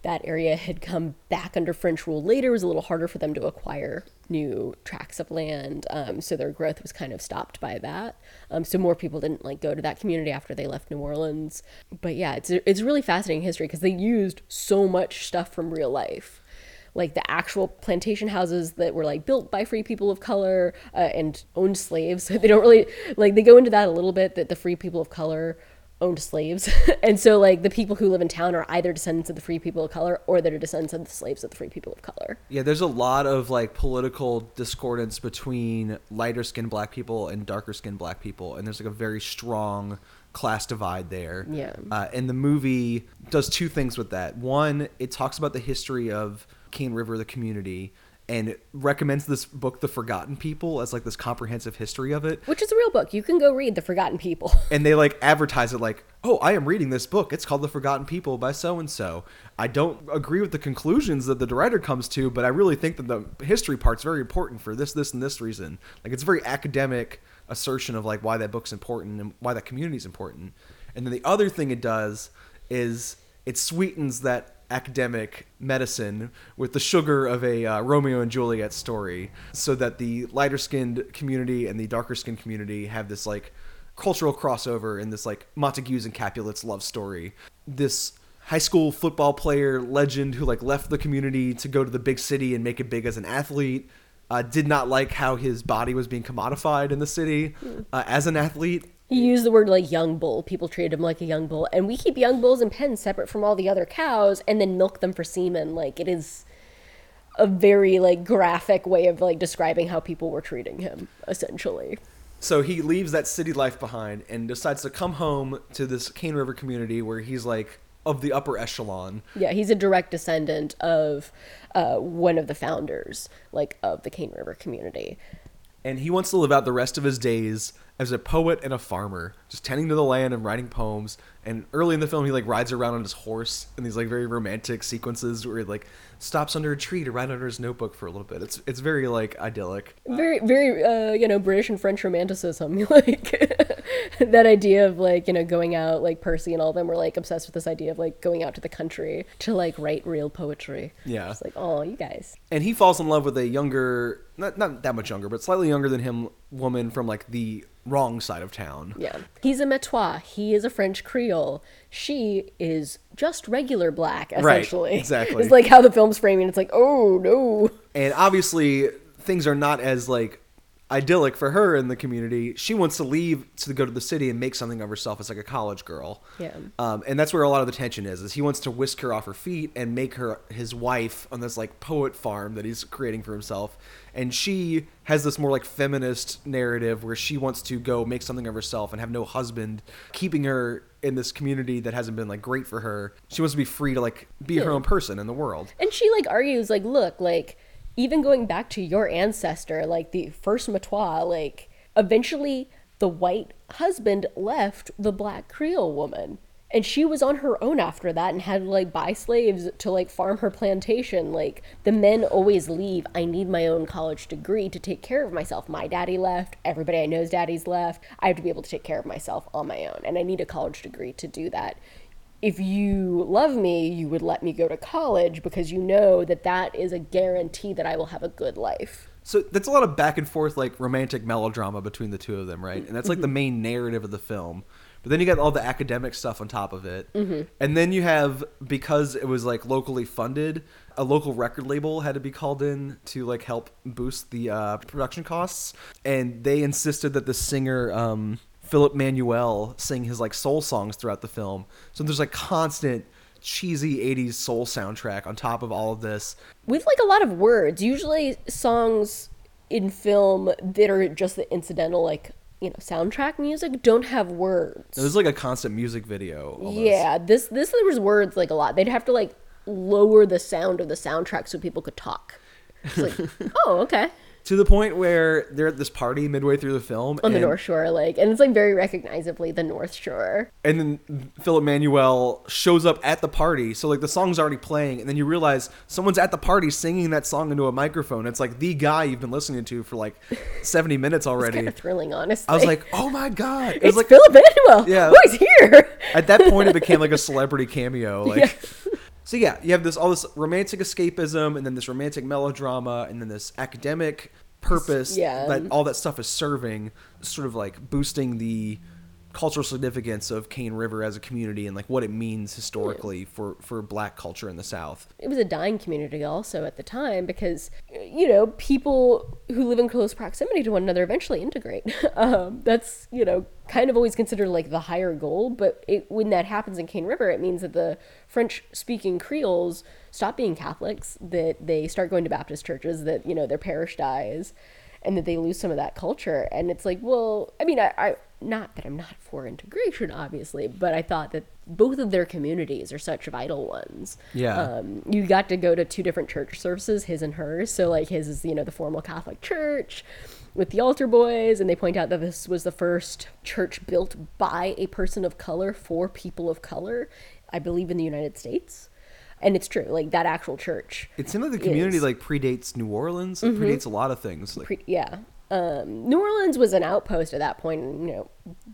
that area had come back under French rule later. It was a little harder for them to acquire new tracts of land, um, so their growth was kind of stopped by that. Um, so more people didn't like go to that community after they left New Orleans. But yeah, it's it's really fascinating history because they used so much stuff from real life. Like the actual plantation houses that were like built by free people of color uh, and owned slaves. they don't really like they go into that a little bit that the free people of color owned slaves. and so like the people who live in town are either descendants of the free people of color or they're descendants of the slaves of the free people of color. Yeah, there's a lot of like political discordance between lighter skinned black people and darker skinned black people, and there's like a very strong class divide there. Yeah. Uh, and the movie does two things with that. One, it talks about the history of Cane River, the community, and recommends this book, The Forgotten People, as like this comprehensive history of it. Which is a real book. You can go read The Forgotten People. and they like advertise it like, "Oh, I am reading this book. It's called The Forgotten People by so and so." I don't agree with the conclusions that the writer comes to, but I really think that the history part's very important for this, this, and this reason. Like, it's a very academic assertion of like why that book's important and why that community's important. And then the other thing it does is it sweetens that academic medicine with the sugar of a uh, Romeo and Juliet story, so that the lighter skinned community and the darker skinned community have this like cultural crossover in this like Montagues and Capulets love story. This high school football player legend who like left the community to go to the big city and make it big as an athlete. Uh, did not like how his body was being commodified in the city uh, as an athlete. He used the word like young bull. People treated him like a young bull. And we keep young bulls in pens separate from all the other cows and then milk them for semen. Like it is a very like graphic way of like describing how people were treating him, essentially. So he leaves that city life behind and decides to come home to this Cane River community where he's like of the upper echelon. Yeah, he's a direct descendant of uh, one of the founders, like of the Cane River community. and he wants to live out the rest of his days as a poet and a farmer, just tending to the land and writing poems. And early in the film, he like rides around on his horse in these like very romantic sequences where he like stops under a tree to write under his notebook for a little bit. It's it's very like idyllic. Very, very, uh, you know, British and French romanticism. Like that idea of like, you know, going out, like Percy and all of them were like obsessed with this idea of like going out to the country to like write real poetry. Yeah. It's like, oh, you guys. And he falls in love with a younger, not not that much younger, but slightly younger than him woman from like the wrong side of town. Yeah. He's a Metoyer. He is a French Creole. She is just regular black, Right, essentially. exactly. It's like how the film's framing. It's like, oh, no. And obviously, things are not as like idyllic for her in the community. She wants to leave to go to the city and make something of herself as like a college girl. Yeah. Um, and that's where a lot of the tension is. Is he wants to whisk her off her feet and make her his wife on this like poet farm that he's creating for himself. And she has this more like feminist narrative where she wants to go make something of herself and have no husband keeping her in this community that hasn't been like great for her. She wants to be free to like be her own person in the world. And she like argues, like, look, like, even going back to your ancestor, like the first Metoyer, like, eventually the white husband left the black Creole woman. And she was on her own after that and had to like buy slaves to like farm her plantation. Like the men always leave. I need my own college degree to take care of myself. My daddy left. Everybody I know's daddy's left. I have to be able to take care of myself on my own. And I need a college degree to do that if you love me, you would let me go to college because you know that that is a guarantee that I will have a good life. So that's a lot of back and forth, like romantic melodrama between the two of them, right? And that's like the main narrative of the film. But then you got all the academic stuff on top of it. And then you have, because it was like locally funded, a local record label had to be called in to like help boost the uh, production costs. And they insisted that the singer, um, Philip Manuel, sing his like soul songs throughout the film. So there's like constant cheesy 80s soul soundtrack on top of all of this. With like a lot of words, usually songs in film that are just the incidental, like, you know, soundtrack music don't have words. It was like a constant music video. Almost. Yeah, this this there was words like a lot. They'd have to like lower the sound of the soundtrack so people could talk. It's like, oh, okay. To the point where they're at this party midway through the film On the North Shore, like, and it's like very recognizably the North Shore. and then philip manuel shows up at the party so like the song's already playing and then you realize someone's at the party singing that song into a microphone it's like the guy you've been listening to for like 70 minutes already Kind of thrilling, honestly. i was like oh my god it was like Philip Manuel. Yeah. Oh, he's here. at that point it became like a celebrity cameo like so yeah you have this all this romantic escapism and then this romantic melodrama and then this academic purpose Yeah. that all that stuff is serving sort of like boosting the cultural significance of Cane River as a community and like what it means historically for for black culture in the south It was a dying community also at the time because, you know, people who live in close proximity to one another eventually integrate. Um, that's, you know, kind of always considered like the higher goal. But it, when that happens in Cane River, it means that the French speaking Creoles stop being Catholics, that they start going to Baptist churches, that, you know, their parish dies. and that they lose some of that culture. And it's like, well, I mean, I, I not that I'm not for integration, obviously, but I thought that both of their communities are such vital ones. Yeah. Um, you got to go to two different church services, his and hers. So like his is you know the formal Catholic church with the altar boys, and they point out that this was the first church built by a person of color for people of color, I believe, in the United States. And it's true, like that actual church. It seemed like the community is- Mm-hmm. like predates New Orleans. It predates a lot of things. Like, Pre- yeah. Um, New Orleans was an outpost at that point, you know,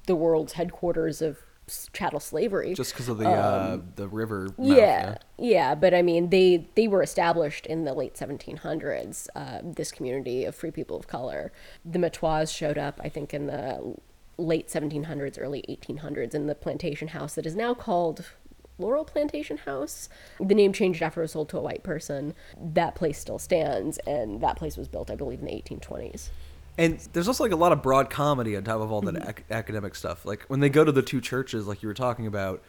the world's headquarters of chattel slavery. just because of the uh, the river. mouth, Um, yeah, yeah, but I mean, they they were established in the late 1700s. Uh, this community of free people of color, the Metoyer showed up, I think, in the late 1700s, early 1800s, in the plantation house that is now called Laurel Plantation House. The name changed after it was sold to a white person. That place still stands, and that place was built, I believe, in the 1820s. And there's also like a lot of broad comedy on top of all that Mm-hmm. ac- academic stuff. Like when they go to the two churches, like you were talking about,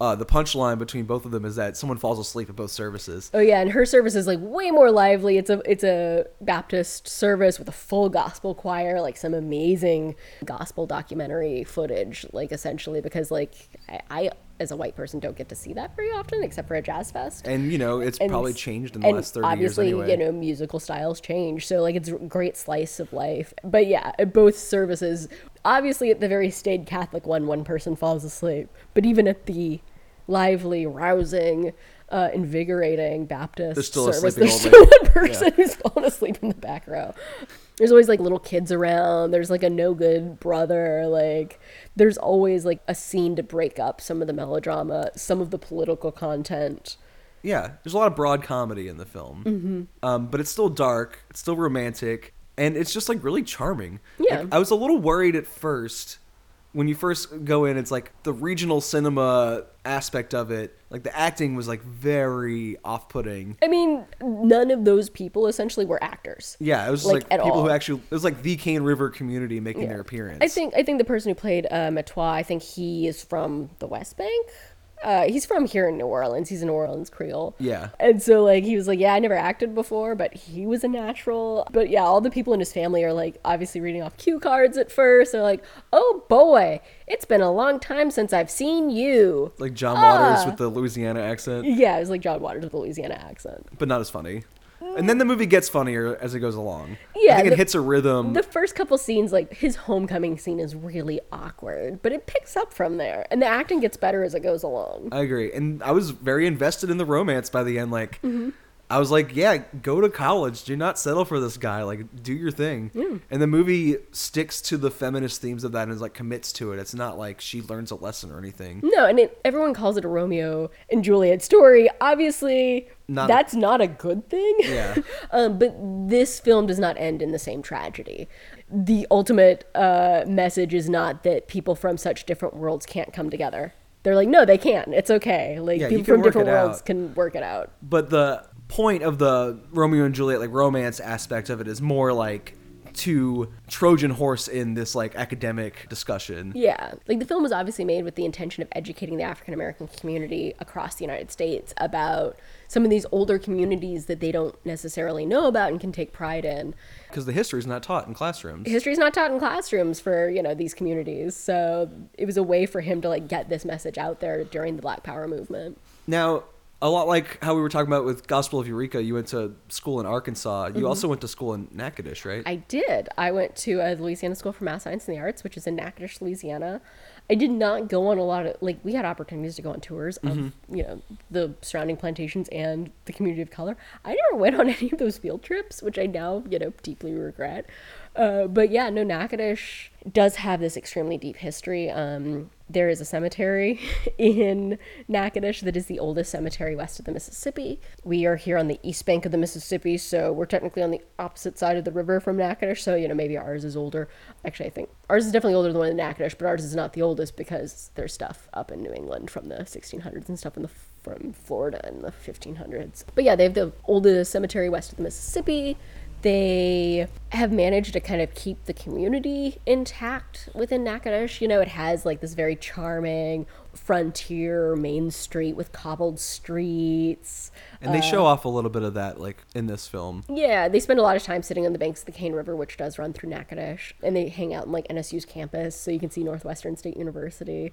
uh, the punchline between both of them is that someone falls asleep at both services. Oh yeah, and her service is like way more lively. It's a it's a Baptist service with a full gospel choir, like some amazing gospel documentary footage, like essentially because like I, I as a white person don't get to see that very often, except for a jazz fest. And you know, it's And probably changed in the last thirty obviously, years anyway. And obviously, you know, musical styles change, so like it's a great slice of life. But yeah, both services, obviously at the very staid Catholic one, one person falls asleep. But even at the lively, rousing, uh, invigorating Baptist There's still service, there's still one person who's fallen asleep in the back row. There's always like little kids around. There's like a no good brother. Like there's always like a scene to break up some of the melodrama, some of the political content. Yeah, there's a lot of broad comedy in the film, mm-hmm. um, but it's still dark. It's still romantic, and it's just like really charming. Yeah. Like, I was a little worried at first when you first go in. It's like the regional cinema aspect of it. Like the acting was like very off-putting. I mean, none of those people essentially were actors. Yeah, it was Like, like, people all. who actually it was like the Cane River community making their appearance. I think I think the person who played uh, Metoyer, I think he is from the West Bank. Uh, he's from here in New Orleans. He's a New Orleans Creole. Yeah. And so like he was like, yeah, I never acted before, but he was a natural. But yeah, all the people in his family are like obviously reading off cue cards at first. They're like, oh boy, it's been a long time since I've seen you. like John Waters Ah. with the Louisiana accent, Yeah, it was like John Waters with the Louisiana accent. but not as funny. And then the movie gets funnier as it goes along. Yeah, I think it the- hits a rhythm. The first couple scenes, like his homecoming scene, is really awkward, but it picks up from there, and the acting gets better as it goes along. I agree. And I was very invested in the romance by the end. Like, Mm-hmm. I was like, yeah, go to college. Do not settle for this guy. Like, do your thing. And the movie sticks to the feminist themes of that and is like commits to it. It's not like she learns a lesson or anything. No, and it, everyone calls it a Romeo and Juliet story. Obviously, Not a- that's not a good thing. Yeah. um, but this film does not end in the same tragedy. The ultimate uh, message is not that people from such different worlds can't come together. They're like, no, they can. It's okay. Like Yeah, people from different worlds out. can work it out. But the point of the Romeo and Juliet, like romance aspect of it, is more like to Trojan horse in this like academic discussion. Yeah, like the film was obviously made with the intention of educating the African American community across the United States about some of these older communities that they don't necessarily know about and can take pride in. Because the history is not taught in classrooms. History is not taught in classrooms for you know these communities, so it was a way for him to like get this message out there during the Black Power movement. Now, a lot like how we were talking about with Gospel of Eureka, you went to school in Arkansas. You also went to school in Natchitoches, right? Mm-hmm. I did. I went to a Louisiana School for Math Science and the Arts, which is in Natchitoches, Louisiana. I did not go on a lot of like we had opportunities to go on tours of Mm-hmm. you know the surrounding plantations and the community of color. I never went on any of those field trips, which I now you know deeply regret. Uh, but yeah, no, Natchitoches does have this extremely deep history. Um, there is a cemetery in Natchitoches that is the oldest cemetery west of the Mississippi. We are here on the east bank of the Mississippi, so we're technically on the opposite side of the river from Natchitoches. So you know maybe ours is older. Actually, I think ours is definitely older than the one in Natchitoches, but ours is not the oldest because there's stuff up in New England from the 1600s and stuff in the from Florida in the 1500s. But yeah, they have the oldest cemetery west of the Mississippi. They have managed to kind of keep the community intact within Natchitoches. You know, it has like this very charming frontier main street with cobbled streets. and they show off a little bit of that, like in this film. Yeah, they spend a lot of time sitting on the banks of the Cane River, which does run through Natchitoches, and they hang out in like NSU's campus, so you can see Northwestern State University.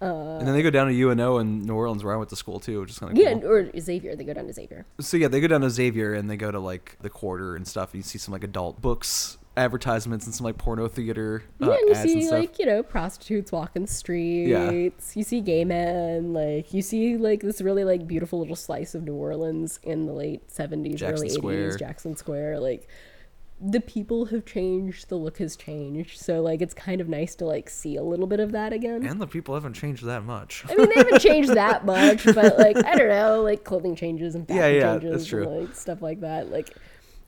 And then they go down to UNO in New Orleans, where I went to school too, which is kind of Yeah, cool. or Xavier. They go down to Xavier. So yeah, they go down to Xavier and they go to like the quarter and stuff. And You see some like adult books, advertisements, and some like porno theater uh, yeah, and you and see stuff. like you know prostitutes walking the streets. You see gay men. Like you see like this really like beautiful little slice of New Orleans in the late seventies, early eighties, Jackson Square. Like the people have changed, the look has changed. So like it's kind of nice to like see a little bit of that again. and the people haven't changed that much. I mean, they haven't changed that much, but like I don't know, like clothing changes and fashion Yeah, yeah, changes that's true. and like stuff like that. Like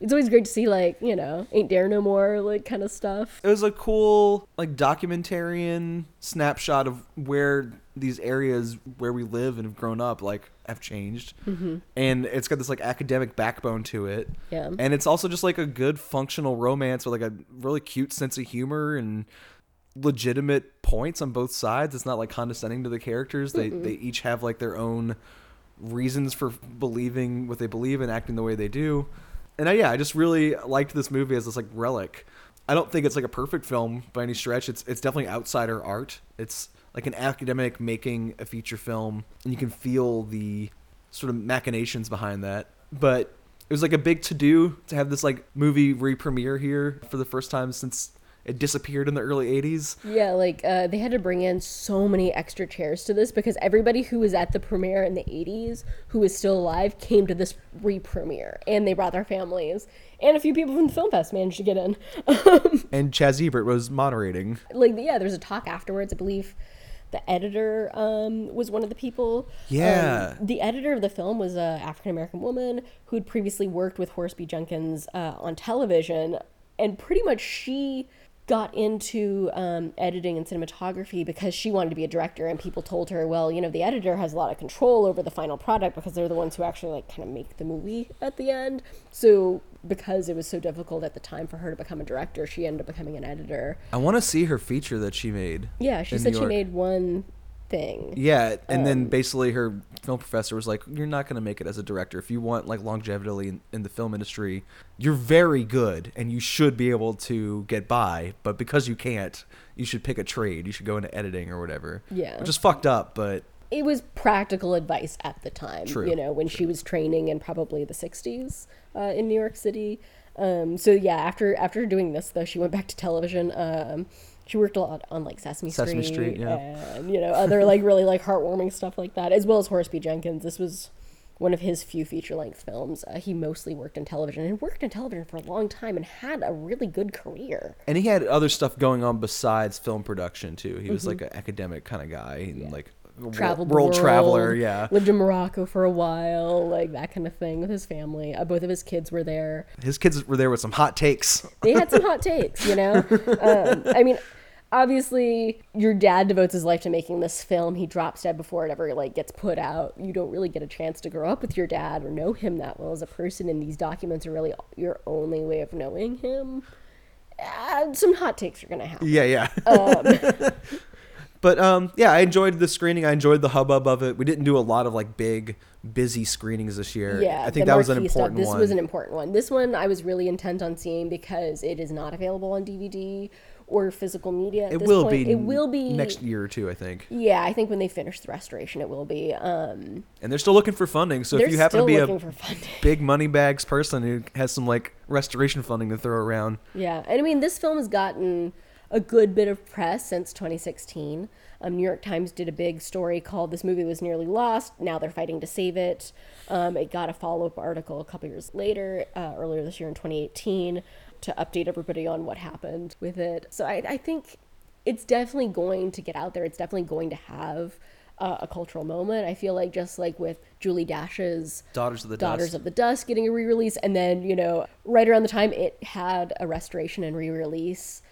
it's always great to see like you know ain't dare no more like kind of stuff. it was a cool like documentarian snapshot of where these areas where we live and have grown up like have changed Mm-hmm. and it's got this like academic backbone to it Yeah. and it's also just like a good functional romance with like a really cute sense of humor and legitimate points on both sides it's not like condescending to the characters they they each have like their own reasons for believing what they believe and acting the way they do. And I, yeah, I just really liked this movie as this like relic. I don't think it's like a perfect film by any stretch. It's it's definitely outsider art. It's like an academic making a feature film, and you can feel the sort of machinations behind that. But it was like a big to do to have this like movie re-premiere here for the first time since it disappeared in the early 80s. Yeah, like uh, they had to bring in so many extra chairs to this because everybody who was at the premiere in the 80s who was still alive came to this re-premiere and they brought their families and a few people from the film fest managed to get in. And Chaz Ebert was moderating. like yeah, there's a talk afterwards. I believe the editor um, was one of the people. Yeah. Um, the editor of the film was a African American woman who had previously worked with Horace B. Jenkins uh, on television, and pretty much she got into um, editing and cinematography because she wanted to be a director and people told her well you know the editor has a lot of control over the final product because they're the ones who actually like kind of make the movie at the end so because it was so difficult at the time for her to become a director she ended up becoming an editor I want to see her feature that she made. yeah, she said she made one thing. Yeah, and Um, then basically her film professor was like, "You're not going to make it as a director. If you want like longevity in, in the film industry, you're very good and you should be able to get by. But because you can't, you should pick a trade. You should go into editing or whatever. Yeah. which is fucked up. But It was practical advice at the time, True, you know, when she was training in probably the 60s uh, in New York City. Um, so yeah, after after doing this though, she went back to television. Um, she worked a lot on like Sesame, Sesame Street, Street, yeah. and you know other like really like heartwarming stuff like that, as well as Horace B. Jenkins. This was one of his few feature length films. Uh, he mostly worked in television and worked in television for a long time and had a really good career. and he had other stuff going on besides film production too. He was like an academic kind of guy, and like traveled the world, traveler. Yeah, lived in Morocco for a while, like that kind of thing with his family. Uh, both of his kids were there. his kids were there with some hot takes. They had some hot takes, you know. Um, I mean, obviously, your dad devotes his life to making this film. He drops dead before it ever like gets put out. You don't really get a chance to grow up with your dad or know him that well as a person, and these documents are really your only way of knowing him. Uh, some hot takes are gonna happen. Yeah, yeah. Um, but um, yeah, I enjoyed the screening. I enjoyed the hubbub of it. We didn't do a lot of like big, busy screenings this year. Yeah, I think that was an important This one. was an important one. This one I was really intent on seeing because it is not available on DVD or physical media. At it this will point. be. It will be next year or two, I think. Yeah, I think when they finish the restoration, it will be. Um, And they're still looking for funding. So if you happen to be a big money bags person who has some like restoration funding to throw around, Yeah, and I mean, this film has gotten a good bit of press since 2016. Um, New York Times did a big story called "This movie was nearly lost. Now they're fighting to save it." Um, it got a follow-up article a couple years later, uh, earlier this year in 2018, to update everybody on what happened with it. So I, I think it's definitely going to get out there. It's definitely going to have uh, a cultural moment. I feel like just like with Julie Dash's Daughters of the Daughters Dust. of the Dusk getting a re-release, and then you know right around the time it had a restoration and re-release,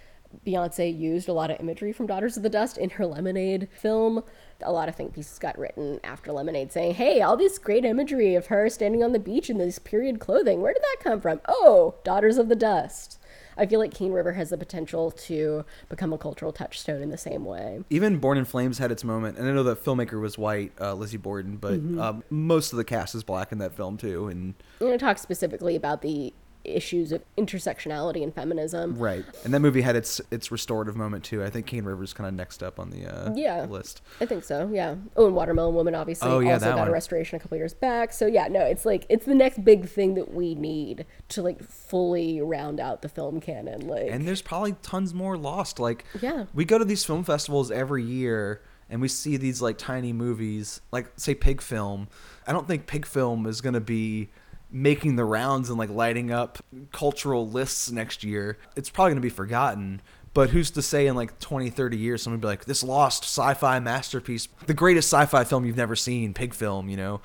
Beyonce used a lot of imagery from Daughters of the Dust in her Lemonade film. A lot of think pieces got written after Lemonade saying, "Hey, all this great imagery of her standing on the beach in this period clothing. Where did that come from? Oh, Daughters of the Dust." I feel like Cane River has the potential to become a cultural touchstone in the same way. even Born in Flames had its moment. And I know the filmmaker was white, uh, Lizzie Borden, but Mm-hmm. um, most of the cast is black in that film too. And I'm going to talk specifically about the issues of intersectionality and feminism. right, and that movie had its its restorative moment too. I think Cane River's kind of next up on the uh, Yeah. list. I think so, yeah. Oh, and Watermelon Woman obviously Oh, yeah, also got one. a restoration a couple years back. So yeah, no, it's like it's the next big thing that we need to like fully round out the film canon. Like and there's probably tons more lost. Like, Yeah. we go to these film festivals every year, and we see these like tiny movies, like say Pig Film. I don't think Pig Film is gonna be making the rounds and like lighting up cultural lists next year. It's probably gonna be forgotten. But who's to say in like 20, 30 years, someone be like, this lost sci fi masterpiece, the greatest sci fi film you've never seen, Pig Film, you know?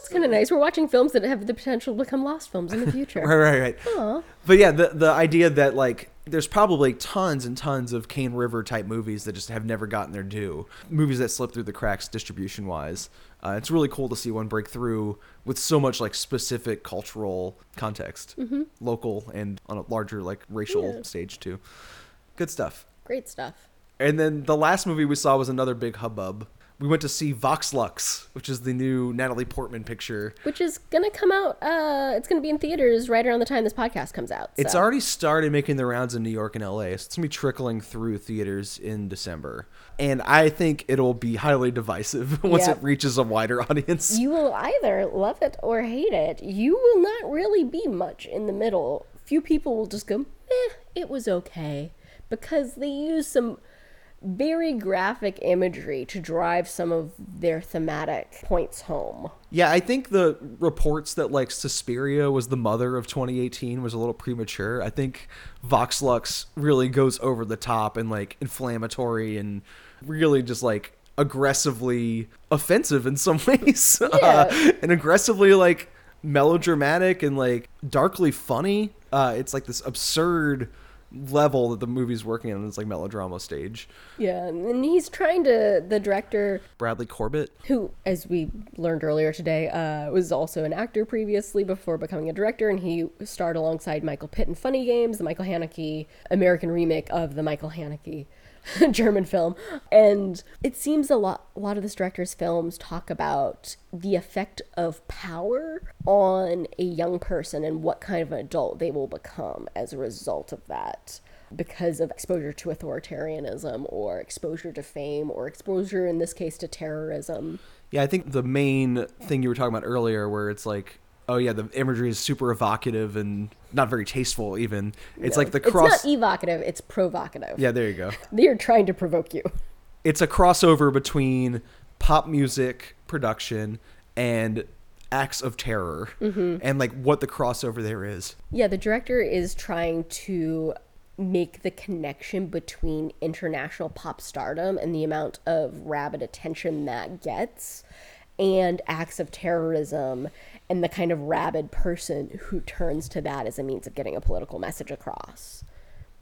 that's kind of nice. We're watching films that have the potential to become lost films in the future. Right, right, right. Aw. But yeah, the the idea that like there's probably tons and tons of Cane River type movies that just have never gotten their due. Movies that slip through the cracks distribution wise. Uh, it's really cool to see one break through with so much like specific cultural context, local and on a larger like racial Mm-hmm. Yeah. stage too. Good stuff. Great stuff. And then the last movie we saw was another big hubbub, we went to see Vox Lux, which is the new Natalie Portman picture. Which is gonna come out. Uh, it's gonna be in theaters right around the time this podcast comes out. It's already started making the rounds in New York and LA, so it's gonna be trickling through theaters in December. And I think it'll be highly divisive once Yep. it reaches a wider audience. You will either love it or hate it. You will not really be much in the middle. Few people will just go, eh, it was okay. Because they use some very graphic imagery to drive some of their thematic points home. Yeah, I think the reports that like Suspiria was the mother of 2018 was a little premature. I think Vox Lux really goes over the top and like inflammatory and really just like aggressively offensive in some ways. Uh, and aggressively like melodramatic and like darkly funny. Uh, it's like this absurd level that the movie's working on. It's like melodrama stage. Yeah, and he's trying to, the director, Bradley Corbet. who, as we learned earlier today, uh, was also an actor previously before becoming a director, and he starred alongside Michael Pitt in Funny Games, the Michael Haneke American remake of the Michael Haneke German film. And it seems a lot, a lot of this director's films talk about the effect of power on a young person and what kind of an adult they will become as a result of that because of exposure to authoritarianism or exposure to fame or exposure in this case to terrorism. Yeah, I think the main thing you were talking about earlier, where it's like, oh yeah, the imagery is super evocative and not very tasteful. Even it's like the cross. It's not evocative, it's provocative. yeah, there you go. They're trying to provoke you. It's a crossover between pop music production and acts of terror, mm-hmm. and like what the crossover there is. Yeah, the director is trying to make the connection between international pop stardom and the amount of rabid attention that gets and acts of terrorism and the kind of rabid person who turns to that as a means of getting a political message across.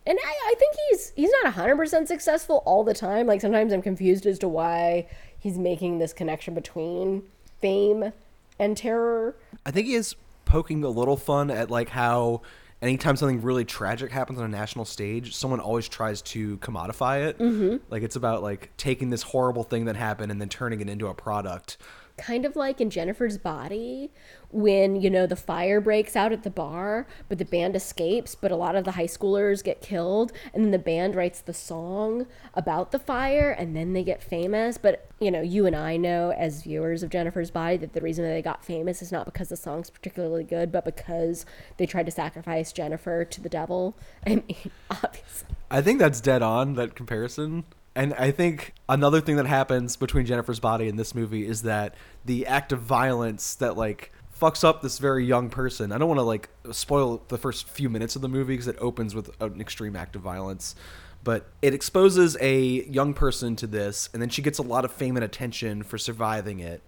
And I, I think he's he's not 100% successful all the time. Like sometimes I'm confused as to why he's making this connection between fame and terror. I think he is poking a little fun at like how anytime something really tragic happens on a national stage, someone always tries to commodify it. Mm-hmm. Like it's about like taking this horrible thing that happened and then turning it into a product. Kind of like in Jennifer's body when you know the fire breaks out at the bar but the band escapes but a lot of the high schoolers get killed and then the band writes the song about the fire and then they get famous. But you know you and I know as viewers of Jennifer's body that the reason that they got famous is not because the song's particularly good but because they tried to sacrifice Jennifer to the devil. I mean obviously. I think that's dead on that comparison. And I think another thing that happens between Jennifer's body and this movie is that the act of violence that like fucks up this very young person. I don't want to like spoil the first few minutes of the movie because it opens with an extreme act of violence, but it exposes a young person to this and then she gets a lot of fame and attention for surviving it.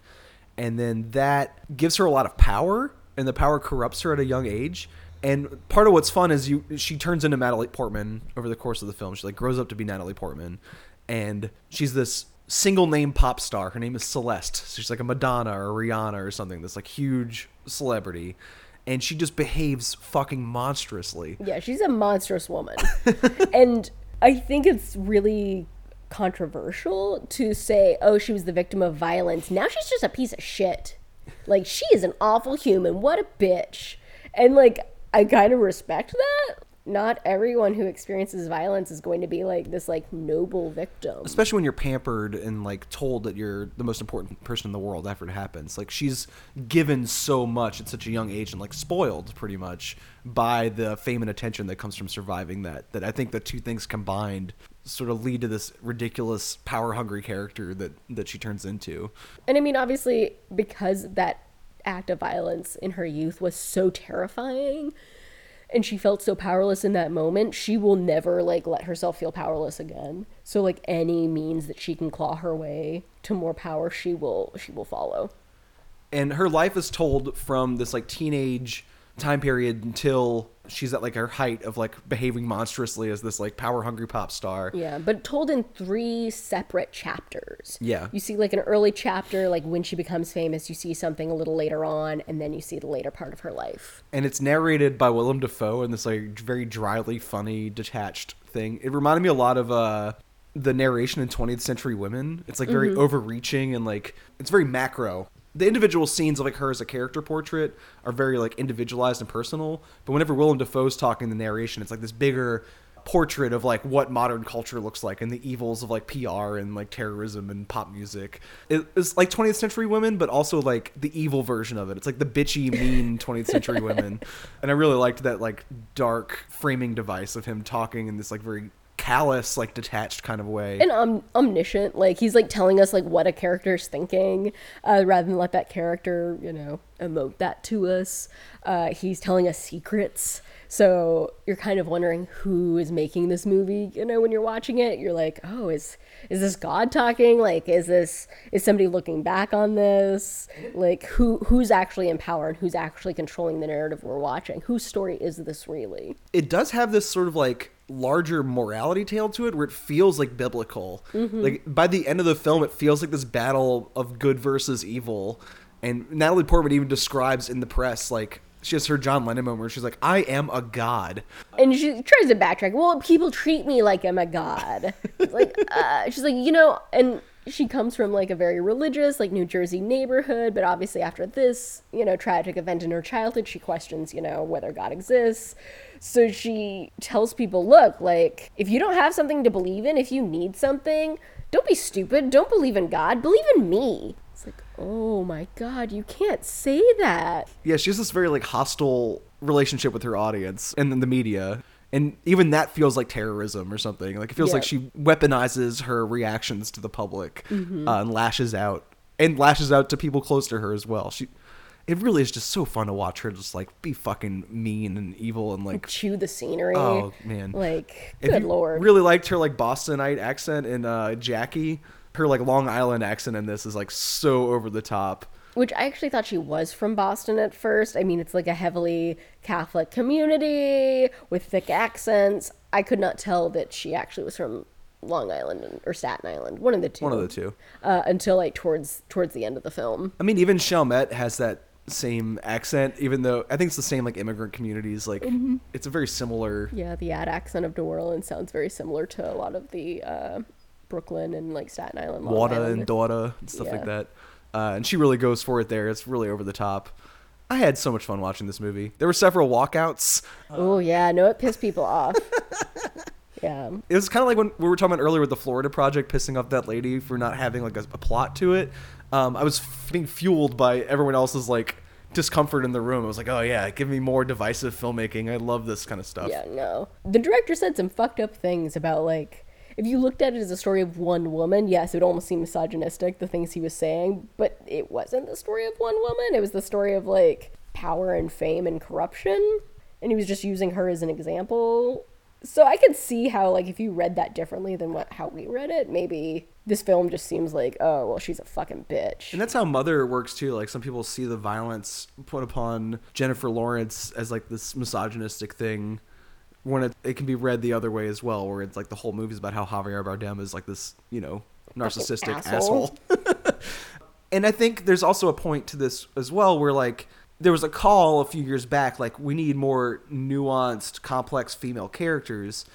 And then that gives her a lot of power and the power corrupts her at a young age. And part of what's fun is you she turns into Natalie Portman over the course of the film. She like grows up to be Natalie Portman, and she's this single name pop star. Her name is Celeste. So she's like a Madonna or Rihanna or something. This like huge celebrity, and she just behaves fucking monstrously. Yeah, she's a monstrous woman. and I think it's really controversial to say, oh, she was the victim of violence. Now she's just a piece of shit. Like, she is an awful human. What a bitch. And, like, I kind of respect that. Not everyone who experiences violence is going to be like this, like, noble victim. especially when you're pampered and like told that you're the most important person in the world after it happens like she's given so much at such a young age and like spoiled pretty much by the fame and attention that comes from surviving that that i think the two things combined sort of lead to this ridiculous power hungry character that that she turns into And I mean, obviously, because that act of violence in her youth was so terrifying and she felt so powerless in that moment, she will never like let herself feel powerless again. So like any means that she can claw her way to more power, she will she will follow. and her life is told from this like teenage time period until she's at like her height of like behaving monstrously as this like power hungry pop star Yeah, but told in three separate chapters. Yeah. You see like an early chapter like when she becomes famous, you see something a little later on and then you see the later part of her life. and it's narrated by Willem Dafoe in this like very dryly funny, detached thing. It reminded me a lot of uh, the narration in 20th Century Women. It's like very overreaching and like it's very macro. The individual scenes of like her as a character portrait are very like individualized and personal. But whenever Willem Dafoe's talking the narration, it's like this bigger portrait of like what modern culture looks like and the evils of like PR and like terrorism and pop music. It- It's like 20th century women, but also like the evil version of it. It's like the bitchy, mean 20th century women. And I really liked that like dark framing device of him talking in this like very callous, like detached kind of way. and um, omniscient like he's like telling us like what a character's thinking uh, rather than let that character you know emote that to us. Uh, he's telling us secrets. So you're kind of wondering who is making this movie you know when you're watching it. You're like oh is is this god talking? Like is this is somebody looking back on this? Like who who's actually in power and who's actually controlling the narrative we're watching? Whose story is this really? It does have this sort of like larger morality tale to it where it feels like biblical. Like by the end of the film it feels like this battle of good versus evil. And Natalie Portman even describes in the press like she has her John Lennon moment where she's like, I am a god. and she tries to backtrack. Well, people treat me like I'm a god. like uh, she's like, you know, and she comes from like a very religious, like New Jersey neighborhood, but obviously after this, you know, tragic event in her childhood, she questions, you know, whether God exists. So she tells people, look, like if you don't have something to believe in, if you need something, don't be stupid. Don't believe in God. Believe in me. It's like, oh my god, you can't say that. Yeah, she has this very like hostile relationship with her audience and then the media. And even that feels like terrorism or something. Like it feels like she weaponizes her reactions to the public uh, and lashes out and lashes out to people close to her as well. She, it really is just so fun to watch her just like be fucking mean and evil and like. Chew the scenery. Oh man! Like, If good you lord. Really liked her like Bostonite accent in uh, Jackie. Her like Long Island accent in this is like so over the top. Which I actually thought she was from Boston at first. I mean, it's like a heavily Catholic community with thick accents. I could not tell that she actually was from Long Island or Staten Island, one of the two. One of the two. Uh, until like towards towards the end of the film. I mean, even Chalmette has that same accent, even though I think it's the same like immigrant communities. Like, it's a very similar. Yeah, the ad accent of New Orleans sounds very similar to a lot of the uh, Brooklyn and like Staten Island. Long Island. and daughter and stuff like that. Uh, and she really goes for it there. It's really over the top. I had so much fun watching this movie. There were several walkouts. Oh yeah, no, it pissed people off. yeah. It was kind of like when we were talking about earlier with the Florida Project pissing off that lady for not having like a, a plot to it. Um, I was f- being fueled by everyone else's like discomfort in the room. I was like, oh yeah, give me more divisive filmmaking. I love this kind of stuff. Yeah, no. The director said some fucked up things about like if you looked at it as a story of one woman, yes, it would almost seem misogynistic, the things he was saying, but it wasn't the story of one woman. It was the story of like power and fame and corruption. And he was just using her as an example. So I could see how like if you read that differently than what how we read it, maybe this film just seems like, oh well she's a fucking bitch. And that's how Mother works too. Like some people see the violence put upon Jennifer Lawrence as like this misogynistic thing, when it, it can be read the other way as well, where it's like the whole movie's about how Javier Bardem is like this, you know, narcissistic asshole. asshole. and I think there's also a point to this as well, where like there was a call a few years back, like we need more nuanced, complex female characters,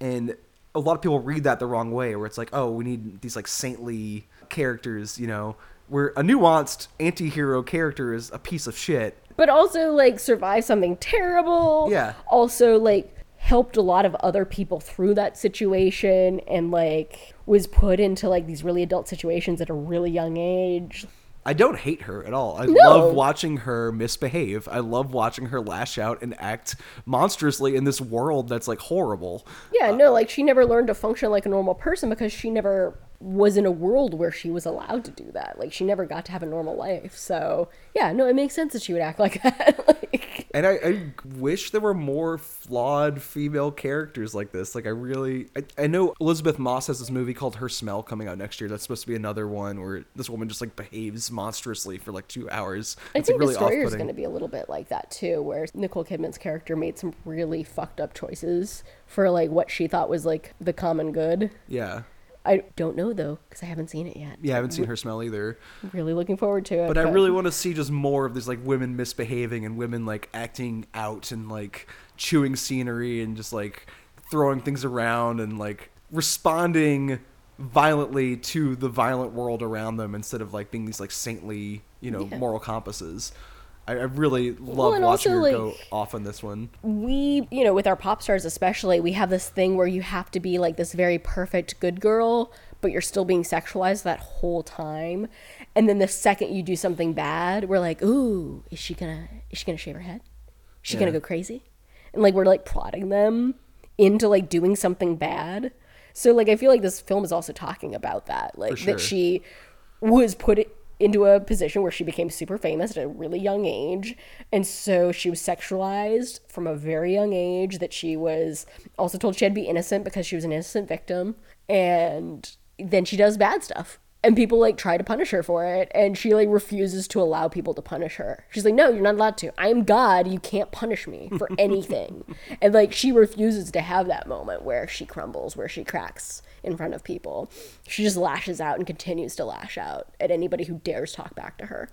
and a lot of people read that the wrong way, where it's like, oh, we need these like saintly characters, you know, where a nuanced anti-hero character is a piece of shit. but also like survive something terrible. Yeah. Also like helped a lot of other people through that situation and like was put into like these really adult situations at a really young age. I don't hate her at all. I No. love watching her misbehave. I love watching her lash out and act monstrously in this world that's like horrible. Yeah, no, like she never learned to function like a normal person because she never was in a world where she was allowed to do that. Like she never got to have a normal life. So yeah, no, it makes sense that she would act like that. like And I, I wish there were more flawed female characters like this. Like I really, I, I know Elisabeth Moss has this movie called Her Smell coming out next year. That's supposed to be another one where this woman just like behaves monstrously for like two hours. I It's think really Destroyer is going to be a little bit like that too, where Nicole Kidman's character made some really fucked up choices for like what she thought was like the common good. Yeah, I don't know though because I haven't seen it yet. yeah. I haven't seen Her Smell either. Really looking forward to it. But I really want to see just more of these like women misbehaving and women like acting out and like chewing scenery and just like throwing things around and like responding violently to the violent world around them instead of like being these like saintly, you know, Yeah. moral compasses. I, I really love and watching also, her go off on this one. we, you know, with our pop stars especially, we have this thing where you have to be like this very perfect good girl, but you're still being sexualized that whole time. And then the second you do something bad, we're like, "Ooh, is she gonna is she gonna shave her head? Is she gonna go crazy?" And like we're like prodding them into like doing something bad. So like I feel like this film is also talking about that, like sure. that she was put into a position where she became super famous at a really young age. And so she was sexualized from a very young age that she was also told she had to be innocent because she was an innocent victim. And then she does bad stuff. And people like try to punish her for it. And she like refuses to allow people to punish her. She's like no you're not allowed to. I am god. You can't punish me for anything. And like she refuses to have that moment where she crumbles where she cracks in front of people she just lashes out and continues to lash out at anybody who dares talk back to her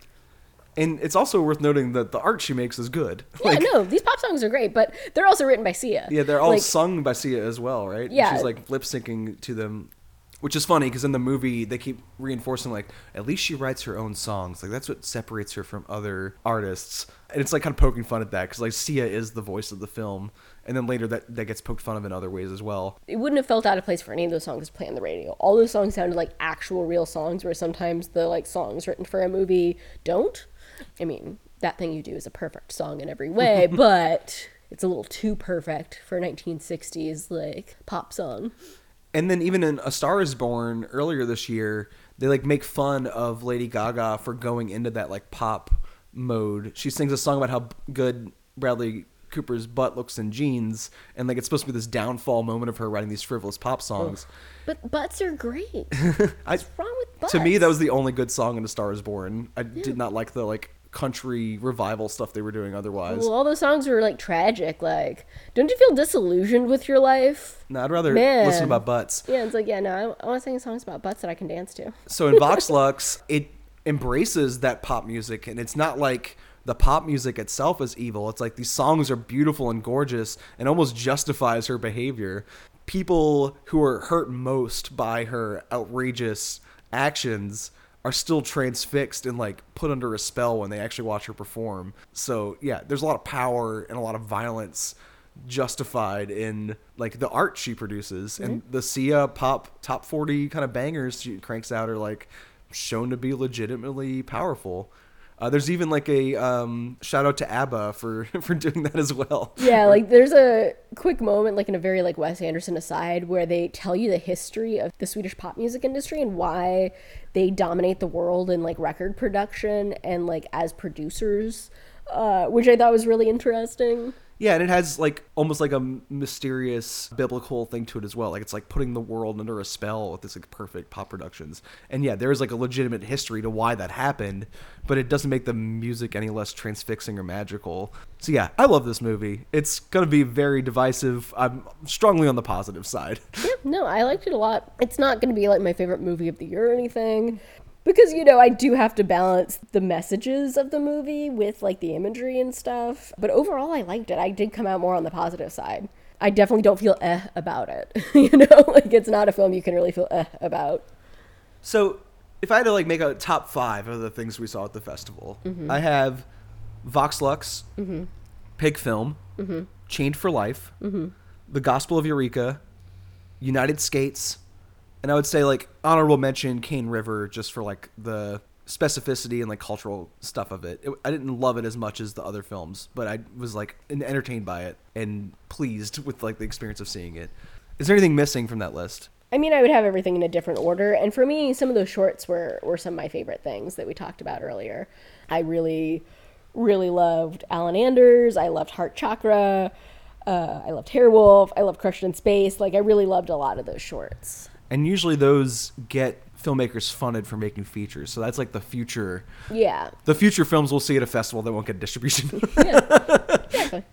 And it's also worth noting that the art she makes is good. yeah no these pop songs are great but they're also written by sia Yeah, they're all Like, sung by Sia as well, right? Yeah. she's like lip syncing to them, which is funny because in the movie they keep reinforcing like at least she writes her own songs. Like that's what separates her from other artists, and it's like kind of poking fun at that because like Sia is the voice of the film, and then later that that gets poked fun of in other ways as well. it wouldn't have felt out of place for any of those songs to play on the radio. All those songs sounded like actual real songs, where sometimes the like songs written for a movie don't. I mean, that thing you do is a perfect song in every way, but it's a little too perfect for a 1960s like pop song. And then even in A Star Is Born earlier this year, they like make fun of Lady Gaga for going into that like pop mode. She sings a song about how good Bradley Cooper's butt looks in jeans, and like it's supposed to be this downfall moment of her writing these frivolous pop songs. But butts are great. I, What's wrong with butts? to me, that was the only good song in A Star Is Born. I did not like the like country revival stuff they were doing otherwise. Well, all those songs were like tragic. Like, don't you feel disillusioned with your life? no, I'd rather Man. listen about butts. Yeah, it's like, yeah, no, I, I want to sing songs about butts that I can dance to. So in Vox Lux, it embraces that pop music, and it's not like the pop music itself is evil. It's like these songs are beautiful and gorgeous, and almost justifies her behavior. People who are hurt most by her outrageous actions are still transfixed and like put under a spell when they actually watch her perform. So yeah, there's a lot of power and a lot of violence justified in like the art she produces and mm-hmm. the Sia pop top 40 kind of bangers she cranks out are like shown to be legitimately powerful. Uh, there's even like a um, shout out to ABBA for for doing that as well. Yeah, like there's a quick moment, like in a very like Wes Anderson aside, where they tell you the history of the Swedish pop music industry and why they dominate the world in like record production and like as producers, uh, which I thought was really interesting. Yeah, and it has like almost like a mysterious biblical thing to it as well. Like it's like putting the world under a spell with this like perfect pop productions. And yeah, there is like a legitimate history to why that happened, but it doesn't make the music any less transfixing or magical. So yeah, I love this movie. It's gonna be very divisive. I'm strongly on the positive side. Yeah, no, I liked it a lot. It's not to be like my favorite movie of the year or anything. Because, you know, I do have to balance the messages of the movie with like the imagery and stuff. But overall, I liked it. I did come out more on the positive side. I definitely don't feel eh about it. you know, like it's not a film you can really feel eh about. So, if I had to like make a top five of the things we saw at the festival, I have Vox Lux, Pig Film, Chained for Life, The Gospel of Eureka, United Skates, and I would say like honorable mention Cane River just for like the specificity and like cultural stuff of it. it. I didn't love it as much as the other films, but I was like entertained by it and pleased with like the experience of seeing it. Is there anything missing from that list? I mean, I would have everything in a different order. And for me, some of those shorts were, were some of my favorite things that we talked about earlier. I really, really loved Alan Anders. I loved Heart Chakra. Uh, I loved Hair Wolf. I loved Crushed in Space. Like, I really loved a lot of those shorts. And usually those get filmmakers funded for making features. So that's like the future. Yeah, The future films we'll see at a festival that won't get distribution. yeah. exactly.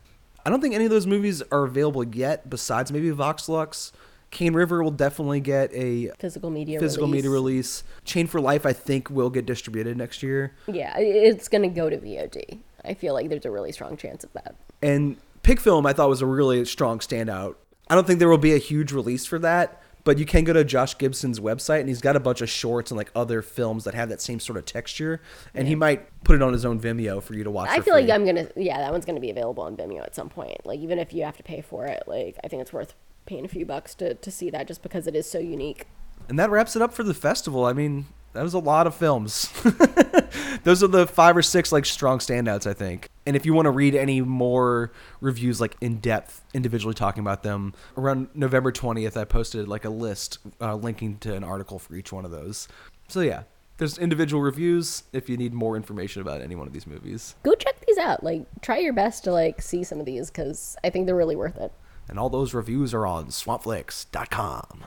I don't think any of those movies are available yet, besides maybe Vox Lux. Cane River will definitely get a Physical media physical release. media release. Chain for Life, I think, will get distributed next year. Yeah, it's going to go to VOD. I feel like there's a really strong chance of that. And Pig Film, I thought was a really strong standout. I don't think there will be a huge release for that, But you can go to Josh Gibson's website, and he's got a bunch of shorts and like other films that have that same sort of texture. And he might put it on his own Vimeo for you to watch. I feel like. I'm gonna, yeah, that one's gonna be available on Vimeo at some point. Like even if you have to pay for it, like I think it's worth paying a few bucks to to see that just because it is so unique. And that wraps it up for the festival. I mean, that was a lot of films. Those are the five or six like strong standouts, I think. And if you want to read any more reviews, like in depth, individually talking about them, around November twentieth, I posted like a list uh, linking to an article for each one of those. So yeah, there's individual reviews if you need more information about any one of these movies. Go check these out. Like try your best to like see some of these because I think they're really worth it. And all those reviews are on swampflix.com.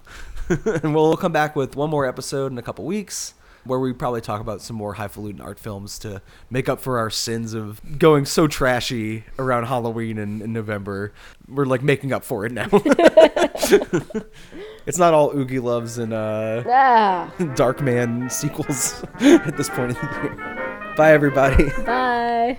and we'll come back with one more episode in a couple weeks where we probably talk about some more highfalutin art films to make up for our sins of going so trashy around Halloween and, in November. We're like making up for it now. it's not all Oogie Loves and uh, Ah, Darkman sequels at this point in the year. Bye, everybody. bye.